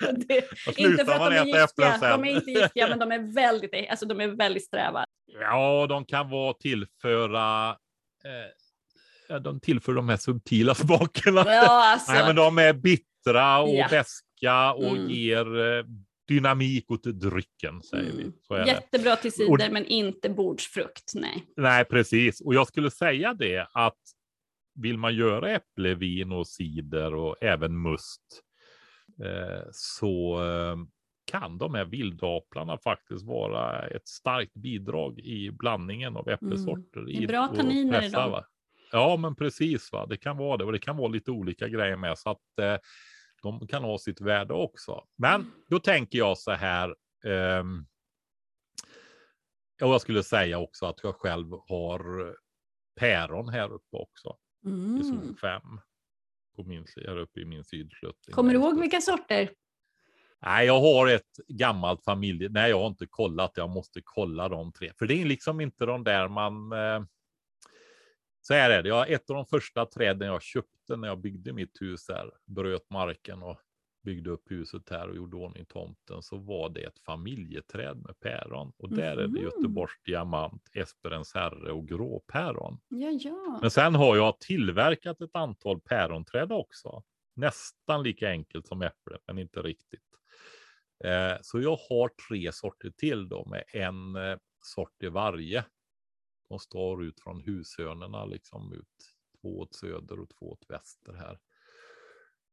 Det- inte för att man de är äta äpplen sen. de är inte giftiga men de är väldigt, alltså de är väldigt sträva. Ja, de kan vara tillföra. Eh, de tillför de här subtila smakerna. Ja, alltså. Nej, men de är bittra och Ja. beska och Mm. ger eh, dynamik åt drycken, säger vi. Mm. Det. Jättebra till cider Och- men inte bordsfrukt. Nej. Nej, precis. Och jag skulle säga det att vill man göra äpplevin och cider och även must så eh, kan de här vildaplarna faktiskt vara ett starkt bidrag i blandningen av äppelsorter. Mm. Det är i- bra tanniner i dem. Ja, men precis. Va? Det kan vara det och det kan vara lite olika grejer med så att eh, de kan ha sitt värde också. Men då tänker jag så här. ehm, och jag skulle säga också att jag själv har päron här uppe också i Mm. zon 5. På min, här uppe i min sydsluttning. Kommer du ihåg vilka sorter? Nej, jag har ett gammalt familje. Nej, jag har inte kollat. Jag måste kolla de tre. För det är liksom inte de där man... Eh... Så här är det. Jag, ett av de första träden jag köpte när jag byggde mitt hus här, bröt marken och byggde upp huset här och gjorde ordning tomten, så var det ett familjeträd med päron. Och där är det Mhm. Göteborgs diamant, Esperens herre och gråpäron. Ja, ja. Men sen har jag tillverkat ett antal päronträd också. Nästan lika enkelt som äpplet, men inte riktigt. Eh, så jag har tre sorter till då med en eh, sort i varje. De står ut från hushörnerna liksom ut. Två åt söder och två åt väster här.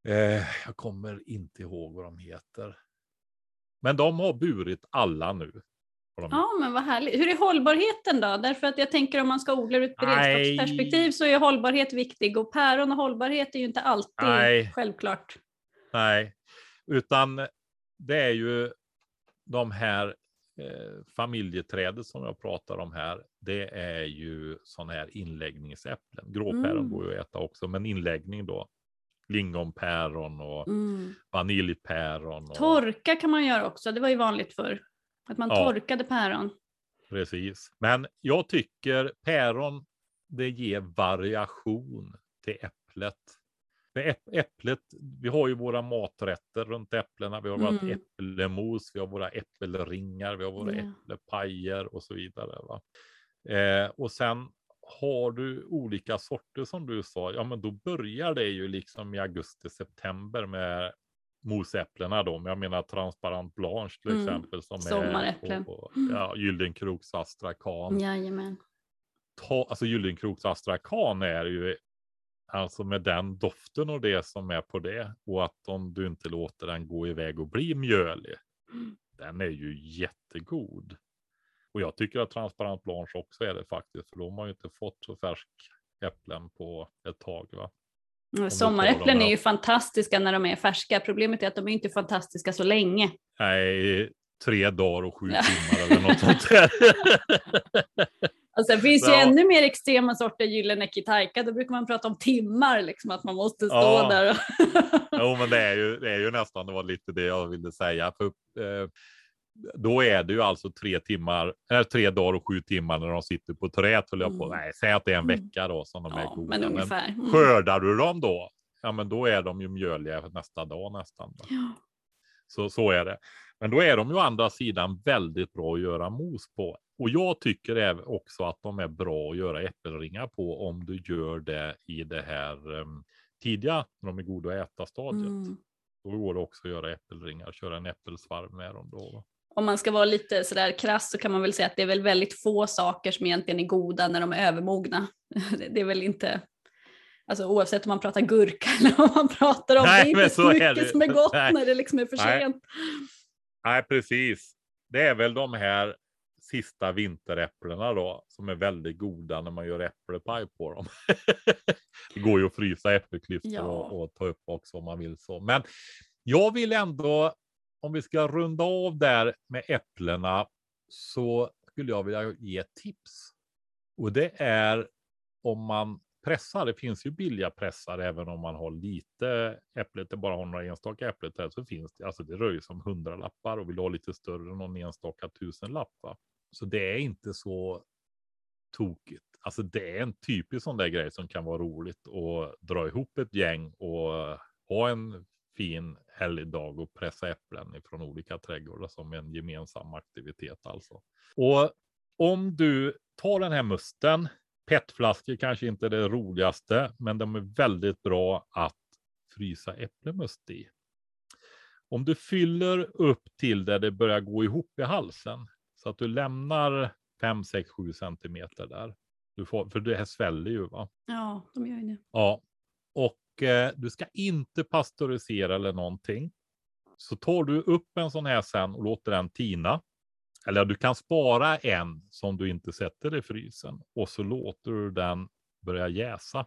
Eh, jag kommer inte ihåg vad de heter. Men de har burit alla nu. Ja, men vad härligt. Hur är hållbarheten då? Därför att jag tänker om man ska odla ur ett Nej. beredskapsperspektiv så är hållbarhet viktig och päron och hållbarhet är ju inte alltid Nej. självklart. Nej, utan det är ju de här eh, familjeträdet som jag pratar om här, det är ju sådana här inläggningsäpplen. Gråpäron Mm. går ju att äta också, men inläggning då. Lingonpäron och Mm. vaniljpäron. Och, Torka kan man göra också. Det var ju vanligt förr. Att man Ja. torkade päron. Precis. Men jag tycker päron, det ger variation till äpplet. Äpplet, vi har ju våra maträtter runt äpplena. Vi har vårt Mm. äppelmos, vi har våra äppelringar, vi har våra Ja. äpplepajer och så vidare. Va? Eh, och sen har du olika sorter som du sa, ja men då börjar det ju liksom i augusti-september med mosäpplena då, men jag menar transparent blanche till Mm. exempel som Sommaräpplen. är på, ja, gyllenkroks astrakan. Jajamän. Ta, alltså gyllenkroks astrakan är ju alltså med den doften och det som är på det och att om du inte låter den gå iväg och bli mjölig. Mm. Den är ju jättegod. Och jag tycker att transparent blanche också är det faktiskt, för de har ju inte fått så färsk äpplen på ett tag. Va? Tar Sommaräpplen är ju då. fantastiska när de är färska. Problemet är att de är inte fantastiska så länge. Nej, tre dagar och sju Ja. timmar eller något sånt där. Alltså, det finns ju Ja. ännu mer extrema sorter gyllene kitaika. Då brukar man prata om timmar, liksom, att man måste stå Ja. där. Och... Jo, men det är ju, det är ju nästan det var lite det jag ville säga. För, eh, då är det ju alltså tre timmar, eller tre dagar och sju timmar när de sitter på träet. Höll jag på. Mm. Nej, säg att det är en Mm. vecka då som de är ja, goda. men ungefär. Mm. skördar du dem då, ja men då är de ju mjöliga nästa dag nästan. Ja. Så, så är det. Men då är de ju å andra sidan väldigt bra att göra mos på. Och jag tycker också att de är bra att göra äppelringar på om du gör det i det här em, tidiga, när de är goda att äta stadiet. Mm. Då går det också att göra äppelringar, köra en äppelsvarv med dem då. Om man ska vara lite sådär krass så kan man väl säga att det är väl väldigt få saker som egentligen är goda när de är övermogna. Det- är väl inte, alltså oavsett om man pratar gurka eller om man pratar om, Nej, det är inte så är mycket det. som är gott Nej. när det liksom är för Nej. sent. Nej, precis. Det är väl de här sista vinteräpplena då som är väldigt goda när man gör äpplepaj på dem. det går ju att frysa äppelklyftor Ja. och, och ta upp också om man vill så. Men jag vill ändå, om vi ska runda av där med äpplena, så skulle jag vilja ge ett tips. Och det är om man pressar. Det finns ju billiga pressar även om man har lite äpplet, det bara har några enstaka äpplet där så finns det. Alltså det rör ju som hundralappar och vill ha lite större någon enstaka tusenlapp. Va? Så det är inte så tokigt. Alltså det är en typisk sån där grej som kan vara roligt att dra ihop ett gäng och ha en fin helgdag och pressa äpplen från olika trädgårdar som en gemensam aktivitet alltså. Och om du tar den här musten, petflaskor kanske inte är det roligaste, men de är väldigt bra att frysa äpplemust i. Om du fyller upp till där det börjar gå ihop i halsen så att du lämnar 5, 6, 7 centimeter där. Du får, för det här sväller ju va? Ja, de gör ju det. Ja, och eh, du ska inte pasteurisera eller någonting. Så tar du upp en sån här sen och låter den tina. Eller du kan spara en som du inte sätter i frysen och så låter du den börja jäsa.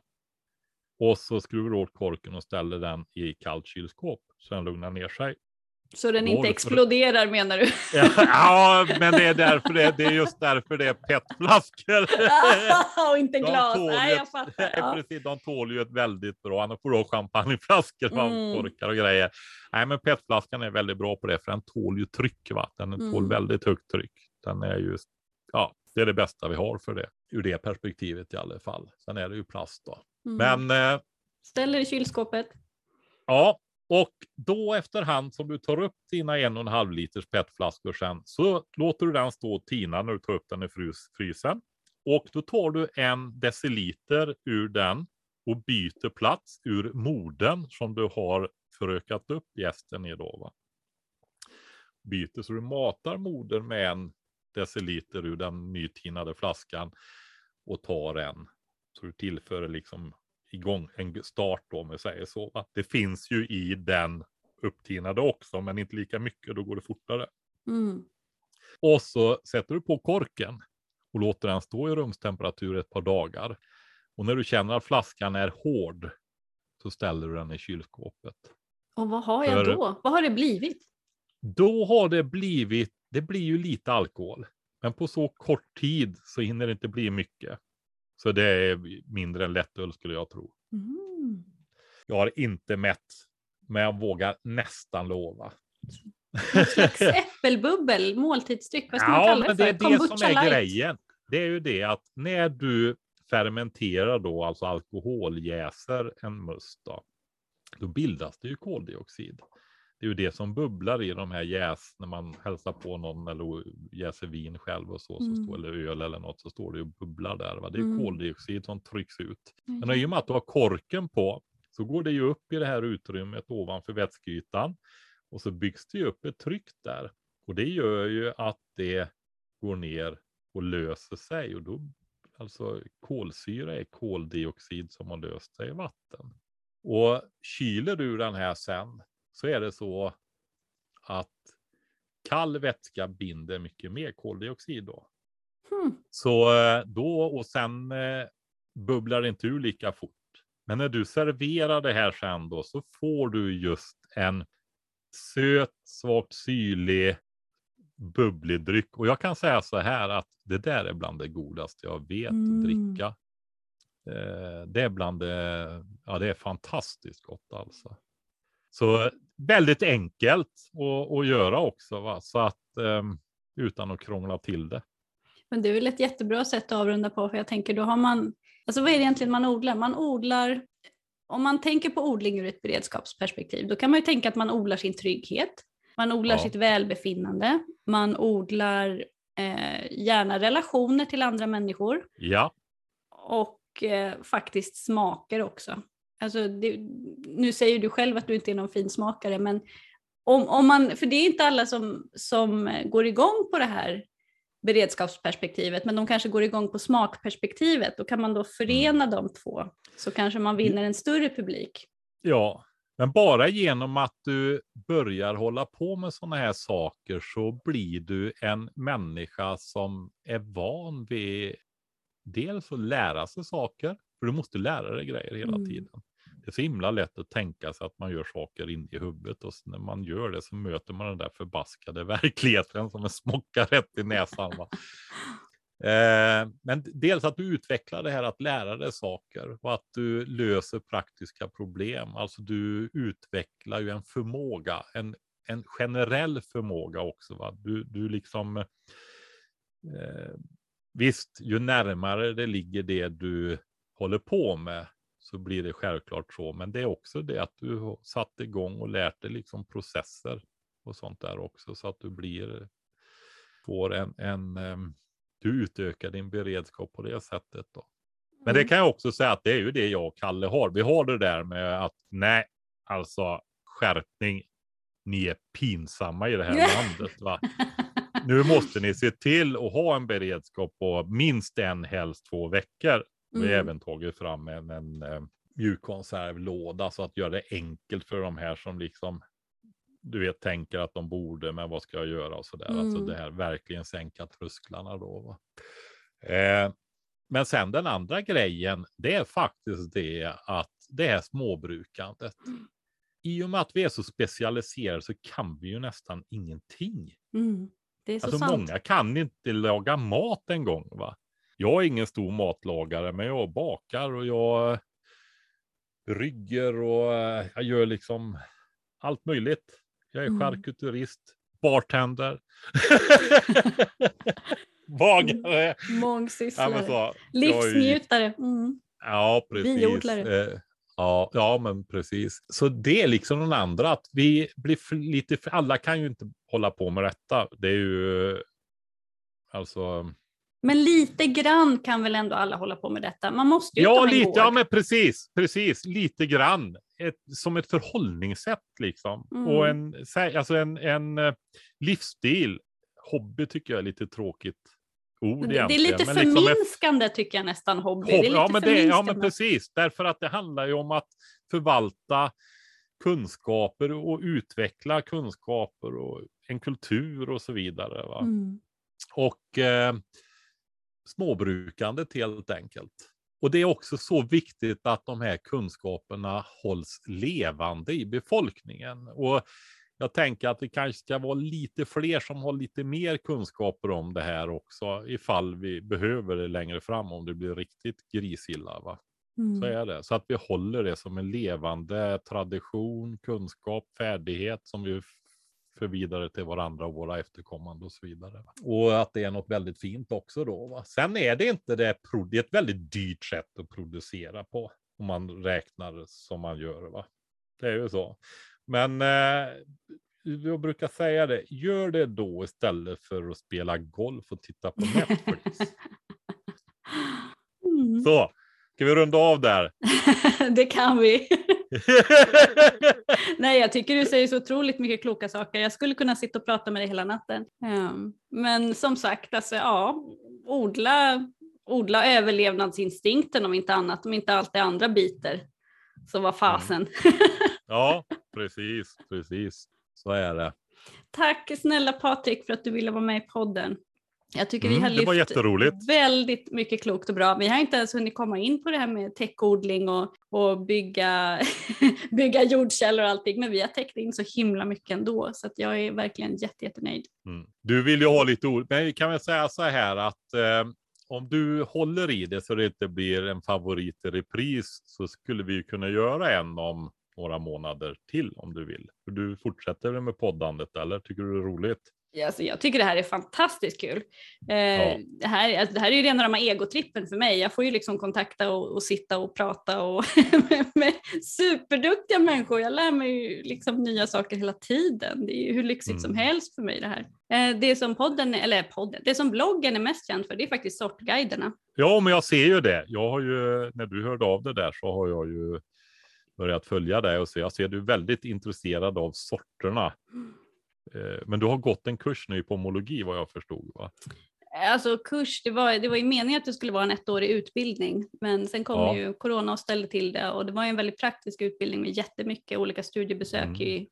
Och så skruvar du åt korken och ställer den i kallt kylskåp så den lugnar ner sig. Så den inte exploderar menar du? Ja, men det är därför det, det är just därför det är petflaskor. och inte glas. tål Nej, jag fattar. Ja. precis, de tål ju ett väldigt bra. Annars får du ha champagneflaskor Mm. torkar och grejer. Nej, men petflaskan är väldigt bra på det, för den tål ju tryck. Va? Den tål Mm. väldigt högt tryck. Den är ju, ja, det är det bästa vi har för det. Ur det perspektivet i alla fall. Sen är det ju plast då. Mm. Men eh, Ställer i kylskåpet. ja, och då efterhand som du tar upp dina en och en halv liters petflaskor sen så låter du den stå och tina när du tar upp den i frys, frysen. Och då tar du en deciliter ur den och byter plats ur moden som du har förökat upp jästen i då. Va? Byter så du matar modern med en deciliter ur den nytinade flaskan och tar en. Så du tillför liksom igång en start då om vi säger så. Va? Det finns ju i den upptinade också, men inte lika mycket. Då går det fortare. Mm. Och så sätter du på korken och låter den stå i rumstemperatur ett par dagar. Och när du känner att flaskan är hård så ställer du den i kylskåpet. Och vad har jag För- då? Vad har det blivit? Då har det blivit det blir ju lite alkohol. Men på så kort tid så hinner det inte bli mycket. Så det är mindre än lättöl skulle jag tro. Mm. Jag har inte mätt, men jag vågar nästan lova. Någon slags äppelbubbel, måltidsdryck, vad ska man Ja, kalla det men för? det är det Kombucha som är light. grejen. Det är ju det att när du fermenterar då, alltså alkoholjäser en must, då, då bildas det ju koldioxid. Det är ju det som bubblar i de här jäs när man hälsar på någon eller jäser vin själv och så, så Mm. står, eller öl eller något så står det och bubblar där. Va? Det är Mm. koldioxid som trycks ut. Mm. Men i och med att du har korken på så går det ju upp i det här utrymmet ovanför vätskeytan och så byggs det ju upp ett tryck där. Och det gör ju att det går ner och löser sig och då alltså kolsyra är koldioxid som har löst sig i vatten. Och kyler du den här sen så är det så att kall vätska binder mycket mer koldioxid då. Hmm. Så eh, då och sen eh, bubblar det inte ur lika fort. Men när du serverar det här sen då så får du just en söt, svagt syrlig, bubblig dryck. Och jag kan säga så här att det där är bland det godaste jag vet Mm. att dricka. Eh, det är bland det, ja det är fantastiskt gott alltså. Så väldigt enkelt att, att göra också va? så att eh, utan att krångla till det. Men det är väl ett jättebra sätt att avrunda på, för jag tänker då har man, alltså vad är det egentligen man odlar? Man odlar, om man tänker på odling ur ett beredskapsperspektiv, då kan man ju tänka att man odlar sin trygghet, man odlar Ja. sitt välbefinnande, man odlar eh, gärna relationer till andra människor Ja, och eh, faktiskt smaker också. Alltså det, nu säger du själv att du inte är någon fin smakare, men om, om man, för det är inte alla som, som går igång på det här beredskapsperspektivet, men de kanske går igång på smakperspektivet. Och kan man då förena de två så kanske man vinner en större publik. Ja, men bara genom att du börjar hålla på med sådana här saker så blir du en människa som är van vid dels att lära sig saker, för du måste lära dig grejer hela Mm. tiden. Det är så himla lätt att tänka sig att man gör saker in i huvudet och när man gör det så möter man den där förbaskade verkligheten som en smocka rätt i näsan. Eh, men dels att du utvecklar det här att lära dig saker och att du löser praktiska problem. Alltså du utvecklar ju en förmåga, en, en generell förmåga också. Va? Du, du liksom, eh, visst, ju närmare det ligger det du håller på med så blir det självklart så. Men det är också det att du har satt igång och lärt dig liksom processer och sånt där också så att du blir, får en, en em, du utökar din beredskap på det sättet. Då. Men det Mm. kan jag också säga att det är ju det jag och Kalle har. Vi har det där med att nej, alltså skärpning. Ni är pinsamma i det här landet. Va? Nu måste ni se till att ha en beredskap på minst en, helst två veckor. Vi har Mm. även tagit fram en, en eh, mjukkonservlåda så att göra det enkelt för de här som liksom du vet, tänker att de borde, men vad ska jag göra och så där. Alltså Mm. det här verkligen sänka trösklarna då. Eh, men sen den andra grejen, det är faktiskt det att det är småbrukandet. I och med att vi är så specialiserade så kan vi ju nästan ingenting. Mm. Det är så Alltså sant. många kan inte laga mat en gång. Va? Jag är ingen stor matlagare, men jag bakar och jag brygger och eh, jag gör liksom allt möjligt. Jag är Mm. charkuterist, bartender, bagare. Ja, Mångsysslare. ju- Livsnjutare. Mm. Ja, precis. Biodlare. Eh, Ja, ja, men precis. Så det är liksom den andra, att vi blir lite, alla kan ju inte hålla på med detta. Det är ju, alltså, Men lite grann kan väl ändå alla hålla på med detta? Man måste ju ja, lite, ja, men precis, precis, lite grann. Ett, som ett förhållningssätt liksom. Mm. Och en, alltså en, en eh, livsstil. Hobby tycker jag är lite tråkigt ord Men det, är egentligen. lite men liksom förminskande tycker jag nästan hobby. Lite ja, men det, ja, men precis. Därför att det handlar ju om att förvalta kunskaper och utveckla kunskaper och en kultur och så vidare. Va? Mm. Och eh, småbrukandet helt enkelt. Och det är också så viktigt att de här kunskaperna hålls levande i befolkningen. Och jag tänker att det kanske ska vara lite fler som har lite mer kunskaper om det här också, ifall vi behöver det längre fram om det blir riktigt grisilla. Va? Mm. Så är det. Så att vi håller det som en levande tradition, kunskap, färdighet som vi för vidare till varandra och våra efterkommande och så vidare. Och att det är något väldigt fint också då. Va? Sen är det inte det, det är ett väldigt dyrt sätt att producera på om man räknar som man gör. Va? Det är ju så. Men eh, jag brukar säga det, gör det då istället för att spela golf och titta på Netflix. Mm. Så, ska vi runda av där? det kan vi. Nej, jag tycker du säger så otroligt mycket kloka saker. Jag skulle kunna sitta och prata med dig hela natten. Um, men som sagt, alltså, ja, odla, odla överlevnadsinstinkten om inte annat, om inte allt det andra biter. Så vad fasen. Mm. Ja, precis, precis. Så är det. Tack snälla Patrik för att du ville vara med i podden. Jag tycker mm, vi har lyft väldigt mycket klokt och bra. Vi har inte ens hunnit komma in på det här med täckodling och, och bygga, bygga jordkällor och allting, men vi har täckt in så himla mycket ändå, så jag är verkligen jätte, jättenöjd. Mm. Du vill ju ha lite ord, men vi kan väl säga så här att eh, om du håller i det så det inte blir en favorit i repris så skulle vi kunna göra en om några månader till om du vill. För du fortsätter med poddandet eller tycker du det är roligt? Alltså, jag tycker det här är fantastiskt kul. Eh, ja. det, här, alltså, det här är ju rena rama egotrippen för mig. Jag får ju liksom kontakta och, och sitta och prata och med, med superduktiga människor. Jag lär mig ju liksom nya saker hela tiden. Det är ju hur lyxigt mm. som helst för mig det här. Eh, det som podden, eller podden, det som bloggen är mest känd för det är faktiskt sortguiderna. Ja, men jag ser ju det. Jag har ju, när du hörde av det där så har jag ju börjat följa det och se. Jag ser du är väldigt intresserad av sorterna. Mm. Eh, men du har gått en kurs nu i pomologi vad jag förstod va? Alltså kurs, det var, det var ju meningen att det skulle vara en ettårig utbildning, men sen kom ja. ju corona och ställde till det och det var en väldigt praktisk utbildning med jättemycket olika studiebesök mm. i,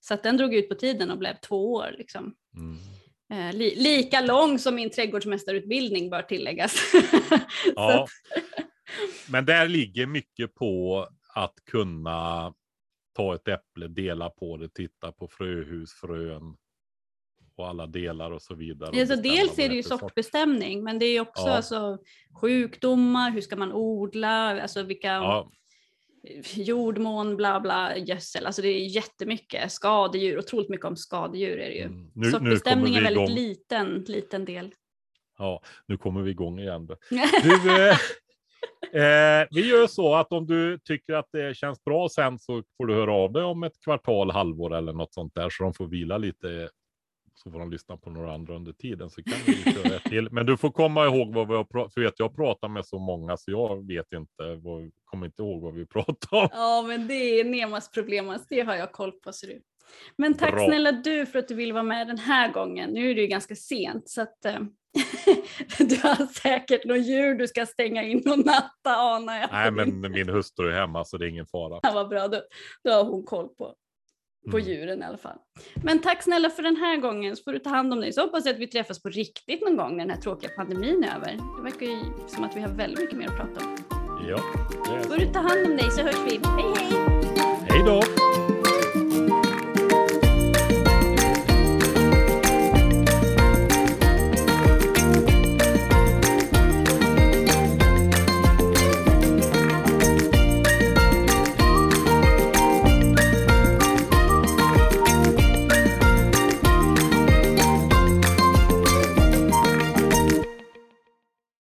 så att den drog ut på tiden och blev två år liksom. Mm. Eh, li, lika lång som min trädgårdsmästarutbildning bör tilläggas. ja. men där ligger mycket på att kunna ta ett äpple, dela på det, titta på fröhusfrön och alla delar och så vidare. Alltså, dels är det ju sortbestämning, men det är också ja. alltså, sjukdomar, hur ska man odla, alltså vilka ja. jordmån, bla bla, gödsel, alltså det är jättemycket skadedjur, otroligt mycket om skadedjur är det ju. Mm. Nu, sortbestämning är en väldigt liten, liten del. Ja, nu kommer vi igång igen. Du, eh, vi gör så att om du tycker att det känns bra sen så får du höra av dig om ett kvartal, halvår eller något sånt där så de får vila lite. Så får de lyssna på några andra under tiden så kan vi köra ett till. Men du får komma ihåg vad vi har pratat för vet jag pratar med så många så jag vet inte, vad, kommer inte ihåg vad vi pratar om. Ja, men det är Nemas problem, alltså, det har jag koll på ser du. Men tack Bra. snälla du för att du vill vara med den här gången. Nu är det ju ganska sent så att eh, du har säkert något djur du ska stänga in och natta anar jag. Nej, men min hustru är hemma så det är ingen fara. Ja, vad bra, då, då har hon koll på, på mm. djuren i alla fall. Men tack snälla för den här gången så får du ta hand om dig. Så hoppas jag att vi träffas på riktigt någon gång när den här tråkiga pandemin är över. Det verkar ju som att vi har väldigt mycket mer att prata om. Ja, får du ta hand om dig så hörs vi. Hej hej!